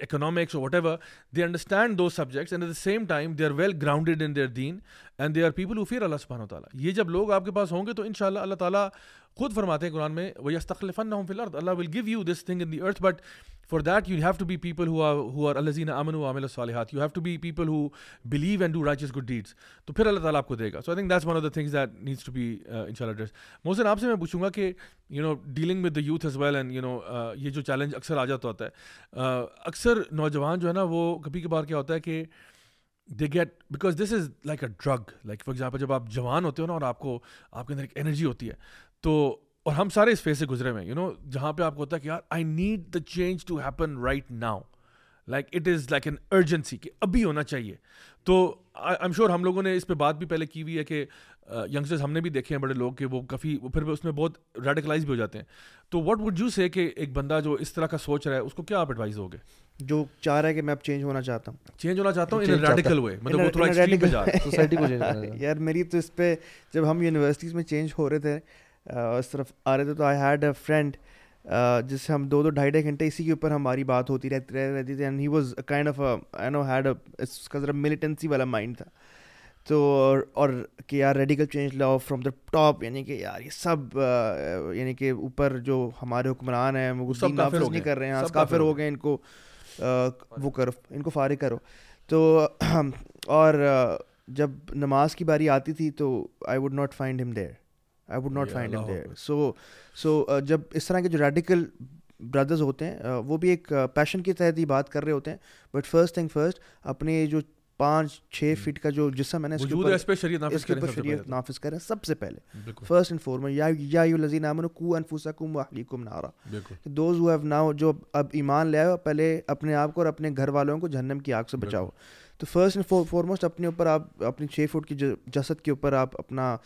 S8: economics whatever they understand those subjects and at the same time they are well grounded in their دین and they are people who fear اللہ سبحانہ تعالیٰ یہ جب لوگ آپ کے پاس ہوں گے تو ان شاء اللہ اللہ تعالیٰ خود فرماتے ہیں قرآن میں وہ اللہ will give you this thing in the earth but for that you have to be ہوا ہو اور اللہ you have to be people who believe and do good deeds تو پھر اللہ تعالیٰ آپ کو دے گا so I think that's one of things that needs to be ان شاء اللہ ڈریس محسن آپ سے میں پوچھوں گا کہ you know dealing with the youth as well and you know یہ جو چیلنج اکثر آ جاتا ہوتا ہے uh, اکثر نوجوان جو ہے نا وہ کبھی کبھار کیا ہوتا ہے کہ they get because this is like a drug like for example جب آپ جوان ہوتے ہو نا اور آپ کو آپ کے اندر ایک انرجی ہوتی ہے تو اور ہم سارے اس فیس سے گزرے ہوئے ہیں یو نو جہاں پہ آپ کو ہوتا ہے کہ یار I need the change to happen right now like it is like an urgency کہ ابھی ہونا چاہیے تو آئی ایم شیور ہم لوگوں نے اس پہ بات بھی پہلے کی ہوئی ہے کہ ینگسٹرز ہم نے بھی دیکھے ہیں بڑے لوگ کہ وہ کافی پھر اس میں بہت ریڈیکلائز بھی ہو جاتے ہیں تو واٹ وڈ یو سے کہ ایک بندہ جو اس طرح کا سوچ رہا ہے اس کو کیا آپ ایڈوائز ہوگے جو چاہ رہا ہے کہ میں اب چینج ہونا چاہتا ہوں چینج ہونا چاہتا ہوں ان ریڈیکل ہوئے مطلب وہ تھوڑا ایکسٹریم پہ جا سوسائٹی کو چینج یار میری تو اس پہ جب ہم یونیورسٹیز میں چینج ہو رہے تھے اس طرف آ رہے تھے تو آئی ہیڈ اے فرینڈ جس سے ہم دو دو ڈھائی ڈھائی گھنٹے اسی کے اوپر ہماری بات ہوتی رہتی رہتی تھی and he was kind of no head اس کا ذرا ملیٹنسی والا مائنڈ تھا تو اور کہ یار ریڈیکل چینج لا فرام دا ٹاپ یعنی کہ یار یہ سب یعنی کہ اوپر جو ہمارے حکمران ہیں وہ سب نہیں کر رہے ہیں کافر ہو گئے ان کو وہ کرو ان کو فارغ کرو تو اور جب نماز کی باری آتی تھی تو آئی وڈ ناٹ فائنڈ ہم there I would not find so so جب اس طرح کے جو ریڈیکل برادرز ہوتے ہیں uh, وہ بھی ایک پیشن uh, کے تحت ہی بات کر رہے ہوتے ہیں بٹ فرسٹ تھنگ فرسٹ اپنے جو پانچ چھ فٹ hmm. کا جو جسم ہے سب سے پہلے first and those who now جو اب ایمان لے آؤ پہلے اپنے آپ کو اور اپنے گھر والوں کو جہنم کی آگ سے بچاؤ تو فرسٹ اینڈ فارموسٹ اپنے اوپر آپ اپنی چھ فٹ کی جسد کے اوپر آپ اپنا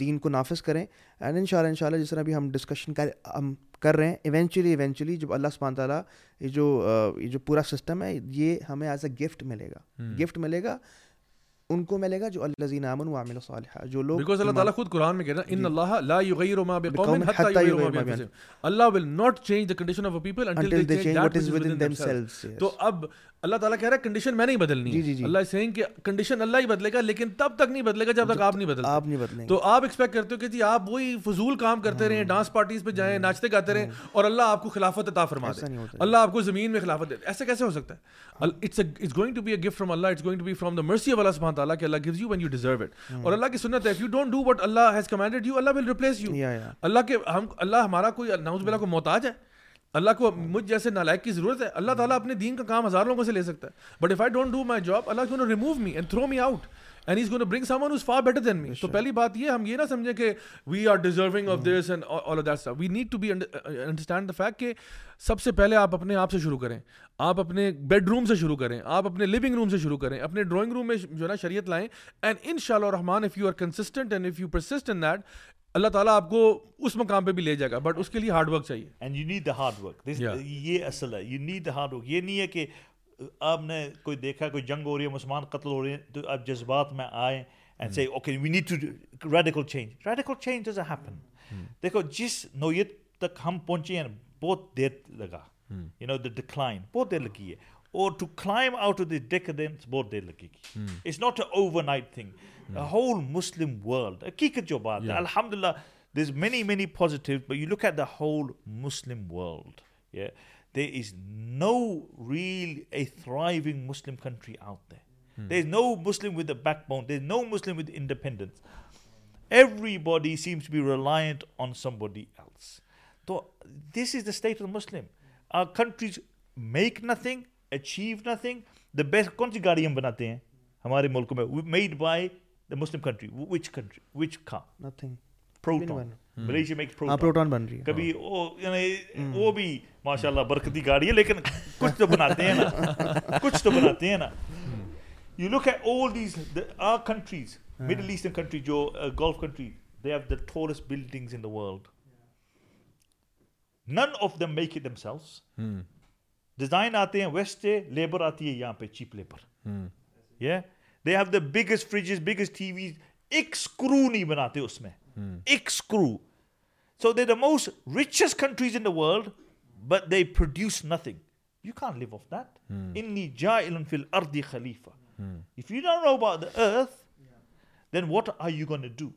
S8: دین کو نافذ کریں اینڈ ان شاء اللہ ان شاء اللہ جس طرح بھی ہم ڈسکشن کر ہم کر رہے ہیں ایونچولی ایونچولی جب اللہ سمان تعالیٰ یہ جو پورا سسٹم ہے یہ ہمیں ایز اے گفٹ ملے گا گفٹ ملے گا ان کو ملے گا جو الذين امنوا وعملوا الصالحات جو لوگ بیکاز اللہ تعالی خود قرآن میں کہتا ہے ان اللہ لا يغير ما بقوم حتى يغيروا ما بانفسهم اللہ will not change the condition of a people until, until they change what is within themselves تو اب اللہ تعالی کہہ رہا ہے کنڈیشن میں نہیں بدلنی ہے اللہ سینگ کہ کنڈیشن اللہ ہی بدلے گا لیکن تب تک نہیں بدلے گا جب تک آپ نہیں بدلتے آپ نہیں بدلیں تو آپ ایکسپیکٹ کرتے ہو کہ جی آپ وہی فضول کام کرتے رہیں ڈانس پارٹیز پہ جائیں ناچتے گاتے رہیں اور اللہ آپ کو خلافت عطا فرما دے اللہ آپ کو زمین میں خلافت دے ایسے کیسے ہو سکتا ہے it's it's going to be a gift from اللہ it's going to be from the mercy of اللہ سبحانہ تعالیٰ کہ اللہ gives you when you deserve it اور اللہ کی سنت ہے ڈو وٹ اللہ ہیز کمانڈیڈ یو اللہ ول ریپلیس یو اللہ کے ہم اللہ ہمارا کوئی ناؤز بلا کو محتاج ہے اللہ کو مجھ جیسے نالائک کی ضرورت ہے اللہ تعالیٰ اپنے دین کا کام ہزار لوگوں سے لے سکتا ہے but if I don't do my job اللہ کیوں remove me and throw me out and is gonna bring someone is far better than me تو پہلی بات یہ ہم یہ نہ سمجھیں کہ we are deserving of this and all of that we need to be understand the fact کہ سب سے پہلے آپ اپنے آپ سے شروع کریں آپ اپنے بیڈ روم سے شروع کریں آپ اپنے لیونگ روم سے شروع کریں اپنے ڈرائنگ روم میں جو ہے نا شریعت لائیں اینڈ ان شاء اللہ رحمان if you are consistent and if you persist in that اللہ تعالیٰ آپ کو اس مقام پہ بھی لے جائے گا بٹ اس کے لیے ہارڈ ورک چاہیے and you need the hard work یہ اصل ہے you need the hard work یہ نہیں ہے کہ آپ نے کوئی دیکھا کوئی جنگ ہو رہی ہے مسلمان قتل ہو رہے ہیں ہیں تو آپ جذبات میں آئیں اینڈ سے okay we need to to radical radical change change is a a happen دیکھو جس نوعیت تک ہم پہنچے بہت بہت بہت دیر دیر دیر دیر لگا you you know the the decline لگی ہے ہے اور کلائم آؤٹ آف دی لگے گی it's not overnight thing whole whole Muslim Muslim world world حقیقت جو بات الحمد للہ many many positive look at best کون سی گاڑی ہم بناتے ہیں ہمارے ملک میں Hmm. ملیشیا میں ایک پروٹون ہاں، پروٹون بن رہی ہے کبھی ہاں. وہ یعنی hmm. وہ بھی ماشاء اللہ برکتی گاڑی ہے لیکن کچھ تو بناتے ہیں نا کچھ تو بناتے ہیں نا you look at all these are countries middle eastern country جو gulf country they have the tourist buildings in the world none of them make it themselves design آتے ہیں ویسٹ سے لیبر آتی ہے یہاں پہ چیپ لیبر یہ they have the biggest fridges biggest TVs ایک اسکرو نہیں بناتے اس میں ایک screw so they the most richest countries in the world but they produce nothing you کان لیو آف دیٹ ان فل اردی خلیفہ if you don't know about the earth then what are you gonna do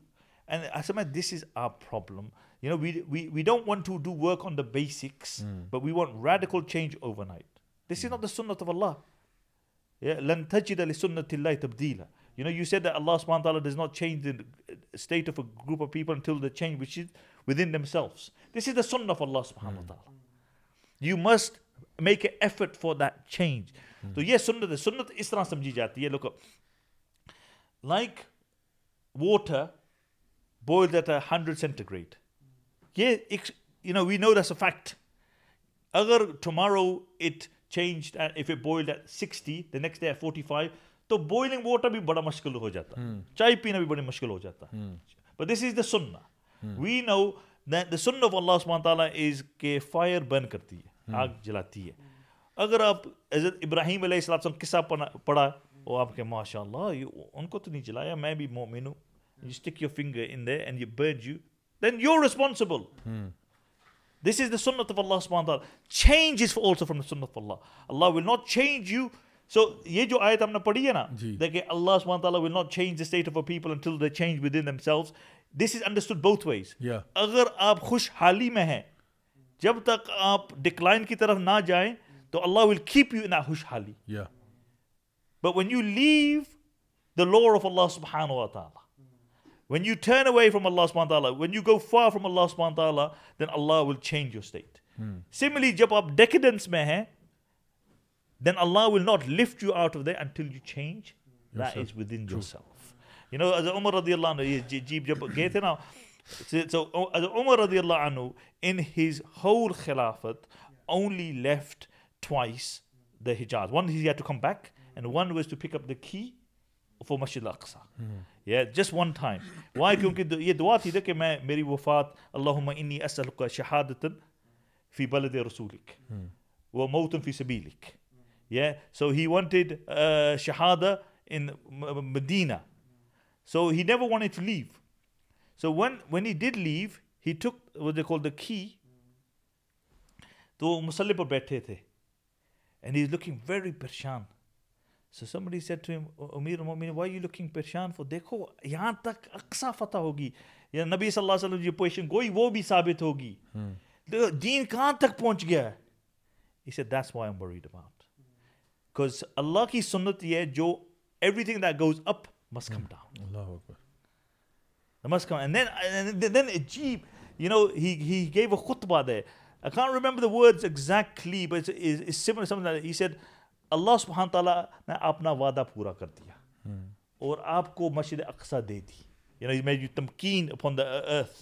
S8: and as my this is our problem you know we don't want to do work on the basics but we want radical change overnight this is not the سنت آف اللہ لن تھچ دا سنت اللہ تبدیل ہے اللہ آف اللہ اس طرح سمجھی جاتی ہے لوگ لائک ووٹل ہنڈریڈ سینٹ گریٹس اگر تو بوائلنگ واٹر بھی بڑا مشکل ہو جاتا ہے چائے پینا بھی بڑی مشکل ہو جاتا ہے بٹ دس از دا سننا وی نو دا سن آف اللہ عثمان تعالیٰ از کہ فائر برن کرتی ہے آگ جلاتی ہے اگر آپ عزت ابراہیم علیہ السلام سے قصہ پڑھا hmm. وہ آپ کے ماشاء اللہ ان کو تو نہیں جلایا میں بھی مومن ہوں you stick your finger in they and you burn you then you responsible this is the سنت آف اللہ عثمان تعالیٰ change is also from the سنت آف اللہ اللہ will not change you so یہ جو آیت ہم نے پڑھی ہے نا جی۔ کہ اللہ سبحانہ تعالیٰ اگر آپ خوش حالی میں ہیں جب تک آپ کی طرف نہ جائیں تو اللہ ول کیپ یو این خوشحالی but when you leave the Allah of اللہ تعالیٰ اللہ تعالیٰ جب آپ ڈیکیڈنس میں ہیں یہ دعا تھی تھا کہ میں میری وفات اللہ انی اصل شہادت فی بلد رسو لکھ وہی سبھی لکھ Yeah, so So So he he he he wanted wanted uh, shahada in Medina. never to leave. leave, when, when did took what they call the key. تو مسلح پر بیٹھے تھے امیر پریشان فور دیکھو یہاں تک اکثا فتح ہوگی یا نبی صلی اللہ وسلم گوئی وہ بھی ثابت ہوگی دین کہاں تک پہنچ گیا اسے دس اباؤٹ بیکاز اللہ کی سنت ہے جو ایوری تھنگ اپنو کم ڈاؤن اللہ سبحانہ تعالی نے اپنا وعدہ پورا کر دیا اور آپ کو مسجد اقسا they upon the earth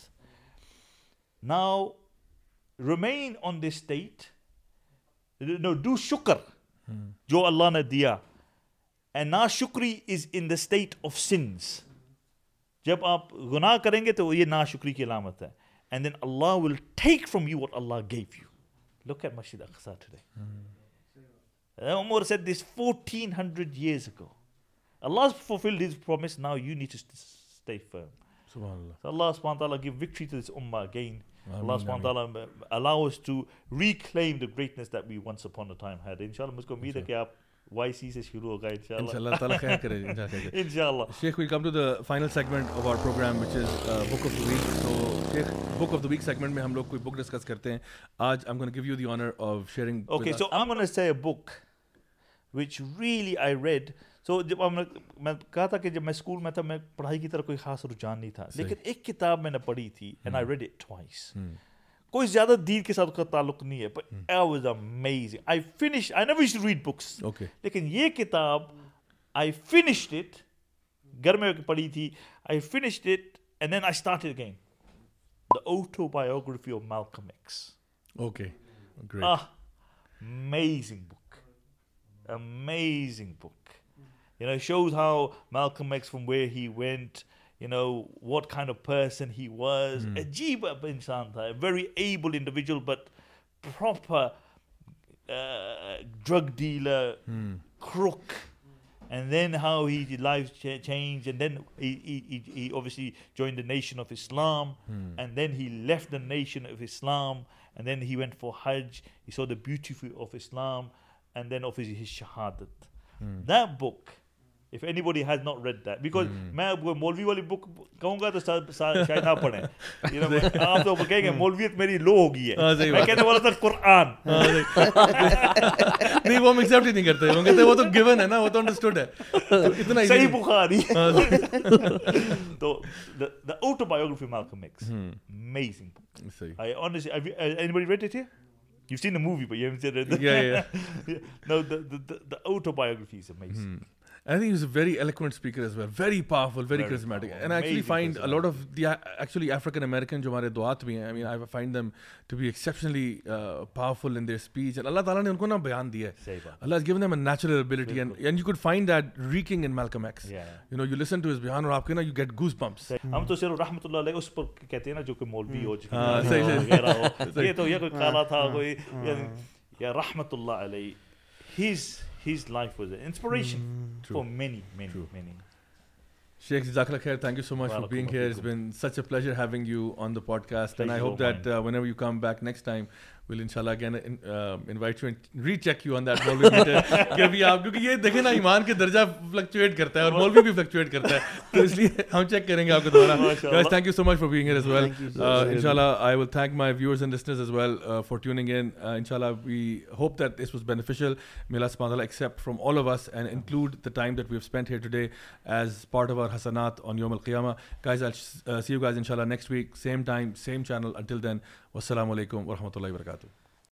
S8: now remain on state no do شکر جو اللہ نے دیا اینڈ نا شکری is in the state of sins جب آپ گناہ کریں گے تو یہ نا شکری کی علامت ہے اینڈ دین اللہ will take from you what اللہ گیو یو لک ایٹ مسجد اقسا ٹوڈے عمر said this fourteen hundred years ago اللہ fulfil this promise now you need to stay firm اللہ سبحان تعالیٰ گیو وکٹری ٹو دس اما اگین ہم لوگ بک ڈسکس کرتے ہیں which really I read so جب ہم نے میں کہا تھا کہ جب میں اسکول میں تھا میں پڑھائی کی طرف کوئی خاص رجحان نہیں تھا لیکن ایک کتاب میں نے پڑھی تھی اینڈ آئی ریڈ اٹ کوئی زیادہ دیر کے ساتھ اس کا تعلق نہیں ہے پر I was amazing I finish I know wish read books لیکن یہ کتاب آئی فنش اٹ گھر میں پڑھی تھی I finish it and then I start it game the autobiography of Malcolm X okay amazing book amazing book you know shows how come way was اجیبل national national and then obviously his shahadat. Mm. That book, if anybody has not read that, because mm. میں مولوی والی بک کہوں گا تو سا, سا, شاید نہ پڑھیں آپ تو کہیں گے مولویت میری لو ہو گئی ہے میں کہنے والا تھا قرآن نہیں وہ ہم ایکسپٹ ہی نہیں کرتے ہم کہتے وہ تو گیون ہے نا وہ تو انڈرسٹوڈ ہے اتنا صحیح بخاری تو the, the autobiography of Malcolm X hmm. amazing book I honestly anybody read it here you see no بھی پہنچ رہے ہیں او تو بائیوگرفی سے And I think he was a very eloquent speaker as well. Very powerful, very, very charismatic. Powerful. And I actually Amazing find a lot of the actually African American I mean, I find them to be exceptionally uh, powerful in their speech. And Allah Ta'ala ne unko na bayan diya. Allah has given them a natural ability. And, and you could find that reeking in Malcolm X. Yeah. You know, you listen to his bayan aur aapke na, you get goosebumps. Hum to sirf rahmatullah alayhi us par kehte hain na jo ki maulvi ho jo ki sahi sahi ye to ye koi kala tha koi ya rahmatullah alayhi his his life was an inspiration mm. for many, many, True. many. Sheikh Zakhla Khair, thank you so much well, for being here. It's been such a pleasure having you on the podcast. Pleasure and I hope that uh, whenever you come back next time, will ان شاء اللہ can invite you recheck you on that مولوی میٹر کہ ابھی آپ کیونکہ یہ دیکھیں نا ایمان کے درجہ فلکچویٹ کرتا ہے اور مولوی بھی فلکچویٹ کرتا ہے تو اس لیے ہم چیک کریں گے آپ کو دوبارہ guys thank you so much for being here as well ان شاء اللہ I will thank my viewers and listeners as well for tuning in ان شاء اللہ we hope that this was beneficial میلا سمان اللہ accept from all of us and include the time that we have spend here today as part of our حسنات آن یوم القیامہ گائز سی یو گائز ان شاء اللہ next week same time same channel until then والسلام علیکم ورحمۃ اللہ وبرکاتہ